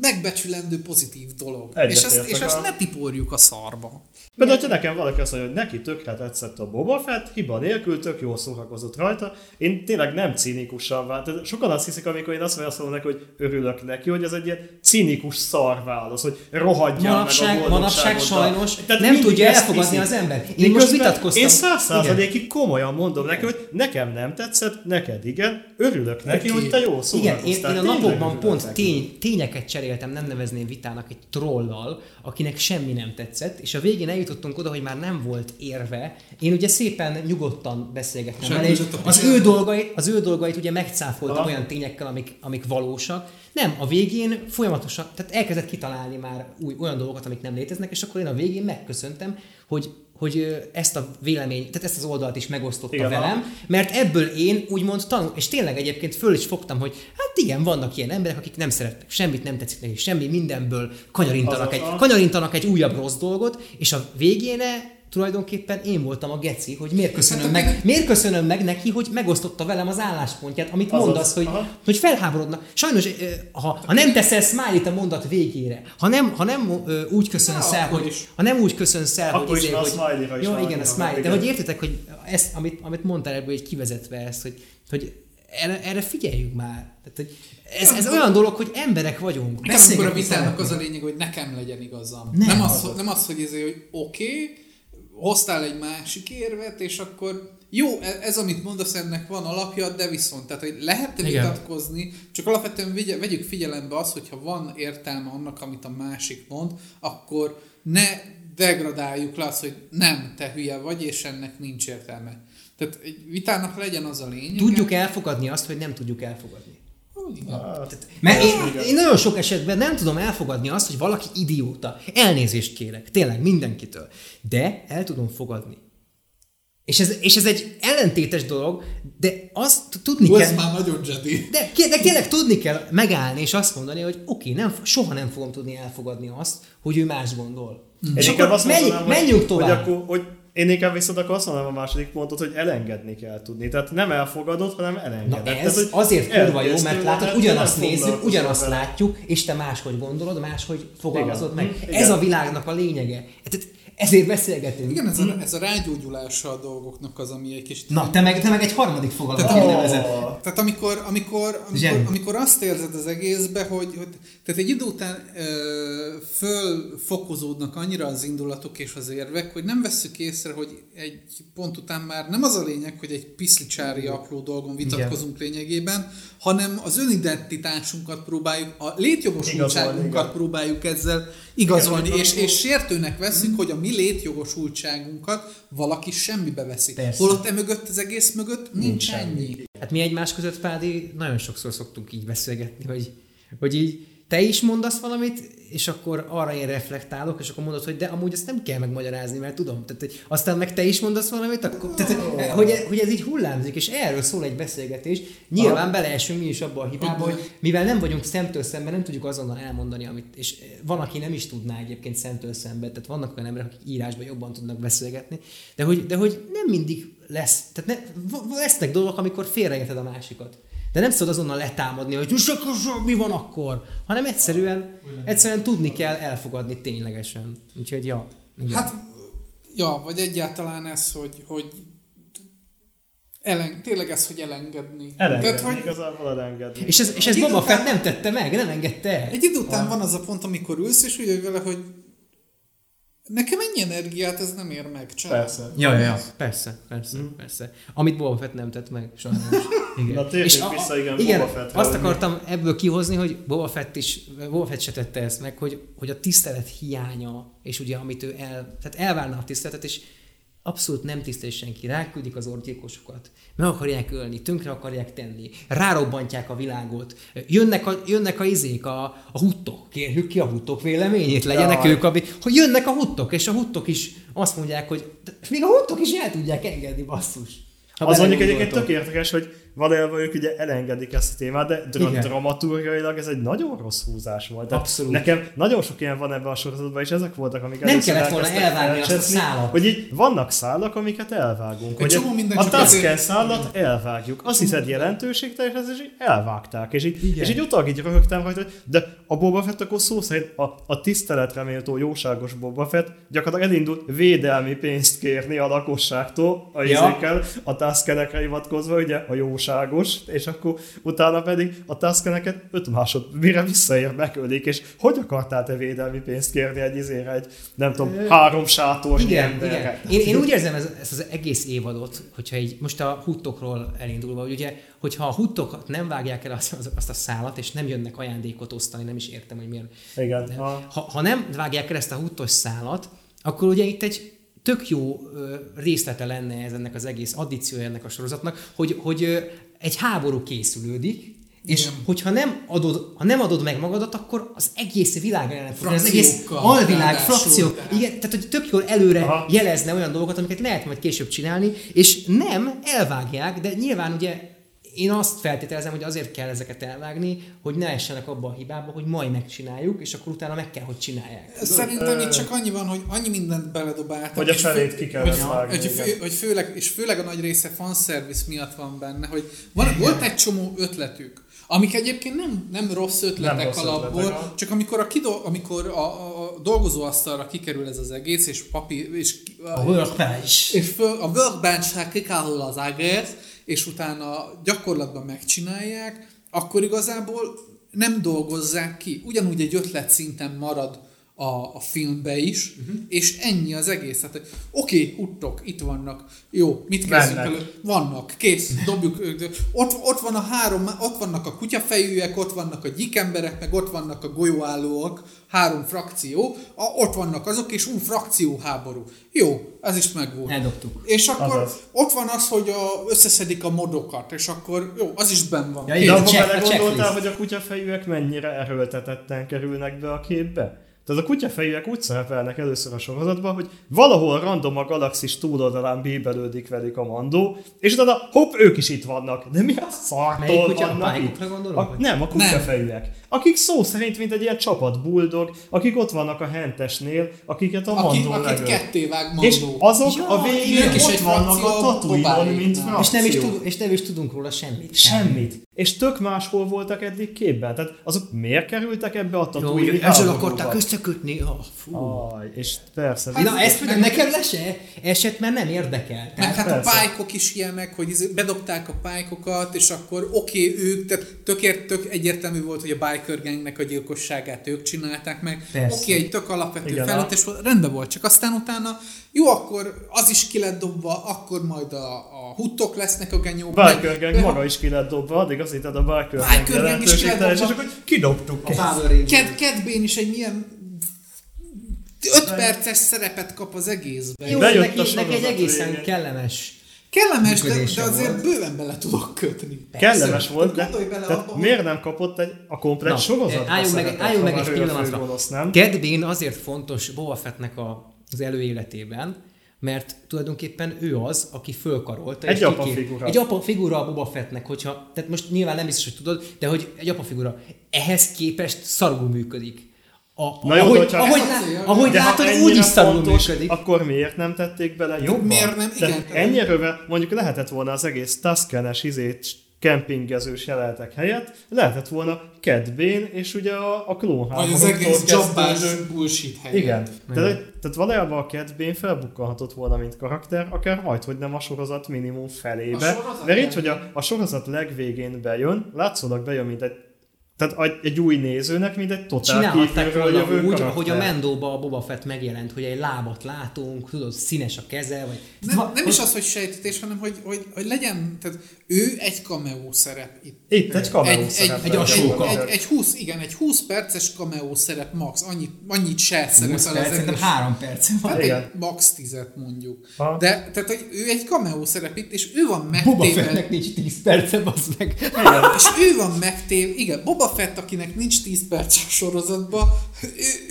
megbecsülendő pozitív dolog. Egyet és ezt, és ezt ne tiporjuk a szarba. Például, ha nekem valaki azt mondja, hogy neki tökre tetszett a Boba Fett, hiba nélkül, tök jól szórakozott rajta, én tényleg nem cínikusan vált. Sokan azt hiszik, amikor én azt mondom neki, hogy örülök neki, hogy ez egy ilyen cínikus szarválasz, hogy rohadjál Manapság, meg a manapság sajnos Tehát nem tudja ezt elfogadni hiszik. az ember. Én most vitatkoztam. Én száz Igen. százalékig komolyan mondom neki, hogy nekem nem tetszett, neked igen, örülök neki, Oké. hogy te jól Igen, szórakoztál. én, én a napokban pont neki. tény, tényeket cseréltem, nem nevezném vitának egy trollal, akinek semmi nem tetszett, és a végén eljutottunk oda, hogy már nem volt érve. Én ugye szépen nyugodtan beszélgettem vele, és az ő, dolgait, az ő dolgait ugye megcáfoltam olyan tényekkel, amik, amik valósak. Nem, a végén folyamatosan, tehát elkezdett kitalálni már új, olyan dolgokat, amik nem léteznek, és akkor én a végén megköszöntem, hogy hogy ezt a vélemény, tehát ezt az oldalt is megosztotta Igen, velem, mert ebből én úgymond tanul, és tényleg egyébként föl is fogtam, hogy hát igen, vannak ilyen emberek, akik nem szeretnek semmit, nem tetszik nekik semmi, mindenből kanyarintanak, Azaz, egy, kanyarintanak egy újabb rossz dolgot, és a végéne tulajdonképpen én voltam a geci, hogy miért köszönöm, Hát, meg, miért köszönöm meg neki, hogy megosztotta velem az álláspontját, amit Azaz, mondasz, hogy, aha. hogy felháborodnak. Sajnos, ha, ha nem teszel smiley a mondat végére, ha nem, ha nem úgy köszönsz Na, el, akkor hogy, is. ha nem úgy köszönsz el, Akkor hogy, is izé, már a hogy is jó, igen, a smiley, de hogy értitek, hogy ezt, amit, amit mondtál ebből, egy kivezetve ezt, hogy, hogy erre, erre figyeljünk már. Tehát, hogy ez, ez olyan dolog, hogy emberek vagyunk. Nem amikor a vitának az a lényeg, hogy nekem legyen igazam. Nem. Nem, az, hogy- nem az, hogy, ezért, hogy oké, okay, hoztál egy másik érvet, és akkor jó, e- ez, amit mondasz, ennek van alapja, de viszont, tehát hogy lehet vitatkozni, csak alapvetően vigye, vegyük figyelembe azt, hogyha van értelme annak, amit a másik mond, akkor ne degradáljuk le azt, hogy nem, te hülye vagy, és ennek nincs értelme. Tehát egy vitának legyen az a lényeg. Tudjuk elfogadni azt, hogy nem tudjuk elfogadni. Igen. Hát, Mert én, én nagyon sok esetben nem tudom elfogadni azt, hogy valaki idióta. Elnézést kérek, tényleg mindenkitől. De el tudom fogadni. És ez, és ez egy ellentétes dolog, de azt tudni Hú, kell... ez már nagyon Jedi. De, de tényleg tudni kell megállni és azt mondani, hogy oké, nem, soha nem fogom tudni elfogadni azt, hogy ő más gondol. Én És akkor azt menj, mondanám, hogy- menjünk tovább. Hogy, akkor, hogy én inkább viszont akkor azt mondanám a második pontot, hogy elengedni kell tudni. Tehát nem elfogadod, hanem elengeded. Na ez Tehát, hogy azért kurva jó, mert látod, ugyanazt nézzük, ugyanazt látjuk, és te máshogy gondolod, máshogy fogalmazod Igen. meg. Mhm. Ez Igen. a világnak a lényege. Tehát ezért beszélgetünk. Igen, ez a, ez a rágyógyulása a dolgoknak az, ami egy kicsit... Na, te meg, te meg egy harmadik fogalmat Tehát. Ó, Tehát amikor, amikor, amikor, amikor azt érzed az egészbe, hogy, hogy tehát egy idő után ö, fölfokozódnak annyira az indulatok és az érvek, hogy nem vesszük észre, hogy egy pont után már nem az a lényeg, hogy egy piszlicsári apró dolgon vitatkozunk lényegében, hanem az önidentitásunkat próbáljuk, a létjogosultságunkat igen. próbáljuk ezzel igazolni, Igen, és, és sértőnek veszünk, hogy a mi létjogosultságunkat valaki semmibe veszi. Persze. Holott e mögött, az egész mögött nincs, Nincs ennyi. Hát mi egymás között, Pádi, nagyon sokszor szoktunk így beszélgetni, hogy, hogy így te is mondasz valamit, és akkor arra én reflektálok, és akkor mondod, hogy de amúgy ezt nem kell megmagyarázni, mert tudom. Tehát, hogy aztán meg te is mondasz valamit, akkor, tehát, hogy, hogy ez így hullámzik, és erről szól egy beszélgetés. Nyilván beleesünk mi is abba a hibába, hogy mivel nem vagyunk szemtől szemben, nem tudjuk azonnal elmondani, amit, és van, aki nem is tudná egyébként szemtől szemben, tehát vannak olyan emberek, akik írásban jobban tudnak beszélgetni, de hogy, de hogy nem mindig lesz, tehát ne, lesznek dolgok, amikor félreérted a másikat. De nem szabad azonnal letámadni, hogy "Most akkor mi van akkor, hanem egyszerűen, egyszerűen tudni kell elfogadni ténylegesen. Úgyhogy ja. Igen. Hát, ja, vagy egyáltalán ez, hogy, hogy elen, tényleg ez, hogy elengedni. Elengedni, Tehát, hogy igazából elengedni. és ez, és ez Boba után- Fett nem tette meg, nem engedte el. egy idő után van az a pont, amikor ülsz, és úgy vagy vele, hogy nekem ennyi energiát ez nem ér meg. Csak. Persze. Ja, ja, ja. Persze, persze, mm. persze. Amit Boba Fett nem tett meg, sajnos. [LAUGHS] Igen. Na, térjünk vissza, igen, igen Boba Fettre, azt akartam ebből kihozni, hogy Boba Fett is, Boba Fett se tette ezt meg, hogy, hogy a tisztelet hiánya, és ugye amit ő el, tehát elvárna a tiszteletet, és abszolút nem tisztel senki, ráküldik az orgyilkosokat, meg akarják ölni, tönkre akarják tenni, rárobbantják a világot, jönnek a, jönnek a izék, a, a huttok, kérjük ki a huttok véleményét, legyenek Jaj. ők, a, hogy jönnek a huttok, és a huttok is azt mondják, hogy még a huttok is el tudják engedni, basszus. Ha Az mondjuk egyébként tök érdekes, hogy valójában ők ugye elengedik ezt a témát, de Igen. dramaturgiailag ez egy nagyon rossz húzás volt. Tehát Abszolút. Nekem nagyon sok ilyen van ebben a sorozatban, és ezek voltak, amik Nem kellett volna elvágni azt a szálat. Hogy így vannak szálak, amiket elvágunk. Hogy csomó minden a Tusken szállat elvágjuk. Azt hiszed jelentőségteljes, ez is elvágták. És így, Igen. és így utólag így röhögtem rajta, hogy de a Boba Fett akkor szó szerint a, a tiszteletre méltó jóságos Boba Fett gyakorlatilag elindult védelmi pénzt kérni a lakosságtól, a Ja. izékkel, a Tuskenekre hivatkozva, ugye a jóságos, és akkor utána pedig a Tuskeneket 5 másod, mire visszaér, megölik, és hogy akartál te védelmi pénzt kérni egy izére, egy nem tudom, három sátor Igen, emberre? igen. Én, én úgy érzem ez, ezt az egész évadot, hogyha így most a huttokról elindulva, hogy ugye, hogyha a huttokat nem vágják el azt, az- azt a szálat, és nem jönnek ajándékot osztani, nem is értem, hogy miért. Igen. Ha, Ha, ha nem vágják el ezt a huttos szálat, akkor ugye itt egy tök jó részlete lenne ez ennek az egész addíciója ennek a sorozatnak, hogy, hogy egy háború készülődik, és Igen. hogyha nem adod, ha nem adod meg magadat, akkor az egész világ ellen fog, az egész alvilág, frakciók, tehát. igen, tehát hogy tök jól előre. Aha. jelezne olyan dolgokat, amiket lehet majd később csinálni, és nem elvágják, de nyilván ugye én azt feltételezem, hogy azért kell ezeket elvágni, hogy ne essenek abba a hibába, hogy majd megcsináljuk, és akkor utána meg kell, hogy csinálják. Szerintem itt csak annyi van, hogy annyi mindent beledobáltak. Hogy a felét ki kellett hogy, vágni, hogy, fő, hogy főleg, és főleg a nagy része fanservice miatt van benne, hogy van, volt egy csomó ötletük, amik egyébként nem, nem rossz ötletek Nem rossz alapból, ötletek, csak amikor a, kidol, amikor a, a, dolgozóasztalra kikerül ez az egész, és papír, és, A workbench. és föl, a workbench kikállul az egész, és utána gyakorlatban megcsinálják, akkor igazából nem dolgozzák ki. Ugyanúgy egy ötlet szinten marad a, a filmbe is, uh-huh. és ennyi az egész. Hát, oké, okay, uttok, itt vannak. Jó, mit kezdünk elő? Vannak, kész, dobjuk. Ott, ott van a három, ott vannak a kutyafejűek, ott vannak a gyikemberek, meg ott vannak a golyóállóak, három frakció, a, ott vannak azok, és ú, frakció háború. Jó, ez is megvolt. Eldobtuk. És akkor Azaz. ott van az, hogy a, összeszedik a modokat, és akkor jó, az is benn van. Ja, De igen. abba check- a belegondoltál, hogy a kutyafejűek mennyire erőltetetten kerülnek be a képbe? Tehát a kutyafejűek úgy szerepelnek először a sorozatban, hogy valahol random a galaxis túloldalán bíbelődik velük a mandó, és utána hopp, ők is itt vannak. De mi a szartól kutya? vannak itt? Gondolok, A, nem, a kutyafejűek. Akik szó szerint, mint egy ilyen csapat buldog, akik ott vannak a hentesnél, akiket a Aki, mandó akit legöl. ketté vág mandó. És azok Ja, a végén ők is ott egy vannak a Bobáik. mint És frakció. És nem, is tud, és nem is tudunk róla semmit. Semmit. És tök máshol voltak eddig képben. Tehát azok miért kerültek ebbe a hogy ezzel akarták összekötni. Oh, fú. Aj, és persze. Hát, Na, ezt meg, nekem le se esett, mert nem érdekel. Meg hát persze. a pálykok is ilyenek, hogy izé- bedobták a pálykokat, és akkor oké, okay, ők, tehát tök, ért- tök egyértelmű volt, hogy a biker gangnek a gyilkosságát ők csinálták meg. Persze. Oké, okay, egy tök alapvető Igen, volt, rendben volt, csak aztán utána, jó, akkor az is ki lett dobva, akkor majd a, a huttok lesznek a genyók. Biker Gang maga is ki lett dobva, addig azt hitted a Biker Gang is ki lett jelentőségteljes, és dobva. akkor kidobtuk. a Cat Bane is egy milyen 5 perces szerepet kap az egészben. Jó, Bejött neki, a neki egy egészen végén. kellemes. Kellemes, de, de azért volt. bőven bele tudok kötni. Kellemes volt, de bele tehát abba, miért nem kapott egy, a komplet Na, sorozatba álljunk meg, álljunk meg egy pillanatra. főgonosz, nem? Bane azért fontos Boba Fettnek a, az előéletében, mert tulajdonképpen ő az, aki fölkarolta. Egy és apa kikér- figura. Egy apa figura a Boba Fettnek, hogyha, tehát most nyilván nem biztos, hogy tudod, de hogy egy apa figura. Ehhez képest szarul működik. A, Na jó, ahogy, hogyha- ahogy, lá, azért, ahogy De látod, úgy is szarul fontos, működik. Akkor miért nem tették bele jobban? miért nem? Tehát Igen. ennyire mondjuk lehetett volna az egész Tuscanes izét kempingezős jelenetek helyett, lehetett volna Bane, és ugye a, a klón Vagy az egész jobbás bullshit helyett. Igen. Tehát, tehát valójában a Bane felbukkanhatott volna, mint karakter, akár majd, hogy nem a sorozat minimum felébe. A sorozat Mert így, hogy a, a sorozat legvégén bejön, látszólag bejön, mint egy tehát egy új nézőnek, mint egy totál Csinálhatták kívülről volna jövő úgy, karakter. hogy a Mendóba a Boba Fett megjelent, hogy egy lábat látunk, tudod, színes a keze, vagy... Nem, nem is az, hogy sejtetés, hanem hogy, hogy, hogy legyen, tehát ő egy cameo szerep itt. Itt egy cameo egy, egy, szerep egy, egy, alsóka. egy, egy, 20, igen, egy 20 perces cameo szerep max, annyit, annyit se 20 szerepel perc, az szerintem egész. három perc van. Hát Igen. egy max 10 mondjuk. Ha. De tehát, hogy ő egy cameo szerep itt, és ő van Boba megtéve. Fettnek nincs 10 perce, az meg. És ő van megtéve, igen, Boba Fett, akinek nincs 10 perces sorozatban, ő,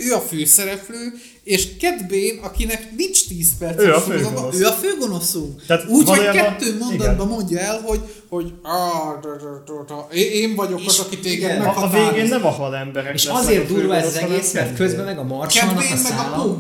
ő a főszereplő, és Cat Bane, akinek nincs 10 perces Ő a sorozatban, ő a főgonoszunk. Tehát Úgy, hogy kettő mondatban mondja el, hogy, hogy "Á, da, da, da, da, én- vagyok az, aki téged igen, A, a meghatároz. végén nem a hal emberek És azért a durva ez az egész, mert közben meg a marsalnak a Bane meg a szála...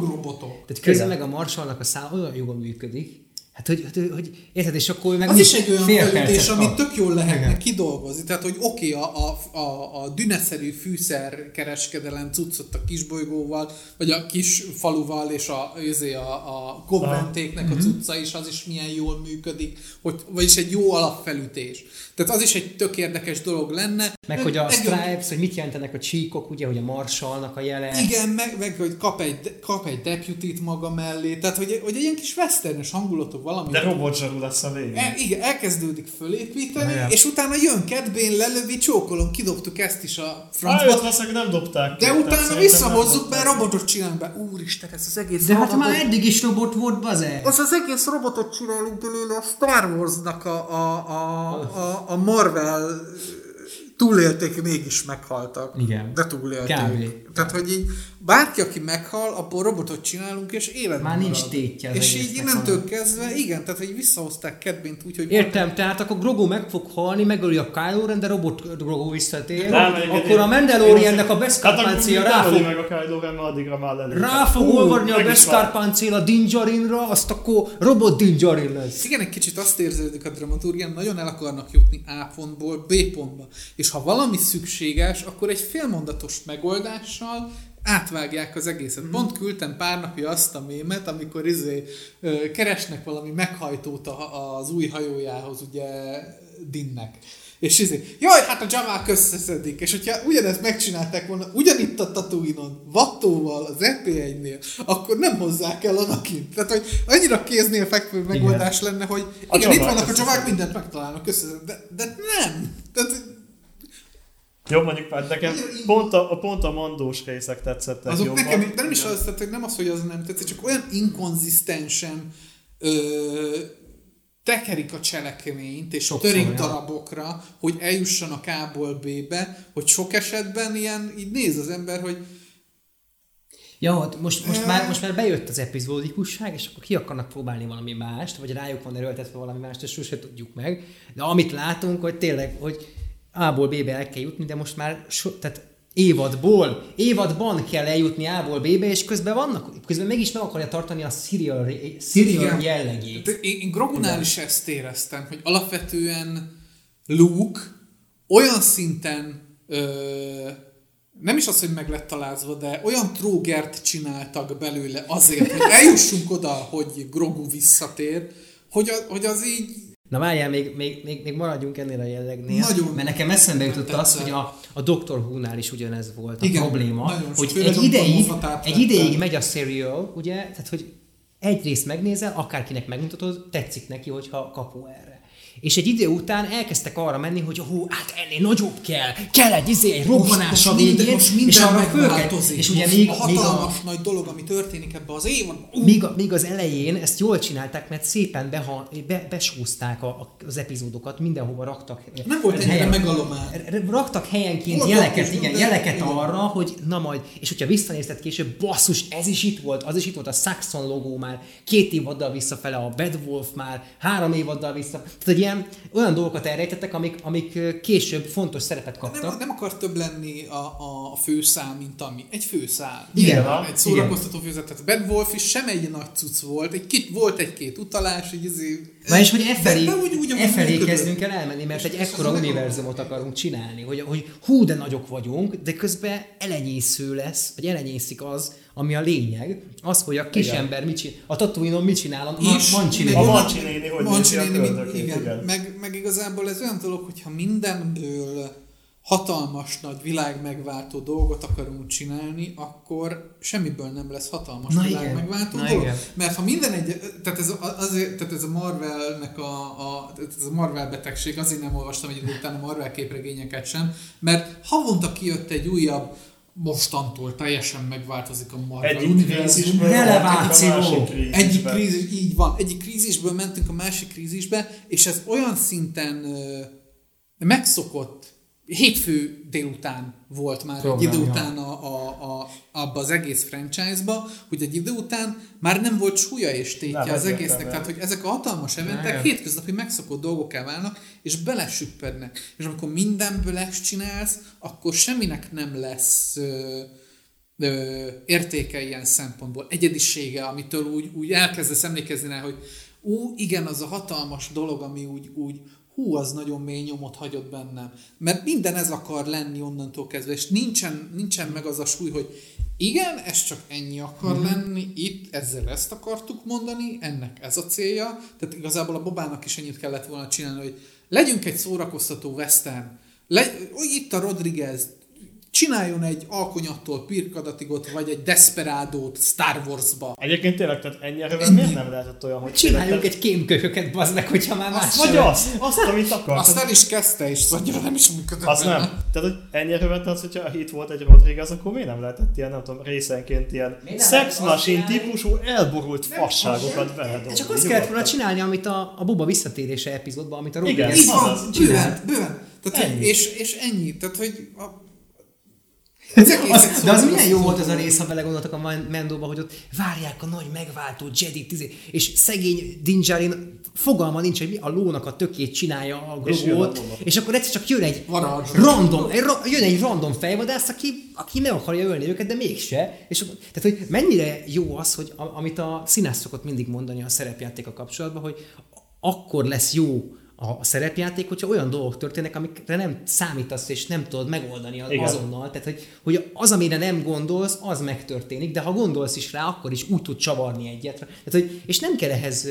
Tehát közben meg a marsalnak a szála olyan jól működik, Hát, hogy, hogy, hogy érted, és akkor meg Az is egy olyan felütés, amit tök jól lehetne Igen. kidolgozni. Tehát, hogy oké, okay, a, a, a, a düneszerű fűszerkereskedelem cuccot a kisbolygóval, vagy a kis faluval, és a, azért a, a konventéknek Mhm. a cucca is, az is milyen jól működik, hogy, vagyis egy jó alapfelütés. Tehát az is egy tök érdekes dolog lenne. Meg hogy a Egy- stripes, hogy mit jelentenek a csíkok, ugye, hogy a marsalnak a jele. Igen, meg, meg hogy kap egy, kap egy deputit maga mellé, tehát hogy, hogy egy ilyen kis westernes hangulatok valami. De robotzsarú lesz a végén. El, igen, elkezdődik fölépíteni, Igen. és utána jön Bane, lelövi, csókolom, kidobtuk ezt is a francba, valószínűleg nem dobták de utána visszahozzuk dobták. robotot csinálunk be. Úristen, ez az egész De hát robotot- már eddig is robot volt, baze. az az egész robotot csinálunk belőle a Star Wars-nak a, a, a, a, a Marvel túlélték, mégis meghaltak. Igen. De túlélték. Kb. Tehát, hogy így bárki, aki meghal, abból robotot csinálunk, és életben Már nincs marad. tétje És így innentől hanem- kezdve, igen, tehát, hogy visszahozták Bane-t úgy, hogy Értem, tehát akkor Grogu meg fog halni, megöli a Kylo Ren, de robot Grogu visszatér. Nem, akkor a Mandaloriannek a Beskar rá fog, meg a Kylo Ren, addigra már lelőtt. rá fog Hú, olvadni a Beskar van. páncél a Din Djarinra, azt akkor robot Din Djarin lesz. Igen, egy kicsit azt érződik a dramaturgián, nagyon el akarnak jutni A pontból B pontba. És ha valami szükséges, akkor egy félmondatos megoldással átvágják az egészet. Pont küldtem pár napja azt a mémet, amikor izé, ö, keresnek valami meghajtót a- az új hajójához, ugye Dinnek. És izé, jaj, hát a Jamak összeszedik, és hogyha ugyanezt megcsinálták volna, ugyanitt a Tatooine-on, Vattóval, az EP1-nél, akkor nem hozzák el Anakin. Tehát, hogy annyira kéznél fekvő megoldás lenne, hogy A igen, itt vannak a összeszedik. mindent megtalálnak össze, de, de nem. Tehát, Jó, mondjuk már nekem pont a, a, pont a mandós részek tetszettek azok jobban. nekem, de nem is az, tehát, nem az, hogy az nem tetszik, csak olyan inkonzisztensen ö, tekerik a cselekményt, és Sokszor törik darabokra, hogy eljussanak A-ból B-be, hogy sok esetben ilyen, így néz az ember, hogy Ja, hát most, most, már, most már bejött az epizódikusság, és akkor ki akarnak próbálni valami mást, vagy rájuk van erőltetve valami mást, ezt sose tudjuk meg. De amit látunk, hogy tényleg, hogy A-ból B-be el kell jutni, de most már so, tehát évadból, évadban kell eljutni A-ból B-be, és közben vannak, közben mégis meg akarja tartani a serial, serial jellegét. De Én, én Grogunál is ezt éreztem, hogy alapvetően Luke olyan szinten ö, nem is az, hogy meg lett találzva, de olyan trógert csináltak belőle azért, hogy eljussunk oda, hogy Grogu visszatér, hogy, a, hogy az így Na várjál, még, még, még, még maradjunk ennél a jellegnél. Nagyon. Mert nekem eszembe jutott az, Tetszett. hogy a, a Dr. Who-nál is ugyanez volt a Igen, probléma, hogy egy ideig, egy ideig megy a serial, ugye, tehát hogy egyrészt megnézel, akárkinek megmutatod, tetszik neki, hogyha kapu erre. És egy idő után elkezdtek arra menni, hogy hú, hát ennél nagyobb kell, kell egy izé, egy robbanás a minden, végén, most és minden arra megváltozik. és ugye még, a még a, hatalmas nagy dolog, ami történik ebbe az évadban. Míg, a- míg az elején ezt jól csinálták, mert szépen beha, be, besúzták a, a, az epizódokat, mindenhova raktak. Nem volt ennyire megalomán. Raktak helyenként Volt jeleket, igen, jeleket arra, hogy na majd, és hogyha visszanézted később, basszus, ez is itt volt, az is itt volt, a Saxon logó már két évaddal visszafele, a Bad Wolf már három évaddal vissza. Tehát egy ilyen olyan dolgokat elrejtettek, amik, amik később fontos szerepet kaptak. nem, nem akar több lenni a, a főszám, mint ami. Egy főszám. Igen, igen. Egy szórakoztató főzet. Tehát Bad Wolf is sem egy nagy cucc volt. Egy kit, volt egy-két utalás, egy izé... Na és hogy e felé, De- de úgy- úgy, e kezdünk el elmenni, mert egy ekkora univerzumot akarunk csinálni, hogy, hogy hú, de nagyok vagyunk, de közben elenyésző lesz, vagy elenyészik az, ami a lényeg, az, hogy a kis Igen. ember mit csinál, a Tatooine-on mit csinál, a meg A onnan- Mancini néni hogy Mancini nézi a köldökét, igen. igen. Meg, meg igazából ez olyan dolog, hogyha mindenből hatalmas nagy világ megváltó dolgot akarunk csinálni, akkor semmiből nem lesz hatalmas Na világ igen. megváltó Na dolog. igen. Mert ha minden egy, tehát ez, a- azért, tehát ez a Marvelnek a, a, tehát ez a Marvel betegség, azért nem olvastam egy idő után a Marvel képregényeket sem, mert havonta kijött egy újabb, mostantól teljesen megváltozik a Marvel Egyik univerzum. krízisből Releváció. Egyik krízis, így van, egyik krízisből mentünk a másik krízisbe, és ez olyan szinten megszokott, hétfő délután volt már Program, egy idő után a, a, a, abba az egész franchise-ba, hogy egy idő után már nem volt súlya és tétje Nem, az egésznek. Tehát, hogy ezek a hatalmas eventek hétköznapi megszokott dolgokká válnak, és belesüppednek. És amikor mindenből ezt csinálsz, akkor semminek nem lesz ö, ö, értéke ilyen szempontból, egyedisége, amitől úgy, úgy elkezdesz emlékezni rá, hogy ú, igen, az a hatalmas dolog, ami úgy, úgy hú, az nagyon mély nyomot hagyott bennem. Mert minden ez akar lenni onnantól kezdve, és nincsen, nincsen meg az a súly, hogy igen, ez csak ennyi akar uh-huh. lenni, itt ezzel ezt akartuk mondani, ennek ez a célja. Tehát igazából a Bobának is ennyit kellett volna csinálni, hogy legyünk egy szórakoztató western. Le, hogy itt a Rodriguez, csináljon egy alkonyattól pirkadatigot, vagy egy desperádót Star Wars-ba. Egyébként tényleg, tehát ennyire Ennyi. miért nem lehetett olyan, hogy Csináljunk tényleg- egy kémkököket, bazd meg, hogyha már más Vagy azt, azt, amit akar. Azt el is kezdte, és az annyira nem is működött. Azt benne. nem. Tehát, hogy ennyire vette az, hogyha itt volt egy Rodriguez, akkor miért nem lehetett ilyen, nem tudom, részenként ilyen sex machine típusú elborult fasságokat beledobni. Csak azt kellett volna csinálni, amit a, a Boba visszatérése epizódban, amit a Robi Igen. Azaz. bőven, bőven. Tehát, Ennyi. És, és ennyi. Tehát, hogy a... Ez Az, de az milyen jó volt az a rész, ha belegondoltak a Mendóba, hogy ott várják a nagy megváltó Jedi tizé, és szegény Din Djarin fogalma nincs, hogy mi a lónak a tökét csinálja a És a grogót, Boba. és akkor egyszer csak jön egy Varázs. random, egy, ra- jön egy random fejvadász, aki, aki meg akarja ölni őket, de mégse. És, tehát, hogy mennyire jó az, hogy a, amit a színász szokott mindig mondani a szerepjátéka kapcsolatban, hogy akkor lesz jó a szerepjáték, hogyha olyan dolgok történnek, amikre nem számítasz és nem tudod megoldani az- Igen. azonnal. Tehát, hogy, hogy az, amire nem gondolsz, az megtörténik, de ha gondolsz is rá, akkor is úgy tud csavarni egyet. Tehát, hogy, és nem kell ehhez,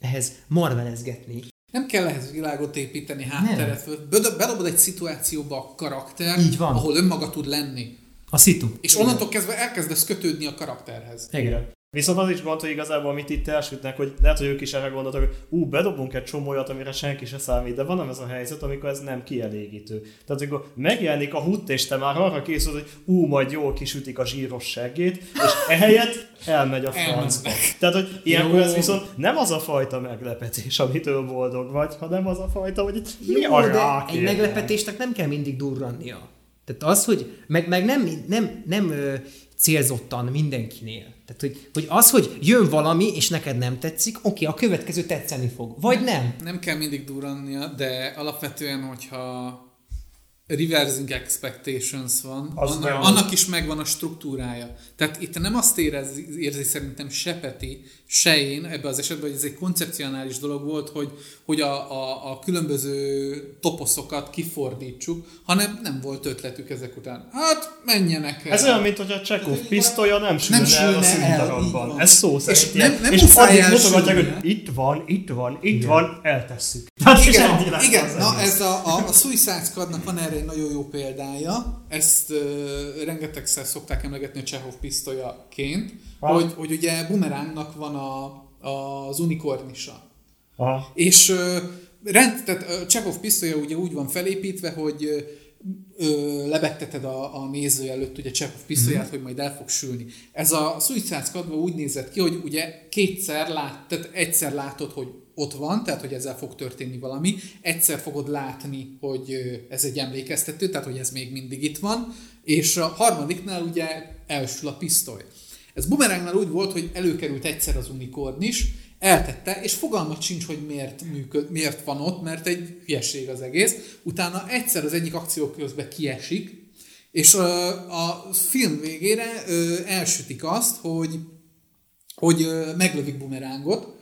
ehhez marvelezgetni. Nem kell ehhez világot építeni, hátteret. Bedobod egy szituációba a karakter, Így van. ahol önmaga tud lenni. A szitu. És onnantól kezdve elkezdesz kötődni a karakterhez. Igen. Viszont az is gond, hogy igazából amit itt elsütnek, hogy lehet, hogy ők is erre gondoltak, hogy ú, bedobunk egy csomó olyat, amire senki se számít, de van nem ez a helyzet, amikor ez nem kielégítő. Tehát amikor megjelenik a hut, és te már arra készül, hogy ú, majd jól kisütik a zsíros seggét, és ehelyett elmegy a francba. Tehát, hogy ilyenkor ez viszont nem az a fajta meglepetés, amitől boldog vagy, hanem az a fajta, hogy itt mi Jó, a de egy meglepetésnek nem kell mindig durrannia. Tehát az, hogy meg, meg nem, nem, nem ö, célzottan mindenkinél. Tehát, hogy, hogy az, hogy jön valami, és neked nem tetszik, oké, a következő tetszeni fog. Vagy nem. Nem kell mindig durrannia, de alapvetően, hogyha reversing expectations van, Az annak, nem. annak is megvan a struktúrája. Tehát itt nem azt érzi, érzi szerintem se Peti, se én ebben az esetben, hogy ez egy koncepcionális dolog volt, hogy, hogy a, a, a különböző toposzokat kifordítsuk, hanem nem volt ötletük ezek után. Hát, menjenek el. Ez olyan, mint hogy a Csekov pisztolya nem sülne, Nem a sülne el, így színdarabban. Ez szó És szerint nem- ilyen. nem és addig mutogatják, hogy itt van, itt van, itt van, eltesszük. [LAUGHS] Tehát Igen, nem igen. na ez a, a, a Suicide Squadnak van erre egy nagyon jó példája, ezt uh, rengetegszer szokták emlegetni a Csehov pisztolyaként, Ha. hogy, hogy ugye Boomerangnak van a, a, az unikornisa. Aha. És ö, rend, tehát ö, Csehov pisztolya ugye úgy van felépítve, hogy ö, lebegteted a, a néző előtt ugye Csehov pisztolyát, mm-hmm. hogy majd el fog sülni. Ez a Suicide Squadban úgy nézett ki, hogy ugye kétszer lát, tehát egyszer látod, hogy ott van, tehát hogy ezzel fog történni valami, egyszer fogod látni, hogy ez egy emlékeztető, tehát hogy ez még mindig itt van, és a harmadiknál ugye elsül a pisztoly. Ez Boomerangnál úgy volt, hogy előkerült egyszer az unikorn is, eltette, és fogalmat sincs, hogy miért, működ, miért van ott, mert egy hülyeség az egész. Utána egyszer az egyik akció közben kiesik, és a film végére elsütik azt, hogy, hogy meglövik bumerángot,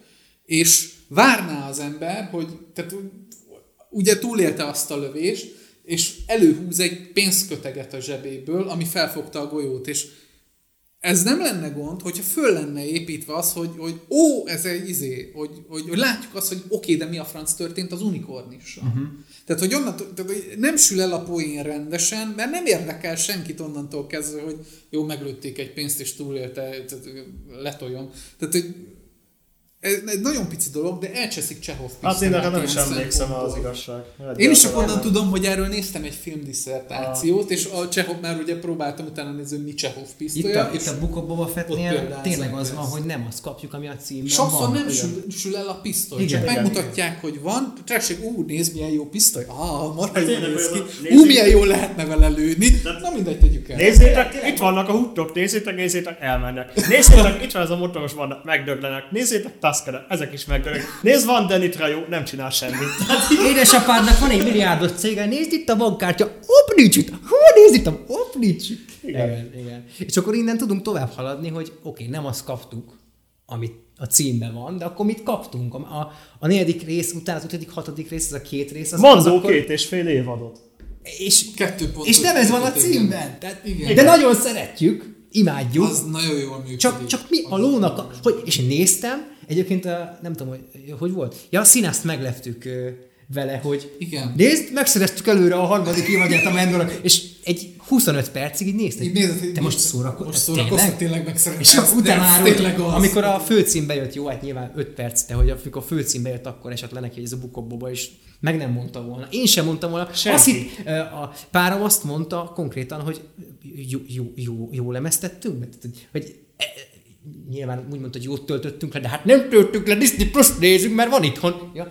és várná az ember, hogy tehát, ugye túlélte azt a lövést, és előhúz egy pénzköteget a zsebéből, ami felfogta a golyót, és ez nem lenne gond, hogyha föl lenne építve az, hogy, hogy ó, ez egy izé, hogy, hogy, hogy látjuk azt, hogy oké, de mi a franc történt az unikornissal. Uh-huh. Tehát, hogy onnan, tehát, hogy nem sül el a poén rendesen, mert nem érdekel senkit onnantól kezdve, hogy jó, meglőtték egy pénzt és túlélte, tehát letoljon. Tehát, hogy ez egy nagyon pici dolog, de elcseszik Csehov Hát én erre nem is emlékszem az igazság. Én is csak onnan tudom, hogy erről néztem egy filmdiszertációt, és a Csehov már ugye próbáltam utána nézni, mi Csehov pisztolya. Itt a, itt a Book of Boba Fettnél tényleg az van, hogy nem azt kapjuk, ami a címben Sokszor van. nem sül, sül, el a pisztoly, igen, csak igen, megmutatják, igen. hogy van, tessék, ú, nézd milyen jó pisztoly, ah, marha jó néz ki, ú, milyen jó lehetne vele lőni, na mindegy, tegyük el. Nézzétek, itt vannak a huttok, nézzétek, nézzétek, elmennek. Nézzétek, itt van ez a motoros vannak, megdöglenek. Nézzétek, Tusker, ezek is megdöglenek. Nézd, van Denitra jó, nem csinál semmit. Édesapádnak van egy milliárdos cége, nézd itt a bankkártya, hopp, nincs itt, hú, nézd itt, hopp, nincs itt. Igen. igen, igen. És akkor innen tudunk tovább haladni, hogy oké, okay, nem azt kaptuk, amit a címben van, de akkor mit kaptunk? A, a, a negyedik rész után, az ötödik, hatodik rész, ez a két rész. Az, Mandó az akkor... két és fél évadot. És, Kettő pont és nem ez van a címben. Tehát, igen. De nagyon szeretjük, imádjuk. Az nagyon jól működik. Csak, csak mi a lónak, a, hogy, és néztem, egyébként a, nem tudom, hogy, hogy volt. Ja, a színászt megleptük vele, hogy Igen. nézd, megszereztük előre a harmadik évadját a Mandalor, és egy 25 percig így nézted. Így nézed, te most szórakozol. Most szórakozol, tényleg megszereztem. És akkor utána már, amikor a főcím bejött, jó, hát nyilván 5 perc, de hogy amikor a főcím bejött, akkor esett le neki, hogy ez a bukobboba, és meg nem mondta volna. Én sem mondtam volna. Senki. Azt hitt, a párom azt mondta konkrétan, hogy jó, jó, jó, jó lemeztettünk, hogy, hogy nyilván úgy mondta, hogy jót töltöttünk le, de hát nem töltünk le, Disney Plus nézünk, mert van itthon. Ja,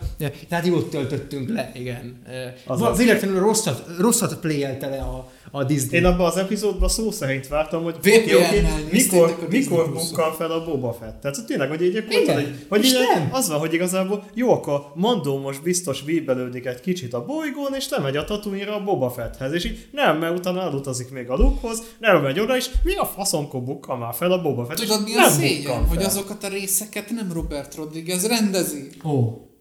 tehát jót töltöttünk le, igen. Az Véletlenül rosszat, rosszat playelte le a, a Disney. Én abban az epizódban szó szerint vártam, hogy okay, okay, mikor, mikor bukkal fel a Boba Fett. Tehát tényleg, hogy így mondtad, hogy, hogy így az van, hogy igazából jó, akkor Mandó most biztos bíbelődik egy kicsit a bolygón, és nem megy a tatooine a Boba Fetthez. És így nem, mert utána elutazik még a Lukehoz, nem megy oda, és mi a faszomkor bukkal már fel a Boba Fett. Tudod, mi a szégyen, hogy azokat a részeket nem Robert Rodriguez rendezi. Ó. Oh.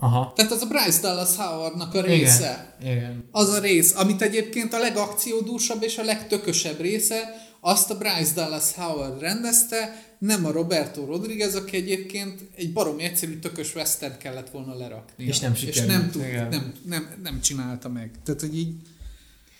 Aha. Tehát az a Bryce Dallas Howardnak a része. Igen. Igen. Az a rész, amit egyébként a legakciódúsabb és a legtökösebb része, azt a Bryce Dallas Howard rendezte, nem a Roberto Rodriguez, aki egyébként egy barom egyszerű tökös western kellett volna lerakni. És nem sikerült. És nem, tud, nem, nem, nem csinálta meg. Tehát, hogy így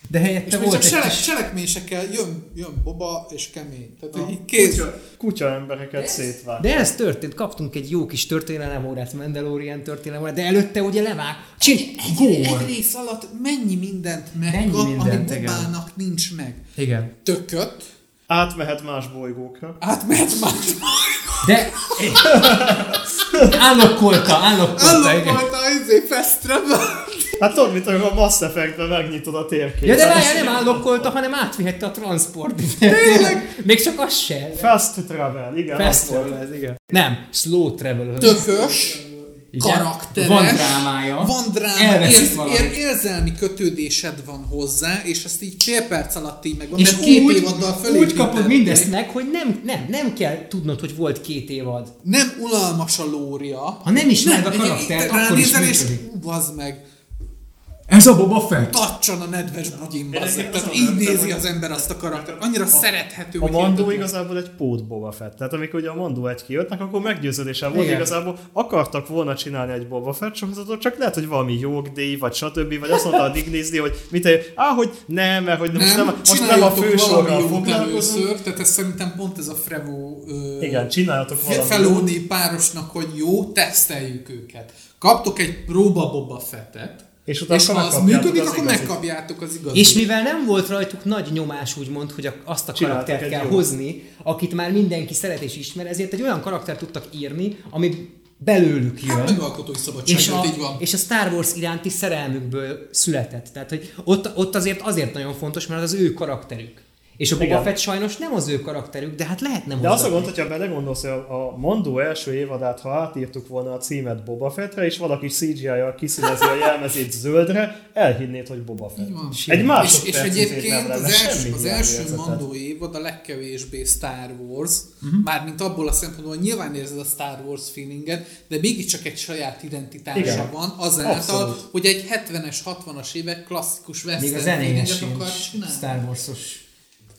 de helyette és volt csak egy selek, kis... cselekmésekkel jön, jön Boba és kemény. Tehát, hogy így kéz... Kutya, kutya embereket szétvág. De ez történt, kaptunk egy jó kis történelem órát, Mandalorian történelem órát, de előtte ugye levág. Csin, egy, egy, egy rész alatt mennyi mindent megkap, mennyi mindent, ami Bobának igen. nincs meg. Igen. Tököt. Átmehet más bolygókra. Átmehet más bolygókra. De... [LAUGHS] állokkolta, állokkolta. Állokkolta, izé, festre. Hát tudod, mint amikor a Mass Effect-ben megnyitod a térképet. Ja, de várjál, nem állokkolta, hanem átvihette a transport. Tényleg? Még csak az se. Fast travel, igen. Fast travel, igen. Nem, slow travel. Tökös. Igen? karakteres. Van drámája. Van dráma, érz, ér, érzelmi kötődésed van hozzá, és ezt így fél perc alatt így megvan, és két úgy, évaddal Úgy kapod mindezt meg, hogy nem, nem, nem kell tudnod, hogy volt két évad. Nem unalmas a lória. Ha nem is meg a karaktert, akkor is működik. És, bazd meg, ez a Boba Fett? Tacson a nedves bugyin, bazzeg. Tehát így nézi az ember azt a karaktert. Annyira a, szerethető, A Mandó igazából egy pót Boba Fett. Tehát amikor ugye a Mandó egy kijöttnek, akkor meggyőződésem volt, igazából akartak volna csinálni egy Boba Fett sorozatot, csak lehet, hogy valami jogdíj, vagy stb. Vagy azt mondta a Disney, hogy mit á, hogy nem, mert hogy nem, most nem, most nem a fősorral foglalkozunk. Tehát ez szerintem pont ez a Frevo Igen, csináljatok valami. Felóni párosnak, hogy jó, teszteljük őket. Kaptok egy próba Boba Fettet, és, utána és ha az működik, akkor megkapjátok az igazit. És mivel nem volt rajtuk nagy nyomás, úgymond, hogy azt a karaktert kell jó. hozni, akit már mindenki szeret és ismer, ezért egy olyan karaktert tudtak írni, ami belőlük jön. Hát megalkotói szabadság, és a, így van. És a Star Wars iránti szerelmükből született. Tehát, hogy ott, ott azért azért nagyon fontos, mert az, az ő karakterük. És a Boba Igen. Fett sajnos nem az ő karakterük, de hát lehetne De azt a gond, hogyha belegondolsz, hogy a Mandó első évadát, ha átírtuk volna a címet Boba Fettre, és valaki CGI-jal kiszínezi a jelmezét zöldre, elhinnéd, hogy Boba Fett. Egy és, és egyébként az, els, az első Mandó évad a legkevésbé Star Wars, uh-huh. mármint abból a szempontból, hogy nyilván érzed a Star Wars feelinget, de mégiscsak egy saját identitása Igen. van, azáltal, Abszolút. hogy egy 70-es, 60-as évek klasszikus western feelinget akar csinálni. Star Wars-os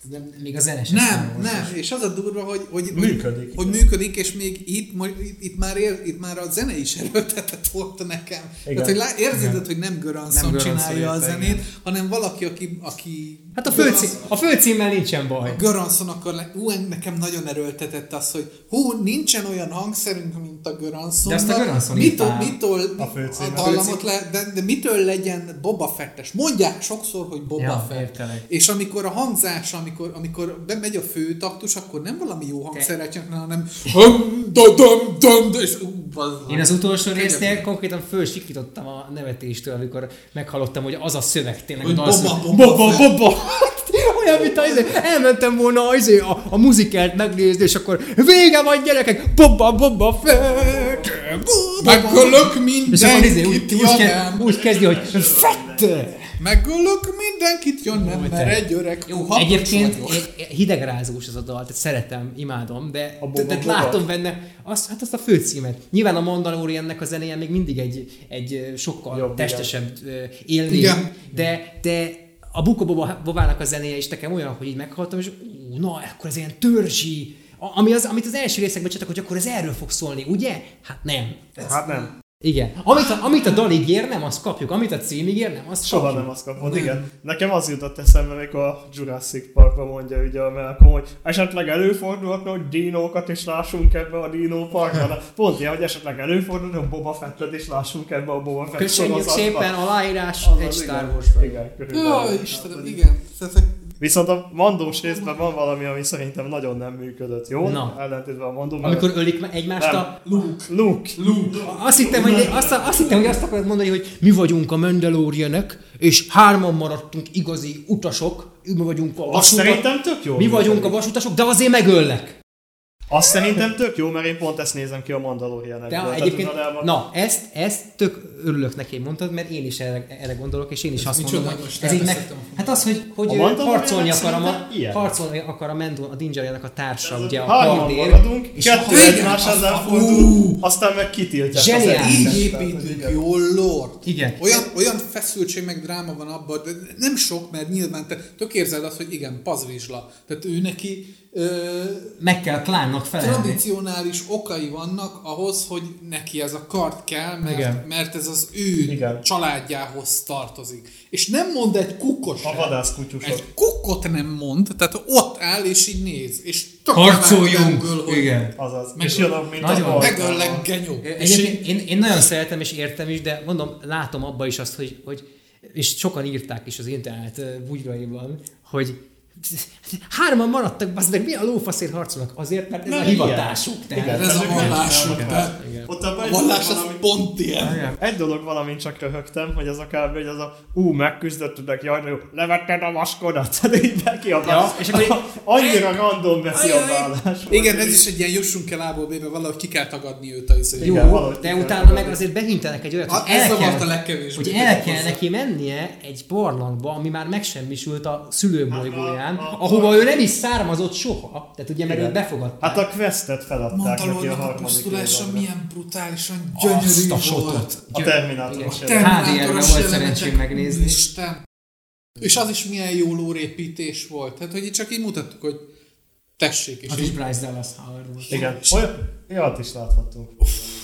De még a zene sem Nem, nem, és az a durva, hogy, hogy, Működik. hogy, hogy működik, és még itt, itt, itt, már ér, itt már a zene is erőltetett volt nekem. Igen. Tehát, hogy lá, érzed, hogy nem Göranszon Nem Göransson csinálja a zenét, igen. hanem valaki, aki, aki Hát a, főcím, a főcímmel nincsen baj. Göranszon akar le... Hú, nekem nagyon erőltetett az, hogy hú, nincsen olyan hangszerünk, mint a Göranszon. De azt a Göransson mitől, mitől A a, főcímet. a dallamot le, de, de, mitől legyen Boba Fettes? Mondják sokszor, hogy Boba Ja, Fett. értelek. És amikor a hangzás, amikor, amikor bemegy a főtaktus, akkor nem valami jó hangszeret hanem hum, da, dum, dum, da, és ú, bazzag. Én az utolsó résznél Kegyetlen. konkrétan fölsikítottam a nevetéstől, amikor meghallottam, hogy az a szöveg tényleg Hogy dalszó- Boba, Boba Boba. Boba. [LAUGHS] Olyan, mint az, elmentem volna az, a, a muzikelt megnézni, és akkor vége van gyerekek, Boba, Boba Fett, Megölök És akkor izé, mindenkit, úgy, úgy, kezdi, hogy Fett! Megölök mindenkit, ja nem, mert egy öreg Jó, egyébként hidegrázós az a dal, tehát szeretem, imádom, de A Boba tehát Boba. látom benne azt, hát azt a főcímet. Nyilván a Mandaloriannek a zenéje még mindig egy, egy sokkal Jobb, testesebb élmény, de, de a Buko Bobának a zenéje is nekem olyan, hogy így meghallottam, és ú, na, akkor ez ilyen törzsi, ami az, amit az első részekben csináltak, hogy akkor ez erről fog szólni, ugye? Hát nem. Hát nem. Igen. Amit a, amit a dal ígér, nem, azt kapjuk. Amit a cím ígér, nem, azt Soha kapjuk. nem azt kapod, igen. Nekem az jutott eszembe, amikor a Jurassic Parkban mondja ugye a Malcolm, hogy esetleg előfordulhatna, hogy dinókat is lássunk ebbe a Dino Parkban. De Pont ilyen, hogy esetleg előfordulna, hogy Boba Fettet is lássunk ebbe a Boba Fett Köszönjük szépen, aláírás Az egy Star igen. Wars-ra. Igen, körülbelül. Jó, Istenem, igen. Tehát, Viszont a mandós részben van valami, ami szerintem nagyon nem működött, jó? Na. Ellentétben a mandó. Amikor ölik egymást nem. a... Luke. Luke. Luke. Azt hittem, hogy, azt, azt hittem, hogy azt akarod mondani, hogy mi vagyunk a Mandalorianek, és hárman maradtunk igazi utasok, mi vagyunk a Azt vasutak, szerintem tök jó. mi vagyunk a vasutasok, de azért megöllek. Azt szerintem tök jó, mert én pont ezt nézem ki a Mandalorian De egyébként, na, ezt, ezt tök örülök neki, mondtad, mert én is erre, erre gondolok, és én is azt micsoda, mondom, hogy most ez így meg, hát az, hogy, hogy A harcolni akar, a, harcolni akar a, Mendo, a Dinjajának a társa, ugye a kardér, maradunk, és kettő Igen, egymás az- ellen fordul, aztán meg kitiltják. Zseniális. Így építünk, Igen. jó lord. Igen. Olyan, olyan feszültség meg dráma van abban, de nem sok, mert nyilván te tök érzed azt, hogy igen, pazvizsla. Tehát ő neki ö, meg kell klánnak felelni. tradicionális okai vannak ahhoz, hogy neki ez a kard kell, mert, Igen. mert ez az ő Igen. családjához tartozik. És nem mond egy kukkot A vadászkutyusok. Egy kukkot nem mond, tehát ott áll és így néz. És Harcoljunk! Igen. Azaz. Meg- és jön, mint Nagyon. Megöllek genyó. És Egyébként én, én nagyon szeretem és értem is, de mondom, látom abba is azt, hogy, hogy és sokan írták is az internet bugyraiban, hogy hárman maradtak, az meg mi a lófaszért harcolnak? Azért, mert ez Mert a hivatásuk. Tehát. Igen. ez a vallásuk. Ott A egy vallás dolog az pont ilyen. Igen. Egy dolog valamint csak röhögtem, hogy az a kb. hogy az a ú, megküzdöttetek, jaj, jó, levetted a maskodat, tehát [LAUGHS] így bekiabál. Ja, és akkor [LAUGHS] Annyira random bekiabálás. volt. Igen, ez is egy ilyen jussunk el ából bébe, valahogy ki kell tagadni őt a izé. Jó, de utána meg azért behintenek egy olyat, A- hogy ez el kell, a legkevésbé. hogy el kell neki mennie egy barlangba, ami már megsemmisült a szülőbolygóján, Hát a- a- ahova ő nem is származott soha. Tehát ugye, mert őt befogadták. Hát a questet feladták neki a a harmadik pusztulása milyen brutálisan Azt a sotot. A Terminátoros. HDR-ben volt szerencsém megnézni. Isten. És az is milyen jó lórépítés volt. Tehát, hogy itt csak így mutattuk, hogy tessék. És Az is így, Bryce Dallas Howard volt. Igen. Olyan, olyat is láthattunk.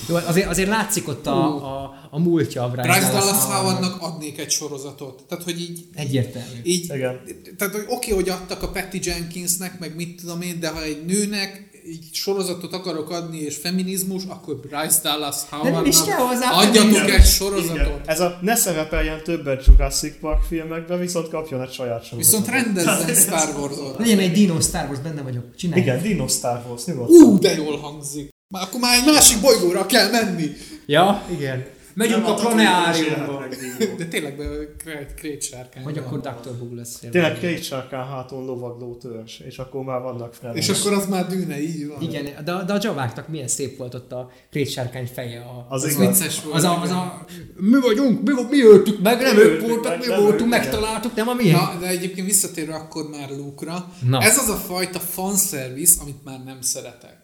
Jó, azért, azért látszik ott a, a, a múltja a Bryce, Bryce Dallas Howardnak. Adnék egy sorozatot. Tehát, hogy így Egyértelmű. Így, Igen. Tehát, hogy oké, hogy adtak a Patty Jenkinsnek, meg mit tudom én, de ha egy nőnek így sorozatot akarok adni, és feminizmus, akkor Bryce Dallas hozzá adjatok egy sorozatot. Igen. Ez a ne szerepeljen többet Jurassic Park filmekben, viszont kapjon egy saját sorozatot. Viszont rendezzen Star Wars-ot. Legyen egy Dino Star Wars, benne vagyok. Csinálj. Igen, Dino Star Wars, nyugodtan. Ú, de jól hangzik. Már akkor már egy másik bolygóra kell menni. Ja, igen. Megyünk Nem a planeáriumba. De tényleg Krét, Krét sárkány. Vagy van. akkor Dr. Who lesz. Tényleg két sárkán háton lovagló törzs, és akkor már vannak friendek. És akkor az már dűne, így van. Igen, de, de a javáknak milyen szép volt ott a krétcsárkány feje. A, Az igaz. vicces volt. az, a, az a, mi vagyunk, mi, mi öltük meg, nem ők voltak, mi voltunk, megtaláltuk, nem a miénk. Na, de egyébként visszatérve akkor már Luke-ra. Na. Ez az a fajta fanservice, amit már nem szeretek.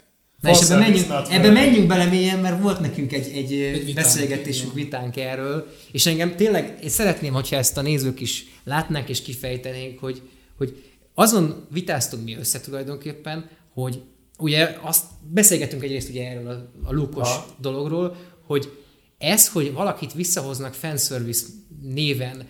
Na és ebbe menjünk, ebbe menjünk bele mélyen, mert volt nekünk egy, egy, egy vitánk, beszélgetésünk, van. vitánk erről, és engem tényleg, én szeretném, hogyha ezt a nézők is látnák és kifejtenénk, hogy, hogy azon vitáztunk mi össze tulajdonképpen, hogy ugye azt beszélgetünk egyrészt ugye erről a, a lukos Ha. dologról, hogy ez, hogy valakit visszahoznak fanservice néven,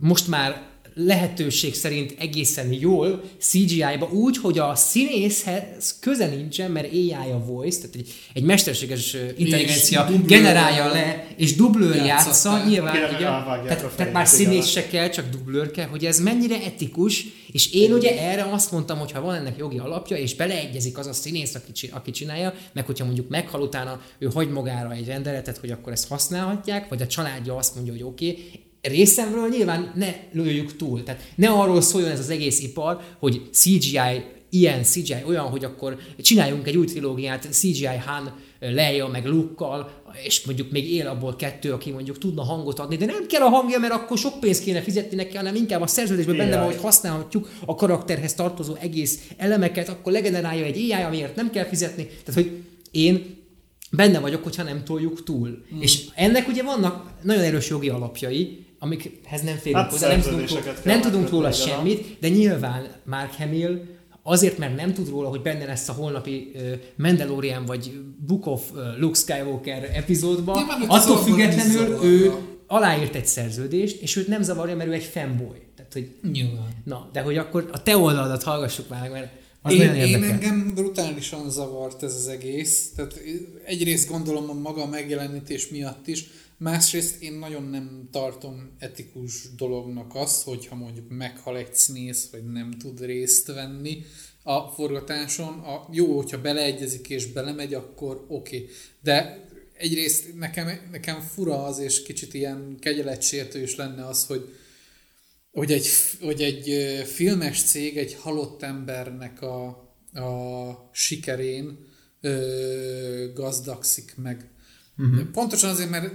most már lehetőség szerint egészen jól CGI-ba, úgy, hogy a színészhez köze nincsen, mert AI a voice, tehát egy, egy mesterséges intelligencia generálja le, és dublőr játsza, nyilván, ugye, tehát, tehát már színész se kell, csak dublőr kell, hogy ez mennyire etikus, és én ugye erre azt mondtam, hogy ha van ennek jogi alapja, és beleegyezik az a színész, aki, aki csinálja, meg hogyha mondjuk meghal utána, ő hagy magára egy rendeletet, hogy akkor ezt használhatják, vagy a családja azt mondja, hogy oké, okay, részemről nyilván ne lőjük túl. Tehát ne arról szóljon ez az egész ipar, hogy CGI ilyen, CGI olyan, hogy akkor csináljunk egy új trilógiát CGI Han, Leia meg Luke-kal, és mondjuk még él abból kettő, aki mondjuk tudna hangot adni, de nem kell a hangja, mert akkor sok pénzt kéne fizetni neki, hanem inkább a szerződésben benne van, hogy használhatjuk a karakterhez tartozó egész elemeket, akkor legenerálja egy AI, amiért nem kell fizetni. Tehát, hogy én benne vagyok, hogyha nem toljuk túl. Mm. És ennek ugye vannak nagyon erős jogi alapjai, amikhez nem férünk Hát hozzá, nem tudunk, nem tudunk róla semmit, de nyilván Mark Hamill azért, mert nem tud róla, hogy benne lesz a holnapi uh, Mandalorian vagy Book of uh, Luke Skywalker epizódban, Nyilván attól függetlenül ő aláírt egy szerződést, és őt nem zavarja, mert ő egy fanboy. Tehát, hogy Nyilván. na, de hogy akkor a te oldaladat hallgassuk már, meg, mert az Én, én engem brutálisan zavart ez az egész. Tehát egyrészt gondolom a maga megjelenítés miatt is, másrészt én nagyon nem tartom etikus dolognak azt, hogyha mondjuk meghal egy színész, vagy nem tud részt venni a forgatáson. A, jó, hogyha beleegyezik és belemegy, akkor oké. Okay. De egyrészt nekem, nekem fura az, és kicsit ilyen kegyeletsértő is lenne az, hogy hogy egy, hogy egy filmes cég egy halott embernek a, a sikerén ö, gazdagszik meg. Uh-huh. Pontosan azért, mert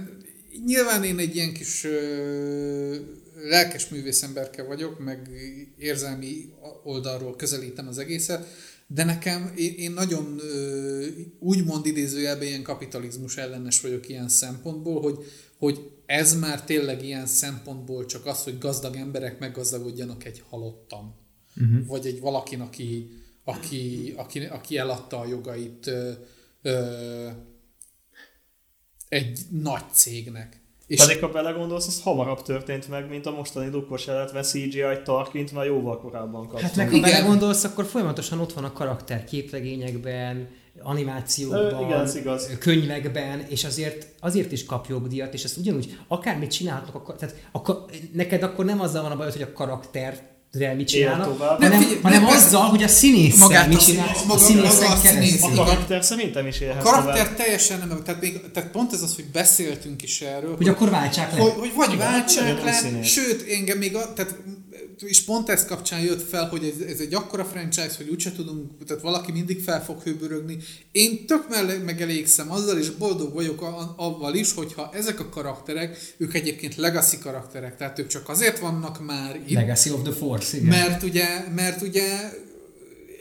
nyilván én egy ilyen kis ö, lelkes művészemberke vagyok, meg érzelmi oldalról közelítem az egészet, de nekem, én, én nagyon ö, úgymond idézőjelben ilyen kapitalizmus ellenes vagyok ilyen szempontból, hogy, hogy ez már tényleg ilyen szempontból csak az, hogy gazdag emberek meggazdagodjanak egy halottan. Uh-huh. Vagy egy valakin, aki, aki, aki, aki eladta a jogait ö, ö, egy nagy cégnek. És Pedig ha belegondolsz, az hamarabb történt meg, mint a mostani lukkos jelenetben CGI Tarkint már jóval korábban kaptunk. Hát meg ha Igen. belegondolsz, akkor folyamatosan ott van a karakter képregényekben, animációkban, Ö, igen, igaz. könyvekben, és azért, azért is kap jogdíjat, és ezt ugyanúgy akármit csinálhatnak, akkor, tehát akkor, neked akkor nem azzal van a bajod, hogy a karakter mit csinálnak, hanem, Nem, figyelj, hanem nem, azzal, hogy a színésszel Magát mit a csinál, színész- a maga- színészen a színész. A karakter szerintem is a élhet karakter tovább. teljesen nem, tehát, még, tehát pont ez az, hogy beszéltünk is erről, Hogy akkor váltsák le. hogy, hogy vagy Igen, váltsák le, színész. sőt, engem még, a, tehát, és pont ez kapcsán jött fel, hogy ez, ez egy akkora franchise, hogy úgyse tudunk, tehát valaki mindig fel fog hőbörögni. Én tök megelégszem azzal, és boldog vagyok a, avval is, hogyha ezek a karakterek, ők egyébként legacy karakterek, tehát ők csak azért vannak már itt, Legacy of the Force, igen. mert ugye, mert ugye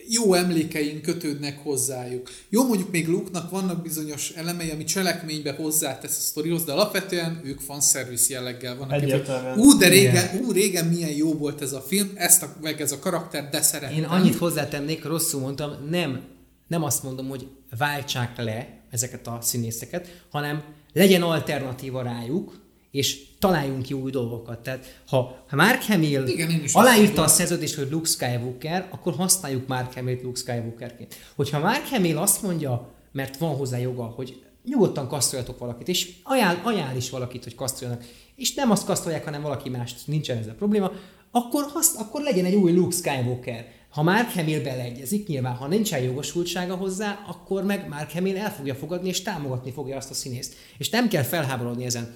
jó emlékeink kötődnek hozzájuk. Jó, mondjuk még Luke-nak vannak bizonyos elemei, ami cselekménybe hozzátesz a sztorihoz, de alapvetően ők fanservice jelleggel vannak. Egyértelműen. Ú, de régen, ú, régen milyen jó volt ez a film, ezt a, meg ez a karakter, de szeretem. Én annyit hozzátennék, rosszul mondtam, nem, nem azt mondom, hogy váltsák le ezeket a színészeket, hanem legyen alternatíva rájuk, és találjunk ki új dolgokat. Tehát ha, ha Mark Hamill Igen, aláírta a szerződést, hogy Luke Skywalker, akkor használjuk Mark Hamill Luke Skywalkerként. Hogyha Mark Hamill azt mondja, mert van hozzá joga, hogy nyugodtan kasztoljatok valakit, és ajánl, ajánl is valakit, hogy kasztoljanak, és nem azt kasztolják, hanem valaki mást, nincsen ez a probléma, akkor, hasz, akkor legyen egy új Luke Skywalker. Ha Mark Hamill beleegyezik, nyilván, ha nincsen jogosultsága hozzá, akkor meg Mark Hamill el fogja fogadni, és támogatni fogja azt a színészt. És nem kell felháborodni ezen.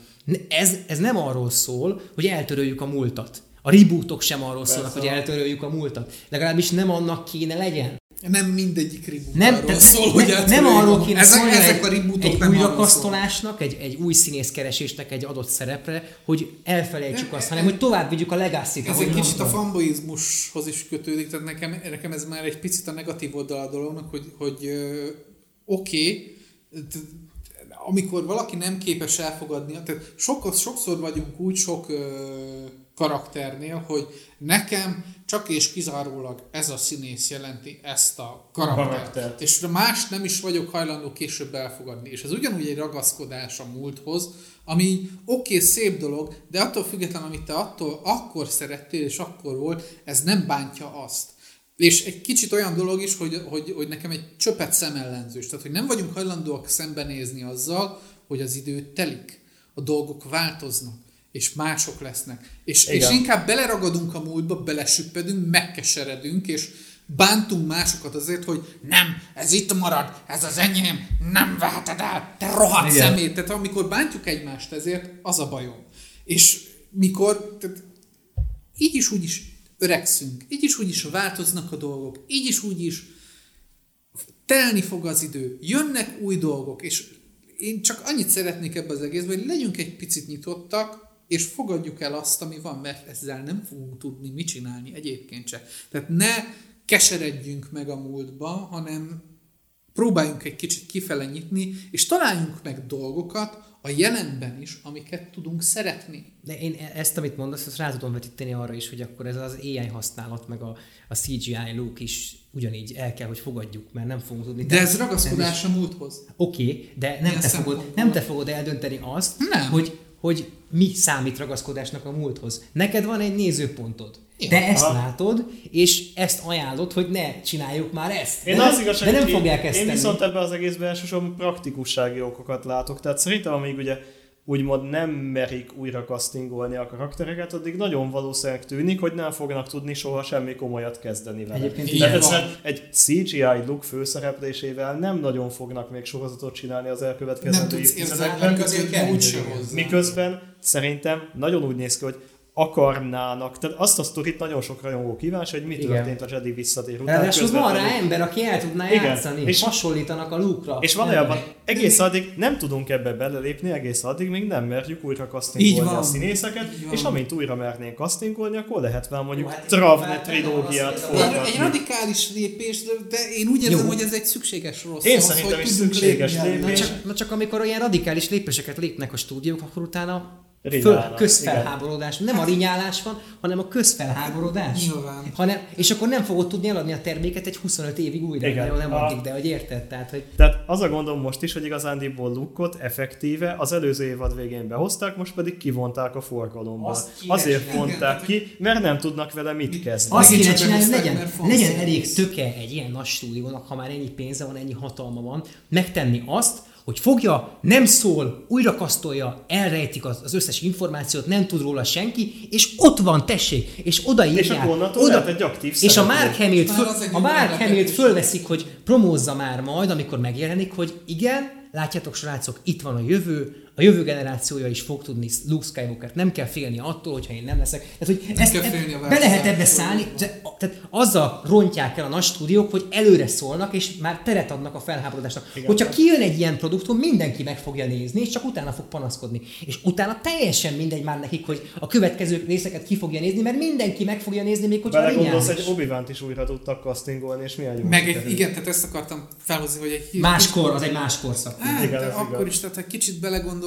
Ez, ez nem arról szól, hogy eltöröljük a múltat. A rebootok sem arról szólnak, hogy eltöröljük a múltat. Legalábbis nem annak kéne legyen. Nem mindegyik reboot Nem, arról tehát szól, ne, hogy nem arról kéne ezek, szólni, ezek a egy, rebootok egy nem újrakasztolásnak, egy, egy új színészkeresésnek egy adott szerepre, hogy elfelejtsük azt, hanem hogy tovább vigyük a legacy-t. Ez egy kicsit a fanboizmushoz is kötődik, tehát nekem, nekem ez már egy picit a negatív oldal a dolognak, hogy, hogy oké, okay, amikor valaki nem képes elfogadni, tehát sokszor, sokszor vagyunk úgy sok ö, karakternél, hogy nekem csak és kizárólag ez a színész jelenti ezt a karaktert. Karaktert. És más nem is vagyok hajlandó később elfogadni. És ez ugyanúgy egy ragaszkodás a múlthoz, ami oké, okay, szép dolog, de attól függetlenül, amit te attól akkor szerettél, és akkor volt, ez nem bántja azt. És egy kicsit olyan dolog is, hogy, hogy, hogy nekem egy csöpet szemellenzős. Tehát, hogy nem vagyunk hajlandóak szembenézni azzal, hogy az idő telik, a dolgok változnak, és mások lesznek. És, és Igen. inkább beleragadunk a múltba, belesüppedünk, megkeseredünk, és bántunk másokat azért, hogy nem, ez itt marad, ez az enyém, nem veheted el, te rohadt Igen. szemét. Tehát amikor bántjuk egymást ezért, az a bajom. És mikor, tehát így is úgy is öregszünk, így is úgy is változnak a dolgok, így is úgy is telni fog az idő, jönnek új dolgok, és én csak annyit szeretnék ebbe az egészben, hogy legyünk egy picit nyitottak, és fogadjuk el azt, ami van, mert ezzel nem fogunk tudni mit csinálni egyébként se. Tehát ne keseredjünk meg a múltba, hanem próbáljunk egy kicsit kifele nyitni, és találjunk meg dolgokat a jelenben is, amiket tudunk szeretni. De én e- ezt, amit mondasz, ezt rá tudom vetíteni arra is, hogy akkor ez az AI használat, meg a, a CGI look is ugyanígy el kell, hogy fogadjuk, mert nem fogunk tudni. De ez ragaszkodás a múlthoz. Oké, okay, de nem te, fogod, nem te fogod eldönteni azt, Nem. hogy, hogy mi számít ragaszkodásnak a múlthoz. Neked van egy nézőpontod. Ja. Te ezt Aha. látod, és ezt ajánlod, hogy ne csináljuk már ezt. Én de, az nem, igazság, de nem fogják én, ezt Én tenni. viszont ebben az egészben elsősorban praktikussági okokat látok. Tehát szerintem, amíg ugye úgymond nem merik újra castingolni a karaktereket, addig nagyon valószínűleg tűnik, hogy nem fognak tudni soha semmi komolyat kezdeni vele. Egyébként Tehát egyszerűen egy CGI look főszereplésével nem nagyon fognak még sorozatot csinálni az elkövetkező Nem tudsz évtizedekben. Miközben szerintem nagyon úgy néz ki, hogy akarnának, tehát azt a sztorit nagyon sok rajongó kíváncsi, hogy mi Igen. történt a Jedi visszatér után. Ráadásul van rá ember, aki el tudná Igen, játszani. és- Hasonlítanak a lukra. És valójában egész addig nem tudunk ebbe belelépni, egész addig még nem merjük újra van. a színészeket, és amint újra mernénk castingolni, akkor lehet már mondjuk hát Travne trilógiát az, Egy, radikális lépés, de- de én úgy érzem, hogy ez egy szükséges rossz. Én szerintem is szükséges lépés. csak, na csak amikor olyan radikális lépéseket lépnek a stúdiók, akkor utána föl, közfelháborodás. Nem a rinyálás van, hanem a közfelháborodás. Nyilván. Hanem, és akkor nem fogod tudni eladni a terméket egy 25 évig újra. Igen. Igen. Nem A- addig, de hogy érted? Tehát, hogy Tehát az a gondom most is, hogy igazándiból Lukkot effektíve az előző évad végén behozták, most pedig kivonták a forgalomból. Azért vonták ki, mert nem tudnak vele mit kezdeni. azt kéne csinálni, hogy legyen, legyen elég töke egy ilyen nagy stúdiónak, ha már ennyi pénze van, ennyi hatalma van, megtenni azt, hogy fogja, nem szól, újra kasztolja, elrejtik az, az összes információt, nem tud róla senki, és ott van, tessék, és odaírják. És akkor onnantól lehet egy aktív És a. Mark Hamill, Már föl, a Mark meglepetés. Hamill fölveszik, hogy promózza már majd, amikor megjelenik, hogy igen, látjátok srácok, itt van a jövő, a jövő generációja is fog tudni Luke Skywalker, nem kell félni attól, hogyha én nem leszek. Tehát, hogy ezt, kell ezt félni a be lehet ebbe szállni, de- tehát azzal rontják el a nagy stúdiók, hogy előre szólnak, és már teret adnak a felháborodásnak. Igen. Hogyha kijön egy ilyen produktum, mindenki meg fogja nézni, és csak utána fog panaszkodni. És utána teljesen mindegy már nekik, hogy a következő részeket ki fogja nézni, mert mindenki meg fogja nézni, még hogyha Belegondolsz, rinyál is. egy obi is újra tudtak castingolni, és milyen jó. Meg egy, sikerült. igen, tehát ezt akartam felhozni, hogy egy Máskor, az egy más korszak. Hát, Igen, akkor igaz. is, tehát ha kicsit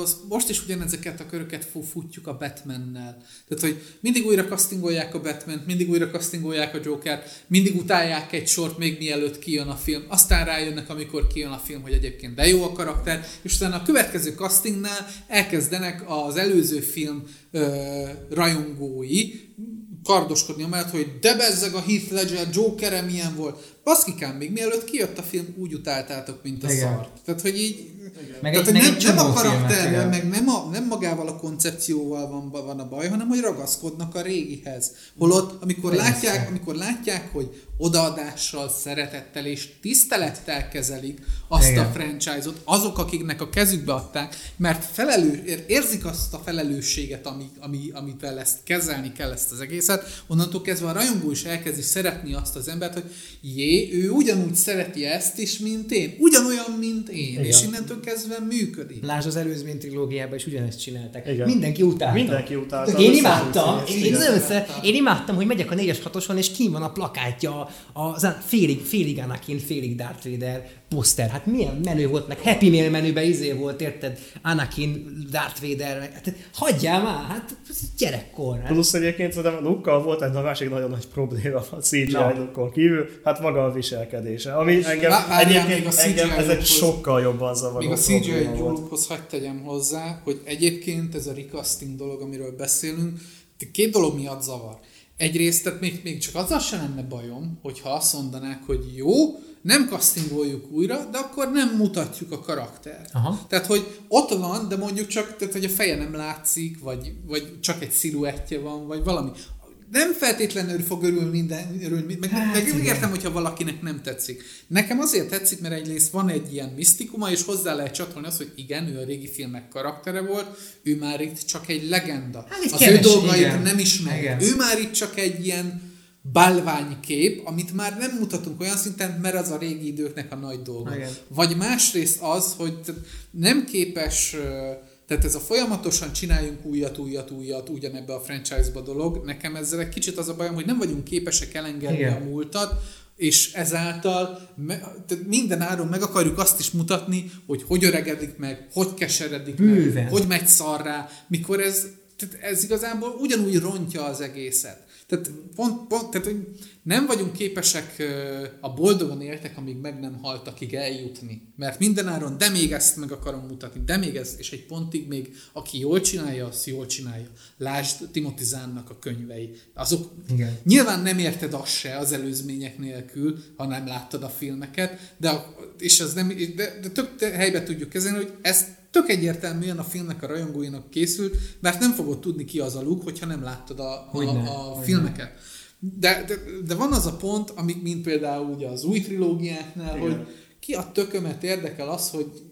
belegondolsz, most is ugyanezeket a köröket fu- futjuk a Batmannel. Tehát, hogy mindig újra castingolják a batman mindig újra castingolják a joker mindig utálják egy sort még mielőtt kijön a film, aztán rájönnek, amikor kijön a film, hogy egyébként de jó a karakter, és utána a következő castingnál elkezdenek az előző film ö, rajongói kardoskodni amellett, hogy de bezzeg a Heath Ledger Jokere milyen volt. Baszkikám, még mielőtt kijött a film, úgy utáltátok, mint a Igen. szart. Tehát, hogy így... Meg tehát, egy- hogy nem, nem a karakterrel, igen. meg nem, a, nem magával a koncepcióval van, van a baj, hanem hogy ragaszkodnak a régihez. Holott, amikor Persze. látják, amikor látják, hogy odaadással, szeretettel és tisztelettel kezelik azt Igen. a franchise-ot, azok, akiknek a kezükbe adták, mert felelő, ér- érzik azt a felelősséget, ami, ami, amivel ezt kezelni kell ezt az egészet, onnantól kezdve a rajongó is elkezdi szeretni azt az embert, hogy ő ugyanúgy szereti ezt is, mint én. Ugyanolyan, mint én. Igen. És innentől kezdve működik. Lásd az előzmény trilógiában is ugyanezt csináltak. Igen. Mindenki utálta. Mindenki utálta. Én imádtam, én, én, szer- én imádtam, hogy megyek a 4-es 6 és kín van a plakátja, az a félig, félig Anakin, félig Darth Vader poszter. Hát milyen menő volt, meg Happy Meal menüben izé volt, érted? Anakin, Darth Vader, meg, hát hagyjál már, hát gyerekkor. Hát. Plusz egyébként szerintem Lukkal volt egy másik nagyon nagy probléma a CGI. Lukkon kívül, hát maga a viselkedése. Ami engem, Vá- várjál, még egyébként a engem CGI ez egy sokkal jobban zavaró Még a CGI. Joe-hoz hagyd tegyem hozzá, hogy egyébként ez a recasting dolog, amiről beszélünk, két dolog miatt zavar. Egyrészt, tehát még, még csak azzal sem lenne bajom, hogyha azt mondanák, hogy jó, nem castingoljuk újra, de akkor nem mutatjuk a karaktert. Aha. Tehát, hogy ott van, de mondjuk csak, tehát, hogy a feje nem látszik, vagy, vagy csak egy sziluettje van, vagy valami. Nem feltétlenül fog örülni minden, örülni, meg, hát, meg, meg értem, hogyha valakinek nem tetszik. Nekem azért tetszik, mert egyrészt van egy ilyen misztikuma, és hozzá lehet csatolni azt, hogy igen, ő a régi filmek karaktere volt, ő már itt csak egy legenda. Hát egy Az keves, ő dolgait igen. nem ismerjük. Igen. Ő már itt csak egy ilyen bálványkép, amit már nem mutatunk olyan szinten, mert az a régi időknek a nagy dolga. Igen. Vagy másrészt az, hogy nem képes, ö, tehát ez a folyamatosan csináljunk újat, újat, újat, ugyanebbe a franchise-ba dolog. Nekem ezzel egy kicsit az a bajom, hogy nem vagyunk képesek elengedni Igen. a múltat, és ezáltal minden áron meg akarjuk azt is mutatni, hogy hogy öregedik meg, hogy keseredik Bőven. meg, hogy megy szarrá, mikor ez, tehát ez igazából ugyanúgy rontja az egészet. Tehát, pont, pont, tehát hogy nem vagyunk képesek a boldogan éltek, amíg meg nem haltakig eljutni. Mert mindenáron, de még ezt meg akarom mutatni, de még ezt, és egy pontig még, aki jól csinálja, azt jól csinálja. Lásd Timothy Zánnak a könyvei. Azok Igen. Nyilván nem érted azt se az előzmények nélkül, ha nem láttad a filmeket, de, és az nem, de, de te- helybe tudjuk kezelni, hogy ez tök egyértelműen a filmnek a rajongóinak készült, mert nem fogod tudni ki az a Luke, hogyha nem láttad a, a, a filmeket. De, de, de, van az a pont, amik, mint például ugye az új trilógiáknál, Igen. hogy ki a tökömet érdekel az, hogy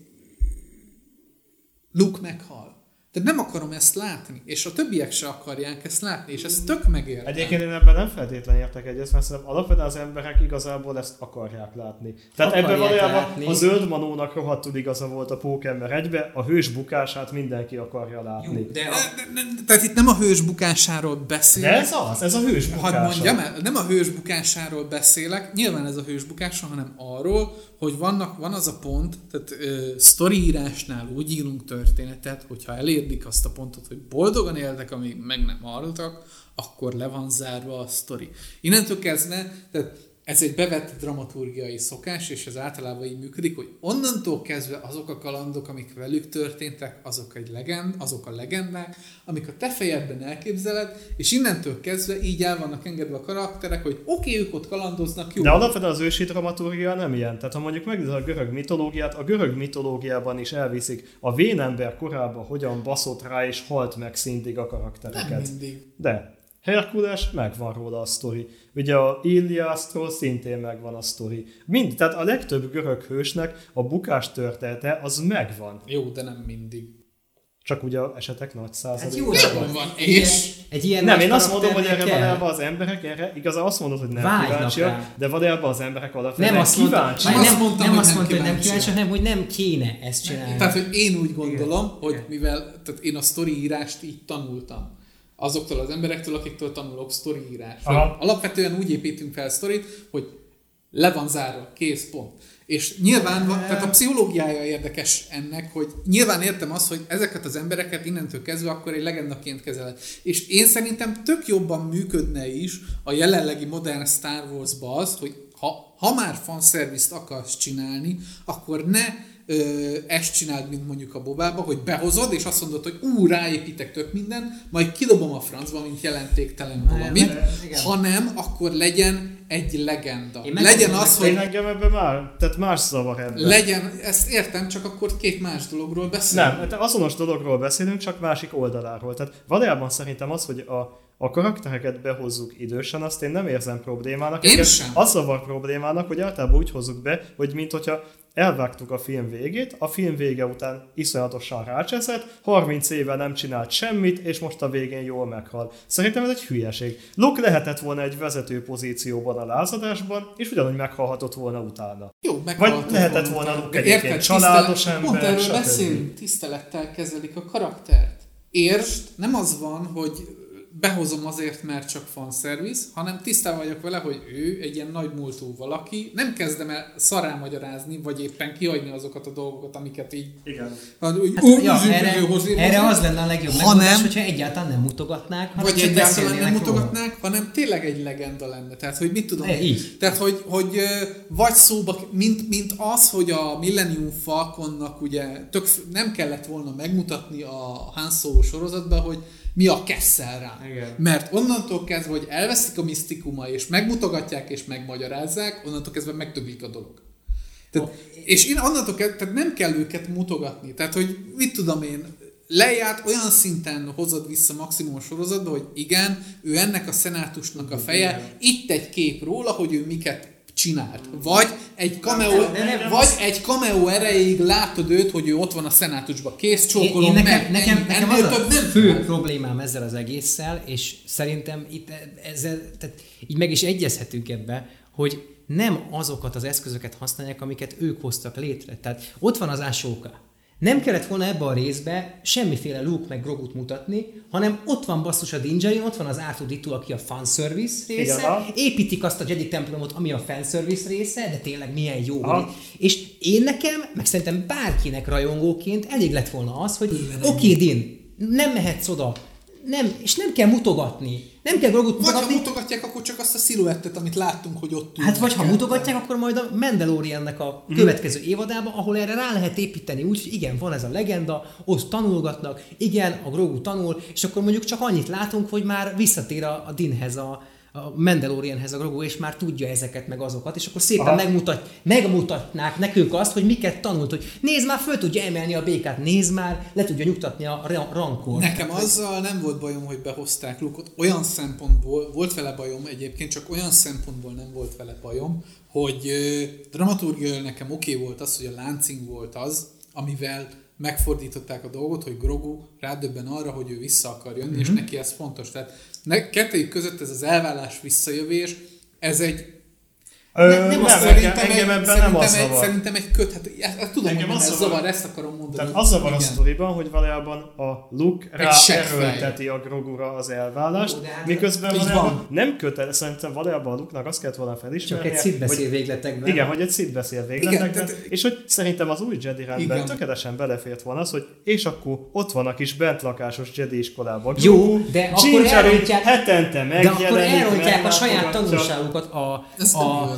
Luke meghal. Tehát nem akarom ezt látni, és a többiek se akarják ezt látni, és ez tök megértem. Egyébként én ebben nem feltétlenül értek egyet, mert szerintem alapvetően az emberek igazából ezt akarják látni. Tehát Akarják ebben valójában látni. a zöld manónak rohadtul igaza volt a Pókember egybe, a hős bukását mindenki akarja látni. de a, Ne- ne- ne- Tehát itt nem a hős bukásáról beszélek. De ez az, ez a hős bukása. Hadd mondjam el, nem a hős bukásáról beszélek, nyilván ez a hős bukása, hanem arról, hogy vannak, van az a pont, tehát ö, sztoriírásnál úgy írunk történetet, hogyha elérdik azt a pontot, hogy boldogan éltek, amíg meg nem haltak, akkor le van zárva a sztori. Innentől kezdve, tehát ez egy bevett dramaturgiai szokás, és ez általában így működik, hogy onnantól kezdve azok a kalandok, amik velük történtek, azok egy legend, azok a legendák, amik a te fejedben elképzeled, és innentől kezdve így el vannak engedve a karakterek, hogy oké, okay, ők ott kalandoznak, jó. De alapvetően az ősi dramaturgia nem ilyen. Tehát ha mondjuk megnézed a görög mitológiát, a görög mitológiában is elviszik a vénember korában hogyan baszott rá és halt meg szintig a nem karaktereket. mindig. De Herkules, megvan róla a sztori. Ugye a Iliasztról szintén megvan a sztori. Mind, tehát a legtöbb görög hősnek a bukás története az megvan. Jó, de nem mindig. Csak ugye a esetek nagy hát százalék. jó, Jó de van, egy ilyen- és? Egy ilyen Nem, én azt mondom, hogy erre kell. valójában az emberek erre, igazán azt mondod, hogy nem Vágynak kíváncsiak, rá. de valójában az emberek alapvetően Nem azt mondta, kíváncsiak. Nem mondtam, nem hogy azt nem mondta, hogy nem kíváncsiak. kíváncsi, hanem hogy nem kéne ezt csinálni. Tehát, hogy én úgy gondolom, Igen. hogy mivel tehát én a sztori írást így tanultam, azoktól az emberektől, akiktől tanulok sztori. Aha. Alapvetően úgy építünk fel sztorit, hogy le van zárva, kész, pont. És nyilván, van, tehát a pszichológiája érdekes ennek, hogy nyilván értem azt, hogy ezeket az embereket innentől kezdve akkor egy legendaként kezeled. És én szerintem tök jobban működne is a jelenlegi modern Star Wars-ba az, hogy ha, ha már fanszervizt akarsz csinálni, akkor ne ö, ezt csináld, mint mondjuk a bobába, hogy behozod, és azt mondod, hogy ú, ráépítek tök minden, majd kidobom a francba, mint jelentéktelen valamit, hanem akkor legyen egy legenda. Én Legyen az, Én hogy engem ebben már, tehát más zavar ebben. legyen, ezt értem, csak akkor két más dologról beszélünk. Nem, hát azonos dologról beszélünk, csak másik oldaláról. Tehát valójában szerintem az, hogy a, a karaktereket behozzuk idősen, azt én nem érzem problémának. Én sem. Az zavar problémának, hogy általában úgy hozzuk be, hogy mint hogyha elvágtuk a film végét, a film vége után iszonyatosan rácseszett, 30 éve nem csinált semmit, és most a végén jól meghal. Szerintem ez egy hülyeség. Luke lehetett volna egy vezető pozícióban a lázadásban, és ugyanúgy meghalhatott volna utána. Jó, meghalhatott lehetett volna Luke De egyébként érted, családos tisztelet- ember, Pont erről beszélünk, tisztelettel kezelik a karaktert. Értsd, nem az van, hogy behozom azért, mert csak fanservice, hanem tisztában vagyok vele, hogy ő egy ilyen nagy múltú valaki, nem kezdem el szará magyarázni, vagy éppen kihagyni azokat a dolgokat, amiket így Igen. Hát, úgy, Hát, úgy, ja, úgy, erre, úgy, erre az lenne a legjobb Ha megoldás, nem- hogyha egyáltalán nem mutogatnák, hanem vagy csak egyáltalán nem róla. mutogatnák, hanem tényleg egy legenda lenne. Tehát, hogy mit tudom Ne, én. így. Tehát, hogy, hogy vagy szóba, mint, mint az, hogy a Millennium Falconnak ugye tök, nem kellett volna megmutatni a Han Solo sorozatban, hogy mi a kesszel rá. Igen. Mert onnantól kezdve, hogy elveszik a misztikuma, és megmutogatják, és megmagyarázzák, onnantól kezdve megdöglik a dolog. Tehát, és én onnantól kezdve, tehát nem kell őket mutogatni. Tehát, hogy mit tudom én, leját olyan szinten hozod vissza maximum a sorozatba, hogy igen, ő ennek a szenátusnak a feje, itt egy kép róla, hogy ő miket csinált. Vagy egy cameo, nem- vagy egy cameo erejéig látod őt, hogy ő ott van a szenátusban. Kész, Én, csókolom én nekem, meg. nekem, nekem Ennél az a nem fő problémám ezzel az egésszel, és szerintem itt ezzel, tehát így meg is egyezhetünk ebbe, hogy nem azokat az eszközöket használják, amiket ők hoztak létre. Tehát ott van az Ashoka. Nem kellett volna ebbe a részbe semmiféle Luke meg Grogut mutatni, hanem ott van basszus a Dingerin, ott van az R2D2, aki a fanservice része, Igen, építik azt a Jedi templomot, ami a fanservice része, de tényleg milyen jó. És én nekem, meg szerintem bárkinek rajongóként elég lett volna az, hogy oké, okay, Din, nem mehetsz oda, nem, és nem kell mutogatni. Nem kell Grogut Vagy ha mutogatni. mutogatják, akkor csak azt a sziluettet, amit láttunk, hogy ott Hát vagy ha mutogatják, akkor majd a Mandaloriannek a következő évadába, ahol erre rá lehet építeni úgy, hogy igen, van ez a legenda, ott tanulgatnak, igen, a Grogu tanul, és akkor mondjuk csak annyit látunk, hogy már visszatér a, a Dinhez a, a Mandalorianhez a Grogu, és már tudja ezeket meg azokat, és akkor szépen Aha. megmutat, megmutatnák nekünk azt, hogy miket tanult, hogy nézd már, föl tudja emelni a békát, nézd már, le tudja nyugtatni a ra- rankort. Nekem azzal nem volt bajom, hogy behozták Lukot. Olyan szempontból, volt vele bajom egyébként, csak olyan szempontból nem volt vele bajom, hogy ö, dramaturgiailag nekem oké okay volt az, hogy a láncing volt az, amivel megfordították a dolgot, hogy Grogu rádöbben arra, hogy ő vissza akar jönni, mm-hmm. és neki ez fontos. Tehát ne, kettőjük között ez az elvállás visszajövés, ez egy Ö, Nem- nem engem, szerintem, engem egy, ebben nem az szerintem, egy, zavar. szerintem egy köt, hát, hát tudom, Engem hogy az ez zavar- zavar, ezt akarom mondani. Tehát az zavar a Igen. sztoriban, hogy valójában a Luke rá erőlteti a Grogura az elvállást, Ó, hát miközben valójában van. nem kötele, szerintem valójában a Luke-nak azt kellett volna Csak felismerni, egy szitbeszél végletekben. Igen, hogy egy szit beszél végletekben, tehát- és hogy szerintem az új Jedi rendben Igen. tökéletesen belefért volna az, hogy és akkor ott van a kis bentlakásos Jedi iskolában. Jó, de akkor elrontják- hetente De akkor elrontják a saját tanulságukat. A, a.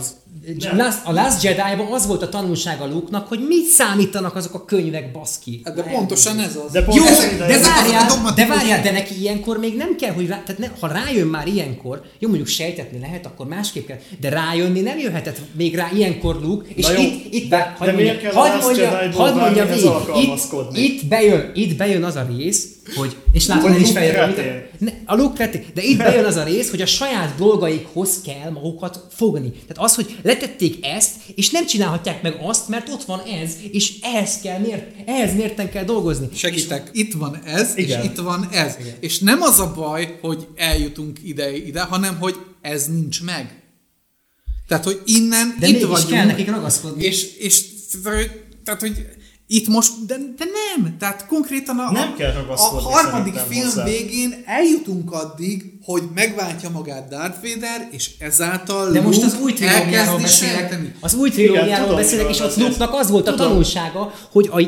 Last, a Last Jedi-ban az volt a tanulsága Luke-nak, hogy mit számítanak azok a könyvek, baszki. Hát de pontosan ez az. De pont Jó, de, de de, ezek a várjál, dogmatikus- de várjál, de neki ilyenkor még nem kell, hogy rá, tehát ne, ha rájön már ilyenkor, jó mondjuk sejtetni lehet, akkor másképp kell, de rájönni nem jöhetett még rá ilyenkor Luke, és Na jó, itt, itt be, hadd miért mondja, kell a hadd mondja, hadd mondja végig, itt, itt, bejön, itt bejön az a rész, hogy, és látod, Hogy el is ne, a Luke kretén, de itt bejön az a rész, hogy a saját dolgaikhoz kell magukat fogni. Tehát az, hogy letették ezt, és nem csinálhatják meg azt, mert ott van ez, és ehhez kell, miért, ehhez mérten kell dolgozni. Segítek, itt van ez, Igen. és itt van ez. Igen. És nem az a baj, hogy eljutunk ide, ide, hanem hogy ez nincs meg. Tehát, hogy innen De itt vagyunk. kell nekik ragaszkodni. És, és tehát, hogy itt most, de, de nem, tehát konkrétan a, Nem a- kell a harmadik film hozzá. végén eljutunk addig, hogy megváltja magát Darth Vader, és ezáltal De most az Luke új trilógiáról beszélek. sejteni. Az új Igen, trilógiáról beszélek, és ott. Luke-nak az volt a Tudom. tanulsága, hogy a,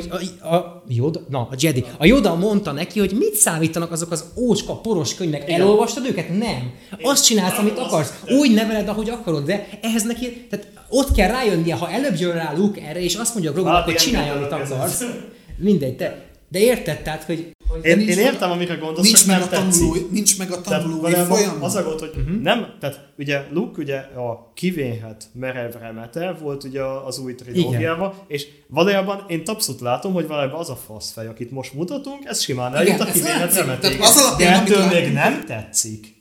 a, a Yoda, na, a Jedi, a Yoda mondta neki, hogy mit számítanak azok az ócska, poros könyvek. Elolvastad őket? Nem. Azt csinálsz, amit akarsz. Úgy neveled, ahogy akarod, de ehhez neki, tehát ott kell rájönnie, ha előbb jön rá Luke erre, és azt mondja a Hát hogy ilyen csinálj, amit akarsz. Mindegy, te. De érted, tehát, hogy... hogy Én, én meg- értem, amire gondolsz, Nincs meg, a tanuló, tetszik. nincs meg a Tehát tanulói valójában folyamat. Az a gond, hogy uh-huh. nem, tehát ugye Luke ugye a kivénhet merev remete volt ugye az új trilógiában, és valójában én abszolút látom, hogy valójában az a faszfej, akit most mutatunk, ez simán eljut a kivéhet remetéig. Tehát De ettől még nem tetszik.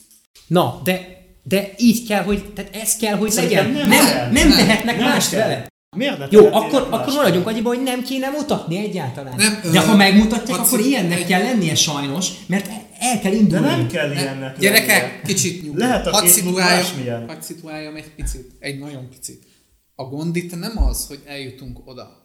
Na, de, de így kell, hogy, tehát ez kell, hogy Szerintem legyen. nem Nem, nem, Nem, tehetnek nem más kell. vele. Miért ne Jó, akkor, akkor maradjunk annyiban, hogy nem kéne mutatni egyáltalán. Nem, De ö, ha megmutatják, akkor ilyennek egy- kell lennie sajnos, mert el kell De indulni. nem kell ilyennek Gyerekek, lennie. kicsit nyugodt. Lehet a hadd szituáljam, hadd szituáljam egy picit, egy nagyon picit. A gond itt nem az, hogy eljutunk oda.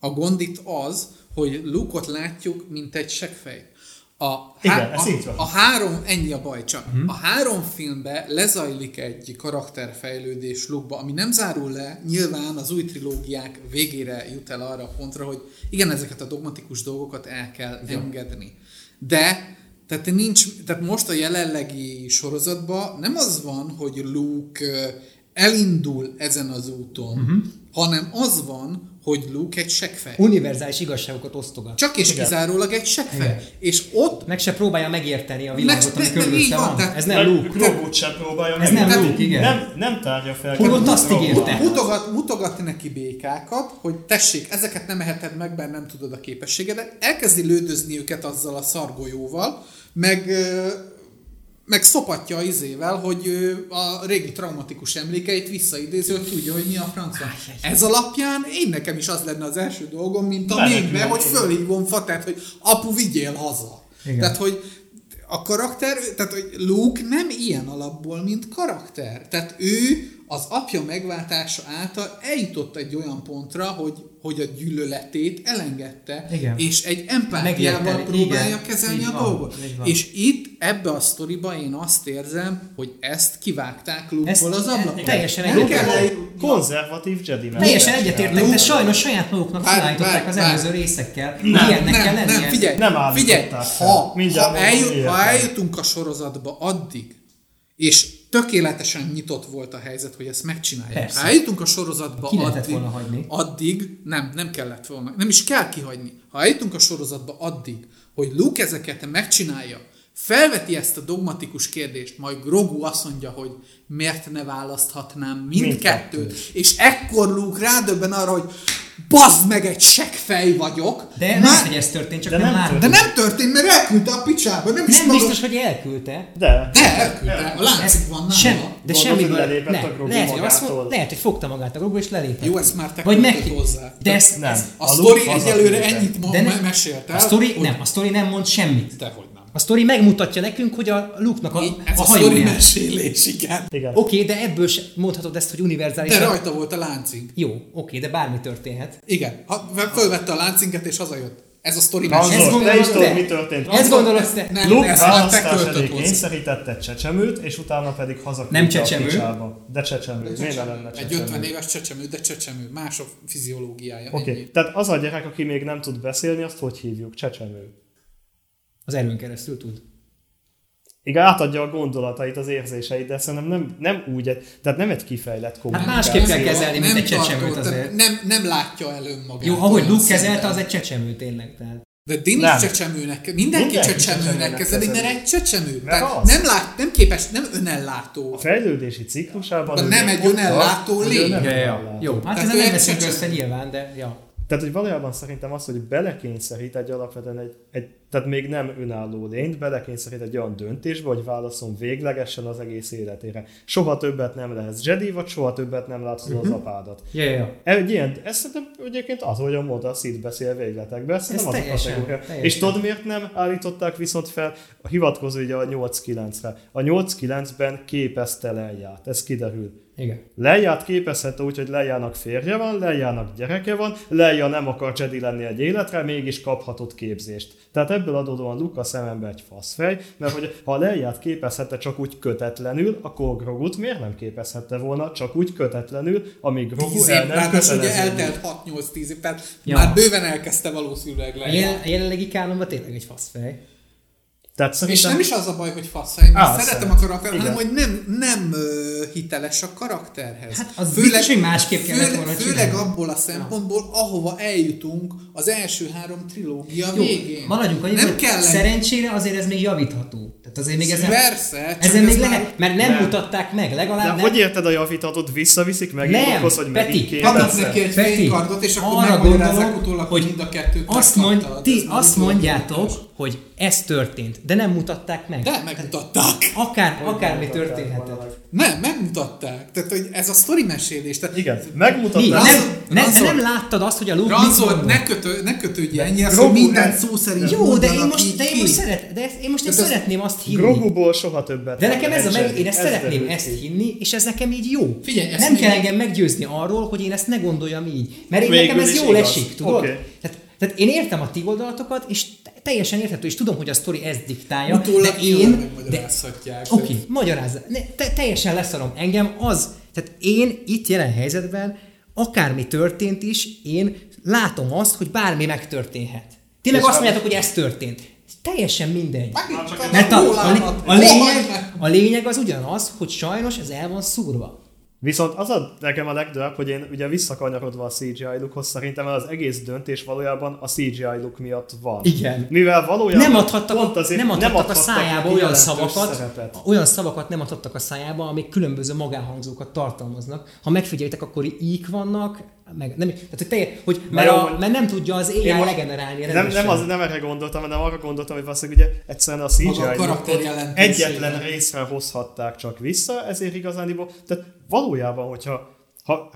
A gond itt az, hogy Luke-ot látjuk, mint egy seggfej. A, Igen, há- ez a, így van. a három, ennyi a baj csak. A három filmben lezajlik egy karakterfejlődés Luke-ba, ami nem zárul le, nyilván az új trilógiák végére jut el arra a pontra, hogy igen, ezeket a dogmatikus dolgokat el kell engedni. De tehát nincs, tehát most a jelenlegi sorozatban nem az van, hogy Luke elindul ezen az úton, uh-huh. hanem az van, hogy Luke egy seggfej. Univerzális igazságokat osztogat. Csak és Igen. kizárólag egy seggfej. És ott Meg se próbálja megérteni a Meg- világot, ami körülötte van, van. tehát- Ez nem Luke. Grogut sem próbálja Ez meg. nem Luke, igen. Nem, nem tárja fel. Pont azt ígérte. mutogat, mutogat neki békákat, hogy tessék, ezeket nem eheted meg, mert nem tudod a képességedet. Elkezdi lődözni őket azzal a szargolyóval, meg, ö, meg szopatja izével, hogy a régi traumatikus emlékeit visszaidézi, hogy tudja, hogy mi a franc van. Ez alapján én nekem is az lenne az első dolgom, mint a mégbe, hogy fölhívom Fatert, hogy apu, vigyél haza. Igen. Tehát, hogy a karakter, tehát hogy Luke nem ilyen alapból, mint karakter. Tehát ő az apja megváltása által eljutott egy olyan pontra, hogy, hogy a gyűlöletét elengedte, Igen. és egy empátiával Megérteni, próbálja igen. kezelni Így a van, dolgot. így van. És itt, ebbe a sztoriba én azt érzem, hogy ezt kivágták Luke-ból az ablakon. teljesen egyetértek. kell- Konzervatív Jedi Teljesen egyetértek, de sajnos saját maguknak felállították az előző részekkel. Nem, Ilyennek kell nem, lennie. nem, figyelj, Nem figyelj, ha, ha, eljut, ha eljutunk a sorozatba addig, és tökéletesen nyitott volt a helyzet, hogy ezt megcsináljuk. Persze. Ha eljutunk a sorozatba Ki addig, volna hagyni. addig, nem, nem kellett volna, nem is kell kihagyni. Ha eljutunk a sorozatba addig, hogy Luke ezeket megcsinálja, felveti ezt a dogmatikus kérdést, majd Grogu azt mondja, hogy miért ne választhatnám mindkettőt, és ekkor Luke rádöbben arra, hogy bazd meg, egy seggfej vagyok. De nem, Már- hogy ez történt, csak De nem, nem már. de nem történt, mert elküldte a picsába. Nem, is Nem maga... biztos, hogy elküldte. De. De elküldte. A láncig van nála. Sem, de semmi hogy lelépett Ne, a Grogu lehet, hogy azt mond, lehet, hogy fogta magát a Grogu és lelépett. Jó, ezt már te Vagy meg, hozzá. De ezt, Nem. A, A sztori egyelőre ennyit ma, De ne- me- mesélt el. A sztori, hogy- nem, a sztori nem mond semmit. Dehogy nem. A sztori megmutatja nekünk, hogy a Luke-nak a, Ez a a, sztori mesélés, igen. Igen. Oké, de ebből se mondhatod ezt, hogy univerzális. De rajta volt a láncing. Jó, oké, de bármi történhet. Igen. Ha, fölvette a láncinket és hazajött. Ez a sztori mesélés. Ezt te is gondolod tudod, mi történt. Ezt gondolod te? Nem, Luke te választás elé kényszerítette csecsemőt, és utána pedig hazaküldte Nem a csecsemő. picsába. De csecsemő. Miért ne lenne Egy csecsemő? 50 éves csecsemő, de csecsemő. Más a fiziológiája. Oké, ennyi. okay. tehát az a gyerek, aki még nem tud beszélni, azt hogy hívjuk? Csecsemő. Az erőn keresztül tud. Igen, átadja a gondolatait, az érzéseit, de szerintem nem, nem úgy, egy, tehát nem egy kifejlett Hát kommunikáció. másképp kell kezelni, mint Nem egy csecsemőt azért. Nem, nem látja el önmagát. Jó, ahogy Luke kezelte, az egy csecsemő tényleg. Tehát. De Dénis Nem. csecsemőnek, mindenki, Mindenki csecsemőnek kezeli, mert egy csecsemő. Mert Tehát az. nem, lát, nem képes, nem önellátó. A fejlődési ciklusában... De nem egy önellátó lény. Ja, ja. Jó, hát ő nem egy veszünk össze nyilván, de ja. Tehát, hogy valójában szerintem az, hogy belekényszerít egy alapvetően egy, egy, tehát még nem önálló lényt, belekényszerít egy olyan döntésbe, hogy válaszol véglegesen az egész életére. Soha többet nem lehetsz Jedi, vagy soha többet nem látod az apádat. Ja, ja, ja. Egy ilyen, ez szerintem egyébként az, hogy a mondta, a Sid beszél végletekben, ez szerintem az a kategória. teljesen. És tudod, miért nem állították viszont fel a hivatkozó ugye a 8-9-re. A 8-9-ben képezte Leiját, ez kiderül. Igen. Leiját képezhette úgy, hogy Leijának férje van, Leijának gyereke van, Leia nem akar Jedi lenni egy életre, mégis kaphatott képzést. Tehát ebből adódóan Luka szemembe egy faszfej, mert hogy ha Leiját képezhette csak úgy kötetlenül, akkor Grogut miért nem képezhette volna csak úgy kötetlenül, amíg Grogu 10 el nem ráadásul ugye kötelező. eltelt 6-8-10 év, tehát Ja. már bőven elkezdte valószínűleg A, le. jel, a jelenlegi kánonban tényleg egy faszfej. Tehát És szerintem... nem is az a baj, hogy fasz, én Á, szeretem szeret. a karakter, hanem hogy nem, nem ö, hiteles a karakterhez. Hát az biztos, hogy másképp kellett főleg, volna Főleg csinálni. abból a szempontból, ahova eljutunk az első három trilógia Jó, végén. maradjunk annyi, nem hogy kell szerencsére azért ez még javítható. Tehát azért még ezen, Persze, ezen ez még már- lehet, mert nem, Nem. mutatták meg, De legalább nem. hogy érted a javítatot, visszaviszik meg Nem, indokhoz, hogy Peti, megint Adnak neki egy Peti, fénykardot, és akkor arra megmagyarázzák gondolok, utólag, hogy mind a kettőt azt, mond, ti Ez már azt mondjátok. Hogy ez történt, de nem mutatták meg. De megmutatták. Akár, akármi mutatták történhetett. meg? Nem, megmutatták. Tehát, hogy ez a sztori mesélés. Tehát Igen, Mi? megmutatták. Nem, Ranzol- nem, de Ranzol- nem láttad azt, hogy a Luke Ranzol, ne, kötő, ne kötődj ennyihez, hogy minden szó szerint Jó, de én most, de én most, szeret, de ezt- én most én Tehát ez- szeretném azt hinni. Groguból soha többet. De nekem ez a meg, én ezt Ez szeretném ezt hinni, és ez nekem így jó. Figyelj, ezt nem kell engem meggyőzni arról, hogy én ezt ne gondoljam így. Mert én nekem ez jól esik, tudod? Tehát, tehát én értem a ti oldalatokat, és te- teljesen érthető, és tudom, hogy a sztori ezt diktálja, Utólag de én... De, megmagyarázhatják. Oké, okay, magyarázza. Ne, te, teljesen leszarom. Engem az, tehát én itt jelen helyzetben, akármi történt is, én látom azt, hogy bármi megtörténhet. Tényleg És azt mondjátok, hogy ez történt. Teljesen mindegy. Mert a, a, a, lényeg, a lényeg az ugyanaz, hogy sajnos ez el van szúrva. Viszont az a nekem a legdrább, hogy én ugye visszakanyarodva a CGI lookhoz szerintem az egész döntés valójában a CGI look miatt van. Igen. Mivel valójában Nem adhattak, pont a, azért nem adhattak a adhattak szájába neki olyan szavakat, szerepet. olyan szavakat nem adhattak a szájába, amik különböző magánhangzókat tartalmaznak. Ha megfigyelitek, akkor ík vannak, meg nem, tehát hogy, te, hogy mert, jó, a, mert nem tudja az AI most legenerálni nem, nem, az, nem erre gondoltam, hanem arra gondoltam, hogy valószínűleg ugye egyszerűen a CGI a egyetlen részre hozhatták csak vissza, ezért igazán, tehát valójában, hogyha ha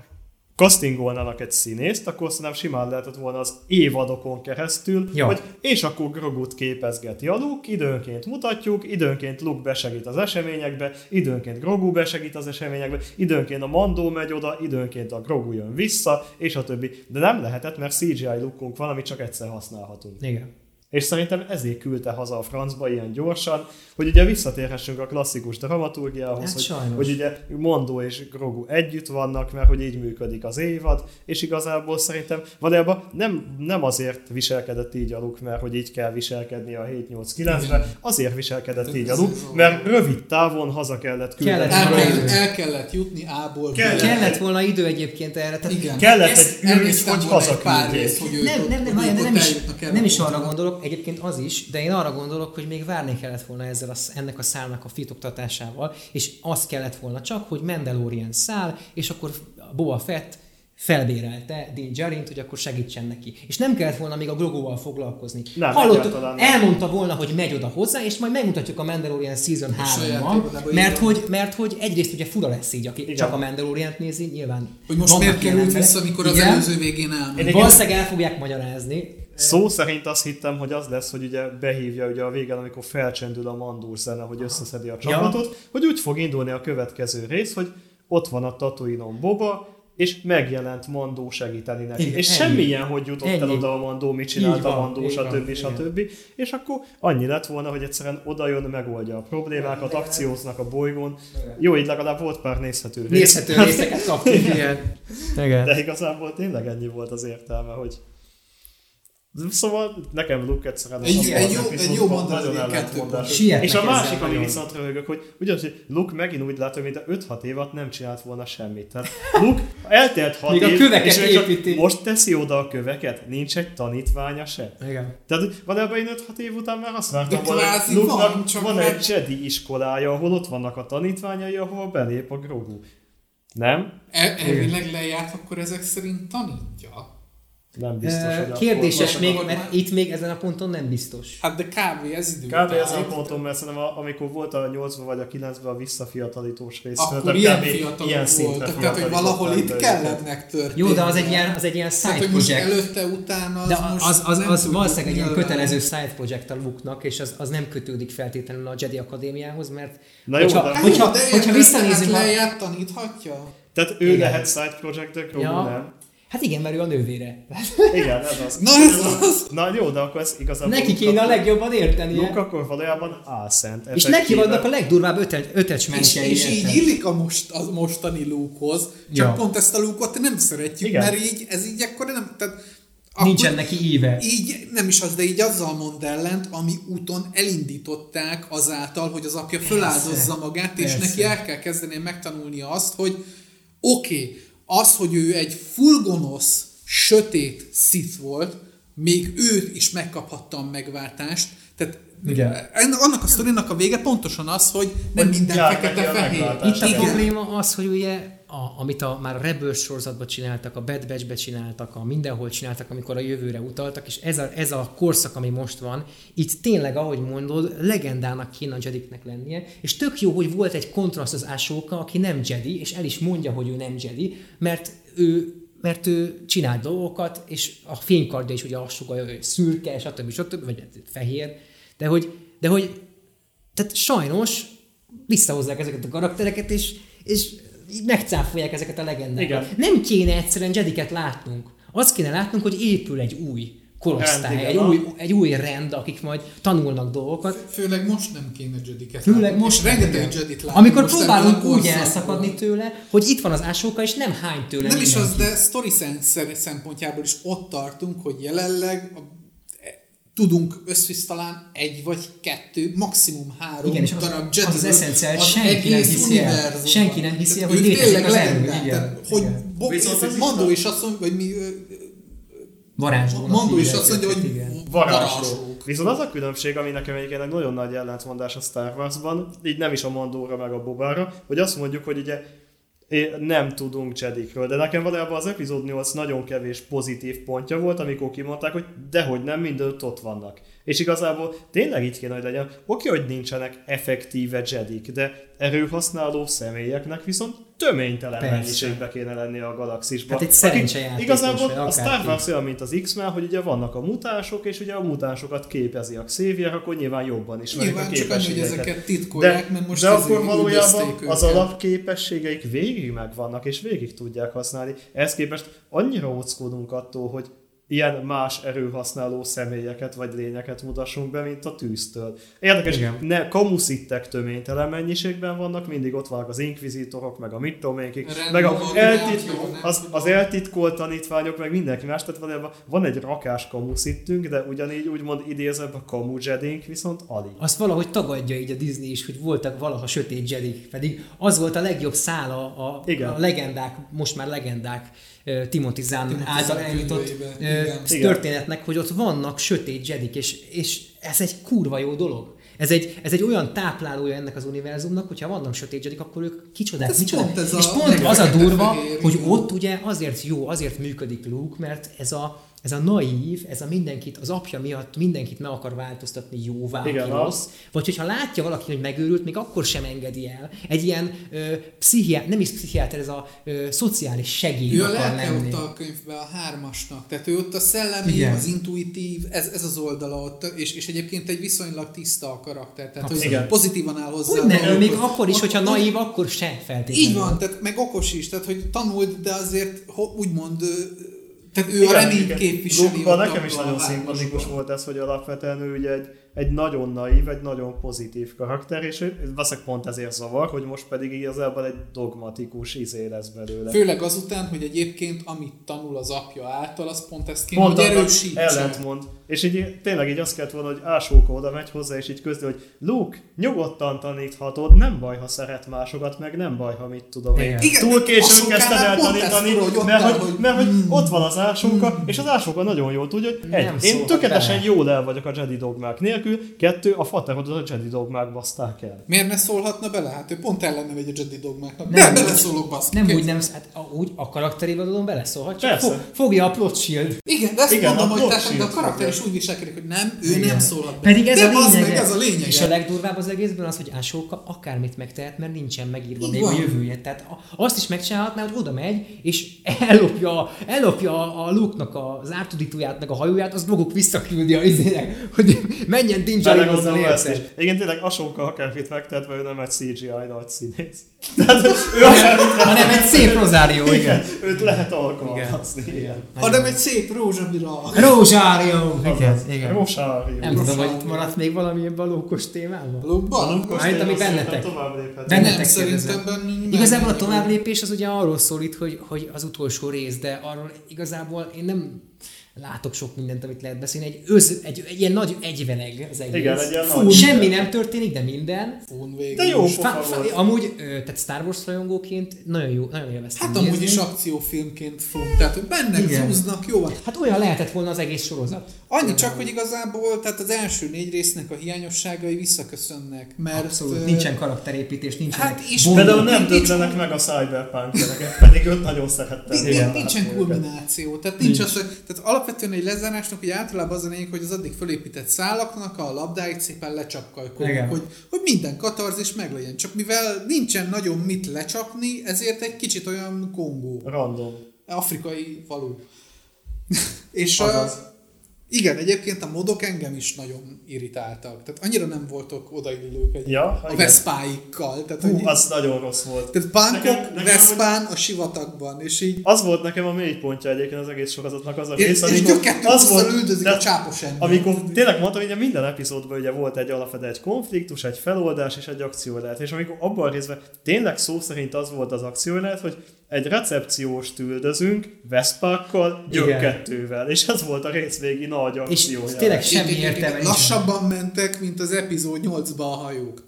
castingolnának egy színészt, akkor szerintem simán lehetett volna az évadokon keresztül, Ja. hogy és akkor Grogut képezgeti a Luke, időnként mutatjuk, időnként Luke besegít az eseményekbe, időnként Grogu besegít az eseményekbe, időnként a Mandó megy oda, időnként a Grogu jön vissza, és a többi. De nem lehetett, mert CGI lookunk van, amit csak egyszer használhatunk. Igen. És szerintem ezért küldte haza a francba ilyen gyorsan, hogy ugye visszatérhessünk a klasszikus dramaturgiához, Hát hogy, sajnos. hogy ugye Mondó és Grogu együtt vannak, mert hogy így működik az évad, és igazából szerintem valójában nem, nem azért viselkedett így a Luke, mert hogy így kell viselkedni a 7-8-9-ben, azért viselkedett így a Luke, mert rövid távon haza kellett küldeni. Kellett El, idő. el kellett jutni A-ból. Kellett. Kellett volna idő egyébként erre. Tehát Igen. Kellett egy elnéztem hogy hazaküldjék. nem, nem, nem, nem ott is, nem is arra gondolok, egyébként az is, de én arra gondolok, hogy még várni kellett volna ezzel a, ennek a szálnak a fitoktatásával, és az kellett volna csak, hogy Mandalorian száll, és akkor a Boba Fett felbérelte Din Djarint, hogy akkor segítsen neki. És nem kellett volna még a Groguval foglalkozni. Nem, nem. elmondta volna, hogy megy oda hozzá, és majd megmutatjuk a Mandalorian Season saját 3-ban, évadában mert hogy, mert hogy egyrészt ugye fura lesz így, aki Igen. csak a Mandalorian nézi, nyilván Hogy most miért került vissza, amikor az Igen. előző végén elment. Valószínűleg el fogják magyarázni. Szó szerint azt hittem, hogy az lesz, hogy ugye behívja ugye a végén, amikor felcsendül a mandúr zene, hogy összeszedi a csapatot, hogy úgy fog indulni a következő rész, hogy ott van a Tatooine-on Boba, és megjelent Mandó segíteni neki. Igen, és ennyi. semmilyen, hogy jutott el Ennyi. oda a Mandó, mit csinált Így a van, Mandó, van, stb. stb. És akkor annyi lett volna, hogy egyszerűen oda jön, megoldja a problémákat, akcióznak a bolygón. Jó, így legalább volt pár nézhető rész. Nézhető részeket kaptunk, [LAUGHS] igen. igen. De igazából tényleg ennyi volt az értelme, hogy Szóval nekem Luke egyszerűen Egy- az egy jó- egy jó ellentmondásos. kettő És a másik, ami viszont röhögök, hogy ugyanaz, hogy Luke megint úgy látom, mint a 5-6 évat nem csinált volna semmit. Tehát Luke eltelt 6 Még a év, köveket és csak építi. most teszi oda a köveket, nincs egy tanítványa se. igen. Tehát valójában én 5-6 év után már azt vártam hogy Luke-nak van, csak van egy Jedi iskolája, ahol ott vannak a tanítványai, ahol belép a Grogu. Nem? El, elvileg lejárt, akkor ezek szerint tanítja. Nem biztos, hogy Kérdéses még, mert már- itt még ezen a ponton nem biztos. Hát de kb. ez idő. Kb. ezen a ponton, mert szerintem a- amikor volt a 8 vagy a 9-ben a visszafiatalítós rész, Akkor szerintem ilyen kb. fiatalok voltak, tehát hogy valahol itt kellett megtörténni. Jó, de az egy ilyen, az egy ilyen Tehát, side hogy most project. előtte, utána az De az, az, az tudjuk valószínűleg egy ilyen kötelező side project a Luke-nak, és az, az nem kötődik feltétlenül a Jedi Akadémiához, mert Na jó, hogyha, de- Hát hogyha, jó, de hogyha érted, visszanézünk, tehát taníthatja? Tehát ő Igen. lehet side project, de Grogu Ja. nem. Hát igen, mert ő a nővére. Igen, ez az. Na ez az! Na jó, de akkor ez igazából... Neki kéne a legjobban értenie. Luke akkor valójában álszent. És neki vannak a legdurvább ötel, És, és így illik a, most, a mostani lúkhoz, csak Ja. pont ezt a lúkot nem szeretjük, Igen. mert így, ez így akkor nem, tehát akkor Nincsen neki íve. Így nem is az, de így azzal mond ellent, ami úton elindították azáltal, hogy az apja föláldozza magát, és Persze. neki el kell kezdeni megtanulnia azt, hogy oké, okay, az, hogy ő egy full gonosz, sötét Sith volt, még őt is megkaphatta a megváltást. Tehát Igen. ennek- annak a sztorinak a vége pontosan az, hogy nem Hogy minden fekete-fehér. Itt a probléma az, hogy ugye, a, amit a, már a Rebels sorozatban csináltak, a Bad Batch-be csináltak, a mindenhol csináltak, amikor a jövőre utaltak, és ez a, ez a korszak, ami most van, itt tényleg, ahogy mondod, legendának kéne a Jediknek lennie, és tök jó, hogy volt egy kontraszt az Ashoka, aki nem Jedi, és el is mondja, hogy ő nem Jedi, mert ő mert ő csinál dolgokat, és a fénykardja is ugye azt sugalja, hogy szürke, stb. stb. vagy fehér, de hogy, de hogy tehát sajnos visszahozzák ezeket a karaktereket, és, és megcáfolják ezeket a legendákat. Igen. Nem kéne egyszerűen Jediket látnunk. Azt kéne látnunk, hogy épül egy új korosztály, Rend, egy új, egy új rend, akik majd tanulnak dolgokat. Főleg most nem kéne Jediket Főleg látni, most rengeteg. Jedit látunk. Amikor most próbálunk úgy elszakadni tőle, hogy itt van az ásóka, és nem hány tőle Nem is mindenki. az, de story szem- szempontjából is ott tartunk, hogy jelenleg a, tudunk összvisz talán egy vagy kettő, maximum három Igen, és az- darab az Jediből az eszenciál, az senki nem hiszi el. Senki nem hiszi el, hogy létezik tényleg az erő, igen. Hogy Igen. Bo- Viszont az Mandó is- azt mondja, vagy mi, ö, Varázslónak Mandó is azt mondja, hogy. Varázsló. Viszont az a különbség, ami nekem egyébként egy nagyon nagy ellentmondás a Star Warsban, így nem is a Mandóra meg a Bobára, hogy azt mondjuk, hogy ugye é- nem tudunk Jedikről, de nekem valójában az epizód 8 nagyon kevés pozitív pontja volt, amikor kimondták, hogy dehogy nem, mindenütt ott vannak. És igazából tényleg így kéne, hogy legyen. Oké, hogy nincsenek effektíve Jedik, de erőhasználó személyeknek viszont töménytelen Persze. mennyiségbe kéne lenni a galaxisban. Hát egy Akik szerencsejátékos, Igazából vagy a. Star Wars olyan, mint az X-Men, hogy ugye vannak a mutánsok, és ugye a mutánsokat képezi a Xavier, akkor nyilván jobban ismerik a nyilván csak annyi, ezeket titkolják, De, mert most de akkor valójában az alapképességeik végig megvannak, és végig tudják használni. Ehhez képest annyira óckodunk attól, hogy ilyen más erőhasználó személyeket vagy lényeket mutassunk be, mint a tűztől. Érdekes, Igen. ne kamuszittek töménytelen mennyiségben vannak, mindig ott vannak az inkvizitorok, meg a mit tudom én meg a van, eltit, az, az eltitkolt tanítványok, meg mindenki más, tehát valójában van egy rakás kamuszittünk, de ugyanígy úgymond idézebb a kamu jedink, viszont alig. Azt valahogy tagadja így a Disney is, hogy voltak valaha sötét Jedik, pedig az volt a legjobb szála a, Igen. a legendák, most már legendák Timothy Zahn Timothy által. Igen. történetnek, hogy ott vannak sötét Jedik, és, és ez egy kurva jó dolog. Ez egy, ez egy olyan táplálója ennek az univerzumnak, hogyha vannak sötét Jedik, akkor ők kicsodák, Hát ez micsodák. pont ez a és pont az a durva, fehér, hogy ott ugye azért jó, azért működik Luke, mert ez a, ez a naív, ez a mindenkit, az apja miatt mindenkit meg akar változtatni jóvá, Igen, rossz, vagy hogyha látja valaki, hogy megőrült, még akkor sem engedi el. Egy ilyen ö, pszichiá, nem is pszichiáter, ez a ö, szociális segély Ő akar lenni. ott a könyvben a hármasnak, tehát ő ott a szellemi, Igen. az intuitív, ez, ez az oldala ott, és, és egyébként egy viszonylag tiszta a karakter, tehát hogy Igen. pozitívan áll hozzá. Hogy ne, ő még akkor is, Ott- hogyha naív, akkor se feltétlenül. Így van, tehát meg okos is, tehát hogy tanult, de azért ho- úgymond, tehát ő a reményt képviseli. Luke-ban ott nekem is nagyon szimpatikus volt ez, hogy alapvetően ő ugye egy, egy nagyon naív, egy nagyon pozitív karakter, és ő- valószínűleg pont ezért zavar, hogy most pedig igazából egy dogmatikus izé lesz belőle. Főleg azután, hogy egyébként amit tanul az apja által, az pont ezt kéne, Pont hogy annak erősítse. ellentmond. És így tényleg így azt kellett volna, hogy Ásóka oda megy hozzá, és így közli, hogy Luke, nyugodtan taníthatod, nem baj, ha szeret másokat, meg nem baj, ha mit tudom én. Igen. Túl későn kezdted el tanítani, mert, hogy, hogy- mert hogy ott van az Ásóka, és az Ásóka nagyon jól tudja, hogy egy, én tökéletesen jól el vagyok a Jedi dogmák nélkül, kettő, a faterodat a Jedi dogmák baszták el. Miért ne szólhatna bele? Hát ő pont ellene megy a Jedi dogmáknak. Nem, Nem, beleszólok baszki. Nem úgy, nem, hát a- úgy a karakterével tudom beleszólhat, csak fog, fogja a plot shield. Igen, de ezt Igen, mondom, a hogy tehát, de a karakter is úgy viselkedik, hogy nem, ő Igen. nem szólhat be. Pedig ez de a bazd lényege. Meg, ez a lényege. És a legdurvább az egészben az, hogy Ásóka akármit megtehet, mert nincsen megírva még a jövője. Tehát azt is megcsinálhatná, hogy oda megy, és ellopja, ellopja a Luke-nak az ártudítóját, meg a hajóját, azt maguk visszaküldi a izének, hogy menjen Is. érted. Igen, tényleg Asóka akármit megtehet, mert ő nem egy CGI nagy színész. [LAUGHS] Tehát ő Hanem egy szép rozárió, igen. igen, őt lehet alkalmazni. Igen. Hanem egy szép rózsabira. Rózsárió! Igen, igen. Rosárió. Nem tudom, hogy maradt még valami ebben a lókos témában? Lóban? Mármint, ami bennetek. Bennetek szerintem Igazából a továbblépés az ugye arról szól itt, hogy, hogy az utolsó rész, de arról igazából én nem, látok sok mindent, amit lehet beszélni. Egy, öz, egy, egy ilyen nagy egyveleg az egész. Igen, egy ilyen Fú, nagy- semmi nem történik, de minden. Fón végül. De jó fá, volt. amúgy, ö, tehát Star Wars rajongóként nagyon jó, nagyon élveztem Hát amúgy nézni. is akciófilmként fut, tehát hogy bennek Igen. zúznak, jó van. Hát olyan lehetett volna az egész sorozat. Annyi csak, hogy igazából tehát az első négy résznek a hiányosságai visszaköszönnek, mert... Abszolút, ö, nincsen karakterépítés, nincsenek Hát és. Például nem döbbenek meg a cyberpunk pedig őt nagyon szerettem. Nincsen kulmináció, tehát nincs, az, tehát alapvetően egy lezárásnak, hogy általában az a lényeg, hogy az addig fölépített szálaknak a labdáit szépen lecsapkajkoljuk, Igen. hogy, hogy minden katarzis meglegyen. Csak mivel nincsen nagyon mit lecsapni, ezért egy kicsit olyan Kongó, Random. afrikai falu. [LAUGHS] És Azaz. uh, igen, egyébként a modok engem is nagyon irritáltak. Tehát annyira nem voltak odaillők egy, Ja, a veszpáikkal. Tehát, Hú, hogy, az nagyon rossz volt. tehát nekem veszpán a sivatagban, és így Az volt nekem a mélypontja egyébként az egész sorozatnak az a és, rész, és amikor kettő az volt, üldözik de a csápos ember. amikor tényleg mondtam, hogy minden epizódban ugye volt egy alapvető egy konfliktus, egy feloldás és egy akciójelet, és amikor abban a részben tényleg szó szerint az volt az akciójelet, hogy egy recepcióst üldözünk Veszpákkal, gyökkettővel, és ez volt a rész végi nagy És akciója. tényleg semmi értelme. Lassabban mentek, mint az epizód 8-ban a hajók.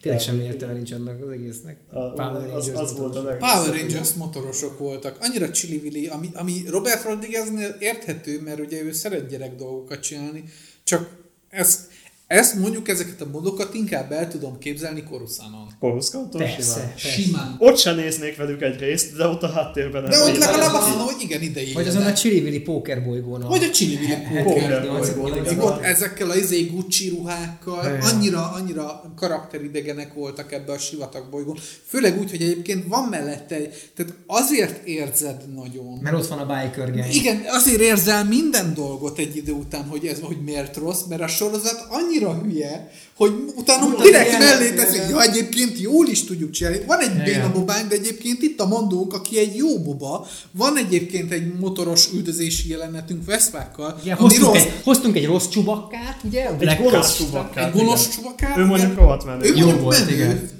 Tényleg semmi értelme nincs annak az egésznek. A- Power az, Rangers az volt a leg... Power Rangers motorosok voltak. Annyira csili ami, ami Robert Rodrigueznél érthető, mert ugye ő szeret gyerek dolgokat csinálni, csak ezt, ezt mondjuk ezeket a modokat inkább el tudom képzelni Coruscanton. Koruszkantól Persze, simán. persze. Simán. Ott sem néznék velük egy részt, de ott a háttérben nem De ott legalább azt mondom, hogy igen, ide Vagy azon a Chili Póker bolygón. a- Vagy a Chili Willy Póker Poker. bolygón, Amíg igen. ott ezekkel a izé Gucci ruhákkal annyira, annyira karakteridegenek voltak ebbe a sivatag bolygón. Főleg úgy, hogy egyébként van mellette, egy- tehát azért érzed nagyon. Mert ott van a biker gang. Igen, azért érzel minden dolgot egy idő után, hogy ez hogy miért rossz, mert a sorozat annyira hülye, hogy utána Utána direkt mellé teszik, ja, egyébként jól is tudjuk csinálni. Van egy béna bobánk, de egyébként itt a mondók, aki egy jó boba. Van egyébként egy motoros üldözési jelenetünk Veszpákkal, Igen, hoztunk, rossz. egy, hoztunk egy rossz csubakkát, ugye? Egy gonosz csubakkát. Egy gonosz igen. csubakát. Ő mondjuk rohadt menő. Ő Jó volt, menő. igen.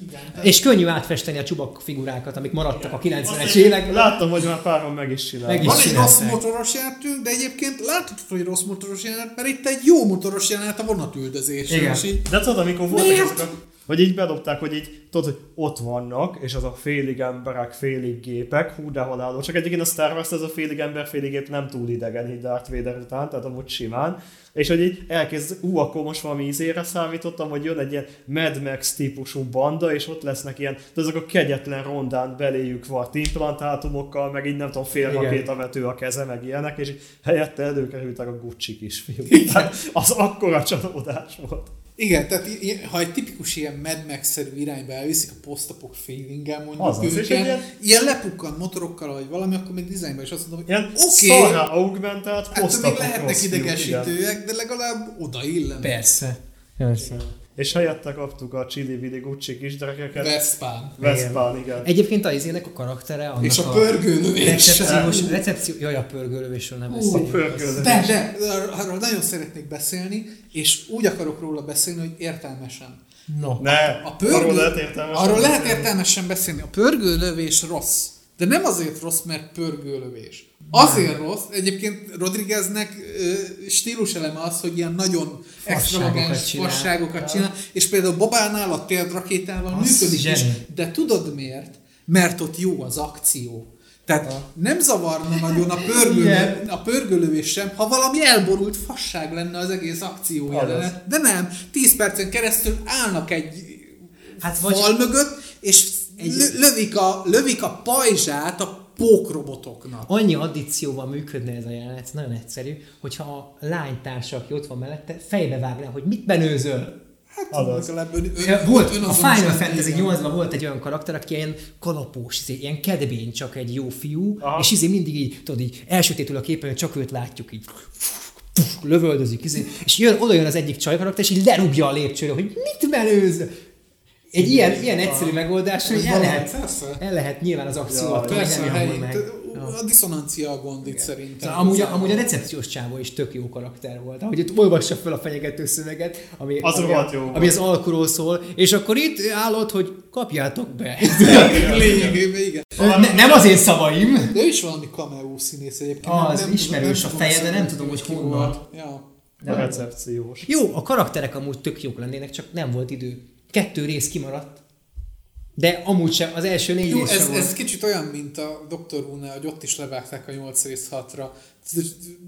És könnyű átfesteni a csubak figurákat, amik maradtak a 90-es években. Láttam, hogy már páron meg is is. Van egy csinálták. rossz motoros járatünk, de egyébként láthatod, hogy rossz motoros jelenet, mert itt egy jó motoros jelenet a vonatüldözés. Igen. Így, De tudod, amikor voltak Miért? ezek a, hogy így bedobták, hogy így, tudod, hogy ott vannak, és az a félig emberek, félig gépek, hú de haláló. Csak egyébként a Star Wars ez a félig ember, félig gép nem túl idegen így Darth Vader után, tehát amúgy simán. És hogy így elkezd, ú, akkor most valami ízére számítottam, hogy jön egy ilyen Mad Max típusú banda, és ott lesznek ilyen, de azok a kegyetlen rondán beléjük vart implantátumokkal, meg így nem tudom, fél rakétavető a keze, meg ilyenek, és helyette előkerültek a Gucci kisfiúk. Tehát az akkora csalódás volt. Igen, tehát ha egy tipikus ilyen Mad Max-szerű irányba elviszik a posztapok feelinggel mondjuk Azaz, őket, ilyen, ilyen- lepukkant motorokkal, vagy valami, akkor még dizájnban is azt mondom, hogy Ilyen oké, okay, augmentált ettől még lehetnek idegesítőek, de legalább odaillenek. Persze. Persze. És helyette kaptuk a Chili Willy Gucci kisgyerekeket. Veszpán. Veszpán, igen. Egyébként a izének a karaktere, annak És a pörgőlövés. recepciós, recepció, jaj, a pörgőlövésről nem A beszéljünk. pörkölő. De, de, arról nagyon szeretnék beszélni, és úgy akarok róla beszélni, hogy értelmesen. No. Ne, A pörgő, arról lehet értelmesen arról lehet beszélni. értelmesen beszélni. A pörgőlövés rossz. De nem azért rossz, mert pörgőlövés. Azért rossz, egyébként Rodrigueznek ö, stíluseleme az, hogy ilyen nagyon extravagáns csinál. fasságokat csinál, és például Bobánál a térdrakétával Az működik is, de tudod miért? Mert ott jó az akció. Tehát nem zavarna nagyon a, Igen. a pörgőlövés sem, ha valami elborult fasság lenne az egész akció jelenet. De nem, 10 percen keresztül állnak egy Hát vagy- fal mögött, és lö- lövik, a, lövik a pajzsát a pókrobotoknak. Annyi addícióval működne ez a jelenet, nagyon egyszerű, hogyha a lánytársa, aki ott van mellette, fejbe vágná, hogy mit benőzöl. Hát legalább ön, ön, Ja, volt, a önazonos Final Fantasy igen. 8-ban volt egy olyan karakter, aki ilyen kalapós, izé, ilyen kedvény, csak egy jó fiú, Aha. és izé mindig így, tudod, így elsötétül a képen, hogy csak őt látjuk így lövöldözik, izé, és jön, oda jön az egyik csaj karakter, és így lerúgja a lépcsőre, hogy mit menőz? Egy ilyen, ilyen egyszerű megoldás, hogy el lehet, persze. el lehet nyilván az akciót Ja, persze, nem a helyén. meg. A diszonancia a gond itt szerintem. Szóval amúgy, a, amúgy a recepciós csávó is tök jó karakter volt. Ahogy itt olvassa fel a fenyegető szöveget, ami, Az ami, rohadt jó ami az alkuról szól, és akkor itt állott, hogy kapjátok be. [LAUGHS] Lényegében igen. ne, nem az én szavaim. De ő is valami cameo színész egyébként. Az, ismerős a feje, de nem tudom, hogy ki honnan. volt. Ja. A recepciós. Jó, a karakterek amúgy tök jók lennének, csak nem volt idő. Kettő rész kimaradt. De amúgy sem, az első négy Jó, rész ez, sem volt. ez kicsit olyan, mint a Dr. Who-nál, hogy ott is levágták a 8 részt 6-ra.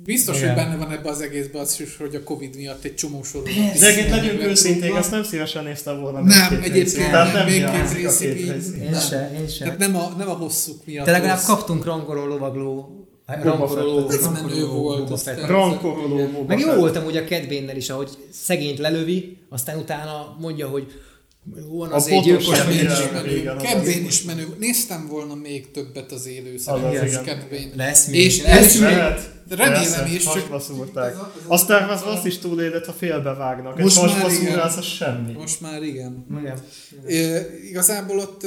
Biztos, Igen. hogy benne van ebbe az egészben az is, hogy a Covid miatt egy csomó sorozat. De egyébként legyünk őszinték, tudva. ezt nem szívesen néztem volna Nem, egyébként nem, nem még két részig rész. Én Nem. se, én se. Tehát nem a, nem a hosszuk miatt. De legalább rossz. kaptunk rangoló lovagló. Rangoló, Ez menő volt. Rankoroló Meg jó voltam ugye a Bane-nel is, ahogy szegényt lelövi, aztán utána mondja, hogy van A az egy gyilkos Kedvén is menő. Néztem volna még többet az élő igen. Kedvén. Lesz még. És lesz. Lehet. De remélem is, csak- hasba szúrták. Ez a- ez Aztán az azt is túlélett, ha félbevágnak. Egy Most már hasba igen. szúrás, az semmi. Most már igen. Igen. É, igazából ott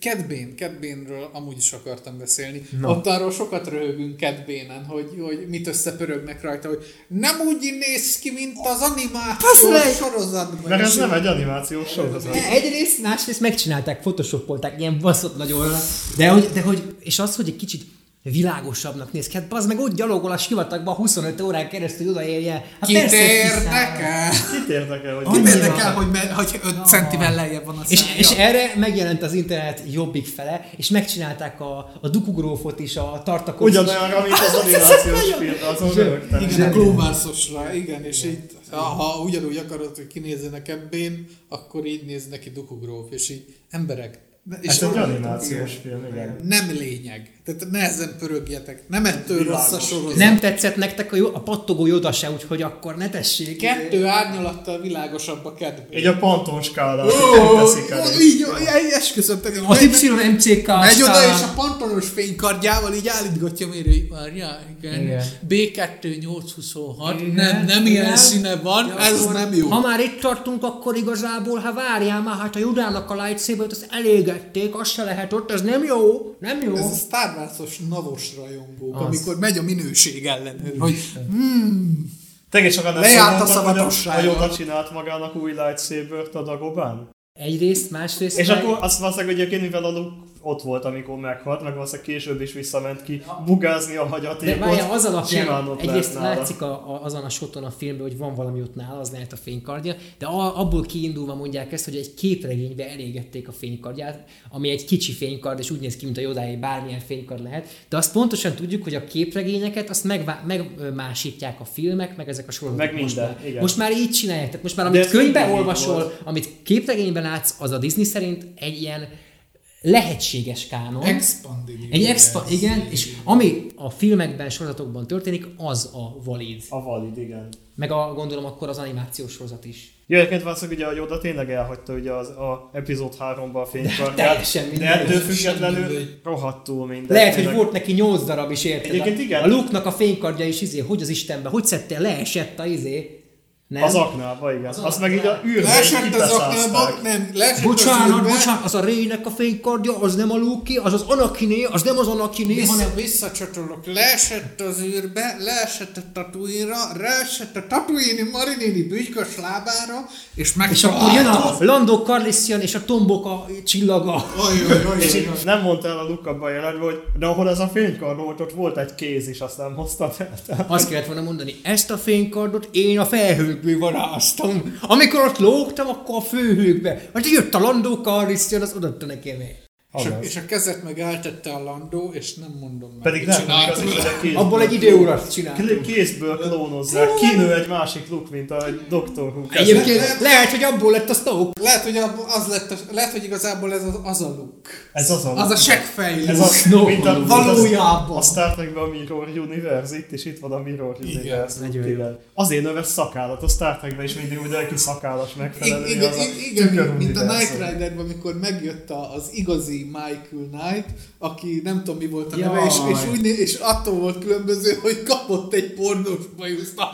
Kedbén, Kedbénről amúgy is akartam beszélni. Na. Ott arról sokat röhögünk Kedbénen, hogy, hogy mit összepörögnek rajta, hogy nem úgy néz ki, mint az animációs meg! sorozatban. Mert ez nem egy animációs sorozat. Egyrészt, másrészt megcsinálták, photoshopolták ilyen baszott nagyon, de hogy, de hogy, és az, hogy egy kicsit világosabbnak néz ki, hát az meg ott gyalogol a sivatagban 25 órán keresztül odaérje. Hát Kit persze, érdekel? Kit érdekel, hogy Kit érdekel, hogy, me, hogy 5 centivel lejjebb van a És, szája? és erre megjelent az internet jobbik fele, és megcsinálták a, a dukugrófot is, a tartakot is. Ugyanolyanra, mint [LAUGHS] az animációs film, azon. Igen, a Glómárszosra, igen, és így, ha, ugyanúgy akarod, hogy kinézzenek ebbén, akkor így néz neki Dukugróf, és így emberek. És Ez egy animációs film, igen. Nem lényeg. Tehát nehezen pörögjetek. Nem ettől Világos. rossz a sorozat. Nem tetszett nektek a, jó, a pattogó joda se, úgyhogy akkor ne tessék. Kettő árnyalattal világosabb a kedv. Így a Panton skálát Ó, teszik ó, elé. így, esküszöm, Az YMCK Megy oda, és a pantonos fénykardjával így állítgatja mérő, hogy várjál, igen. Igen. B2 826, Igen. nem, nem ilyen színe van, Ja, ez nem jó. Ha már itt tartunk, akkor igazából, ha várjál már, hát a Judának a lightsaber azt elégették, azt se lehet ott, ez nem jó, nem jó. Ez a Star Wars-os navos rajongók, Az. amikor megy a minőség ellenőr, hogy Tegész sokan nem Lejárt a mondtak, hogy. Hogy oda csinált magának új lightsaber-t a Dagobán? Egyrészt, másrészt... És meg- akkor azt valószínűleg egyébként, mivel a Luke ott volt, amikor meghalt, meg valószínűleg később is visszament ki bugázni a De hagyatékot. várjál, az alapján egyrészt nála. látszik a, a, azon a soton a filmben, hogy van valami ott nála, az lehet a fénykardja, de a, abból kiindulva mondják ezt, hogy egy képregénybe elégették a fénykardját, ami egy kicsi fénykard, és úgy néz ki, mint a Jodáé, bármilyen fénykard lehet, de azt pontosan tudjuk, hogy a képregényeket azt megvá- megmásítják a filmek, meg ezek a sorozatok Meg most minden, már. igen. Most már így csinálják, tehát most már De amit könyvben olvasol, volt. amit képregényben látsz, az a Disney szerint egy ilyen lehetséges kánon. expanded Egy expa, igen, és ami a filmekben, sorozatokban történik, az a valid. A valid, igen. Meg a, gondolom akkor az animációs sorozat is. Jó, egyébként valószínűleg ugye a Yoda tényleg elhagyta ugye az a epizód 3-ba a fénykardját. teljesen De mindegy. ettől függetlenül mindegy. rohadtul minden. Lehet, hogy volt neki nyolc darab is, érted? Egyébként A- igen. A Luke-nak a fénykardja is izé, hogy az Istenbe, hogy szedte, leesett a izé. Nem? Az aknába, igen. Azt meg így a űrbe Leesett az aknába, nem, leesett Bocsánat, az bocsánat, az a Rének a fénykardja, az nem a Luke, az az Anakiné, az nem az Anakiné, Vissza, hanem... visszacsatolok, leesett az űrbe, leesett a Tatooine-ra, leesett a Tatooine Marinini bűjkös lábára, és meg És akkor jön a Lando Calrissian és a tombok a csillaga. Oj, így nem mondta el a Luke abban a jelenetben, hogy de ahol ez a fénykard volt, ott volt egy kéz is, azt nem hozta fel. Tehát Azt kellett volna mondani, ezt a fénykardot én a felhőkből varáztam. Amikor ott lógtam, akkor a főhőkbe. Hát jött a Landó Calrissian, az odatta nekem egy. És a, és a kezet meg eltette a landó, és nem mondom meg. Pedig nem, az is, kézből, Abból egy időurat csináltam. K- kézből klónozzák, kinő egy másik Luke, mint a Dr. Who. Egyébként lehet, hogy abból lett a Stoke. Lehet, hogy abból az lett, a, lehet, hogy igazából ez az, az a look. Ez az a Az a seggfej Ez a, No, mint a, [LAUGHS] valójában. A Star Trekben a Mirror Universe, itt is itt van a Mirror Universe. Igen. Azért növes szakállat, a Star Trekben is mindig mindenki szakállas megfelelő. Igen, igen, tükör mint a. Knight Riderben, amikor megjött az igazi Michael Knight, aki nem tudom mi volt a Jaj. neve, és, és, úgy, né- és attól volt különböző, hogy kapott egy pornós bajuszt a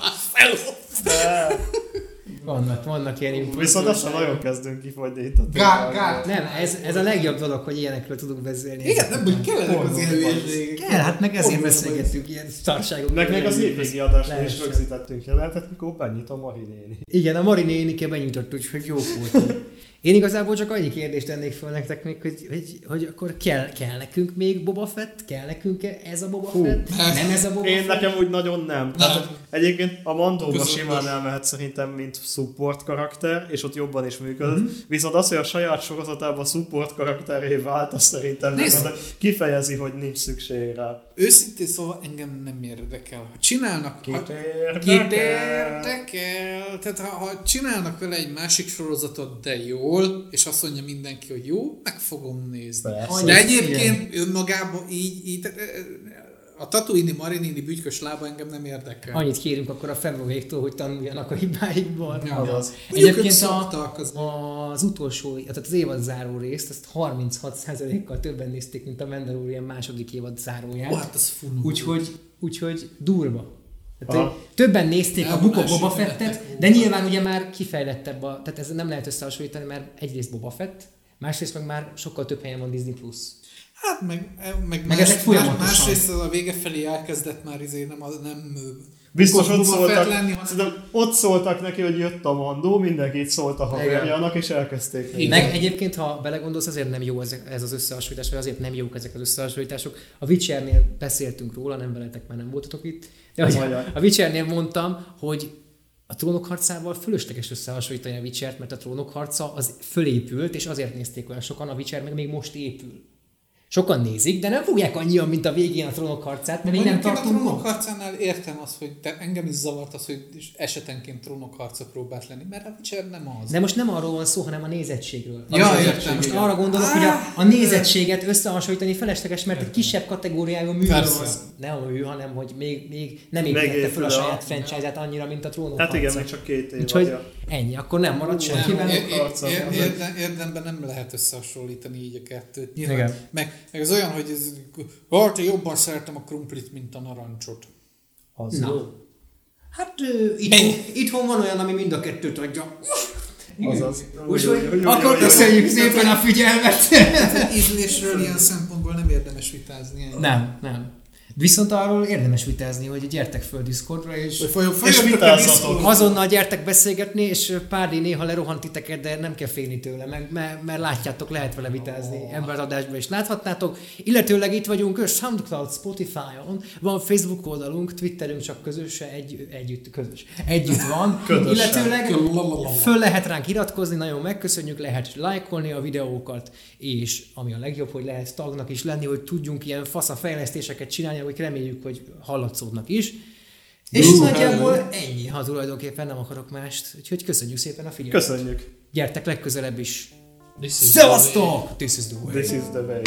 Vannak, vannak ilyen impulzusok. Viszont lassan nagyon kezdünk kifogyni itt a témákból. gár. Nem, ez, ez a legjobb dolog, hogy ilyenekről tudunk beszélni. Igen, nem, hogy kellenek az hülyeségek. Kell, hát meg ezért beszélgettünk ilyen szarságokról. Meg még az évvégi adásnál is rögzítettünk jelenetet, mikor bennyit a Mari néni. Igen, a Mari nénike benyitott, úgyhogy jó volt. Én igazából csak annyi kérdést tennék föl nektek még, hogy, hogy, hogy akkor kell, kell nekünk még Boba Fett? Kell nekünk ez a Boba Hú, Fett? Nem ez a Boba Én Fett? nekem úgy nagyon nem. Tehát egyébként a Mandóba simán elmehet szerintem, mint support karakter, és ott jobban is működött. Mhm. Viszont az, hogy a saját sorozatában support karakteré vált, az szerintem gyakorlatilag kifejezi, hogy nincs szükség rá. Őszintén szóval engem nem érdekel. Ha csinálnak... Kit érdekel? érdekel? Tehát ha, ha csinálnak vele egy másik sorozatot, de jól, és azt mondja mindenki, hogy jó, meg fogom nézni. Persze. De egyébként önmagában így, így a Tatooine Marinini bütykös lába engem nem érdekel. Annyit kérünk akkor a felvővéktől, hogy tanuljanak a hibáikból. Ja. Mondjuk Egyébként a, szoktak, az- az utolsó, tehát az évad záró részt, azt 36%-kal többen nézték, mint a Mandalorian második évad záróját. Ó, hát az funú. Úgyhogy, úgyhogy durva. Tehát, többen nézték a Elvonás Book of Boba Fettet, de nyilván ugye már kifejlettebb a, tehát ez nem lehet összehasonlítani, mert egyrészt Boba Fett, másrészt meg már sokkal több helyen van Disney+. Plus. Hát meg, meg, Meg más, ezek folyamatosan. más, másrészt a vége felé elkezdett már izé nem, az, nem Biztos ott szóltak, lenni, hanem- ott szóltak neki, hogy jött a mandó, mindenki itt szólt a haverjának, és elkezdték. Igen. nézni. Meg egyébként, ha belegondolsz, azért nem jó ez, ez az összehasonlítás, vagy azért nem jók ezek az összehasonlítások. A Witchernél beszéltünk róla, nem veletek, mert nem voltatok itt. De hogy a Witchernél mondtam, hogy a trónok harcával fölösleges összehasonlítani a Witchert, mert a trónok harca az fölépült, és azért nézték olyan sokan, a Witcher meg még most épül. Sokan nézik, de nem fogják annyian, mint a végén a trónok harcát, mert még nem tartunk a trónok harcánál értem azt, hogy te, engem is zavart az, hogy esetenként trónok harca próbált lenni, mert a Witcher nem az. De most nem arról van szó, hanem a nézetségről. Ja, A értem. Most Igen. arra gondolok, hogy a, a nézettséget összehasonlítani felesleges, mert egy kisebb kategóriájú van szó. Nem a mű, hanem hogy még, még nem építette föl a saját franchise-át annyira, mint a trónok Hát igen, harca. meg csak két év. Úgyhogy. Ennyi, akkor nem marad Nem, senkivel. ér- ér- harca, ér- az érdem, érdemben nem lehet összehasonlítani így a kettőt. Nyilván. Igen. Meg, meg ez olyan, hogy ez, én jobban szeretem a krumplit, mint a narancsot. Az Na. jó. Hát ö, itthon, itthon van olyan, ami mind a kettőt adja. Azaz. Úgyhogy akkor köszönjük szépen a figyelmet. Ízlésről ilyen szempontból nem érdemes vitázni. ennyi. Nem, nem. Viszont arról érdemes vitázni, hogy gyertek föl Discordra, és folyam, És a. Discordon. Azonnal gyertek beszélgetni, és Párdi néha lerohant titeket, de nem kell félni tőle, meg, mert, mert látjátok, lehet vele vitázni. Ebben az adásban is láthatnátok. Illetőleg itt vagyunk SoundCloud, Spotify-on, van Facebook oldalunk, Twitterünk csak közös, egy, együtt, közös. Együtt van. [LAUGHS] Közösen. Illetőleg föl lehet ránk iratkozni, nagyon megköszönjük, lehet lájkolni a videókat, és ami a legjobb, hogy lehet tagnak is lenni, hogy tudjunk ilyen fasza fejlesztéseket csinálni, hogy reméljük, hogy hallatszódnak is. És Hú, nagyjából ennyi, ha tulajdonképpen nem akarok mást. Úgyhogy köszönjük szépen a figyelmet. Köszönjük. Gyertek legközelebb is. This is the way. Szevasztok! This is the way. This is the way.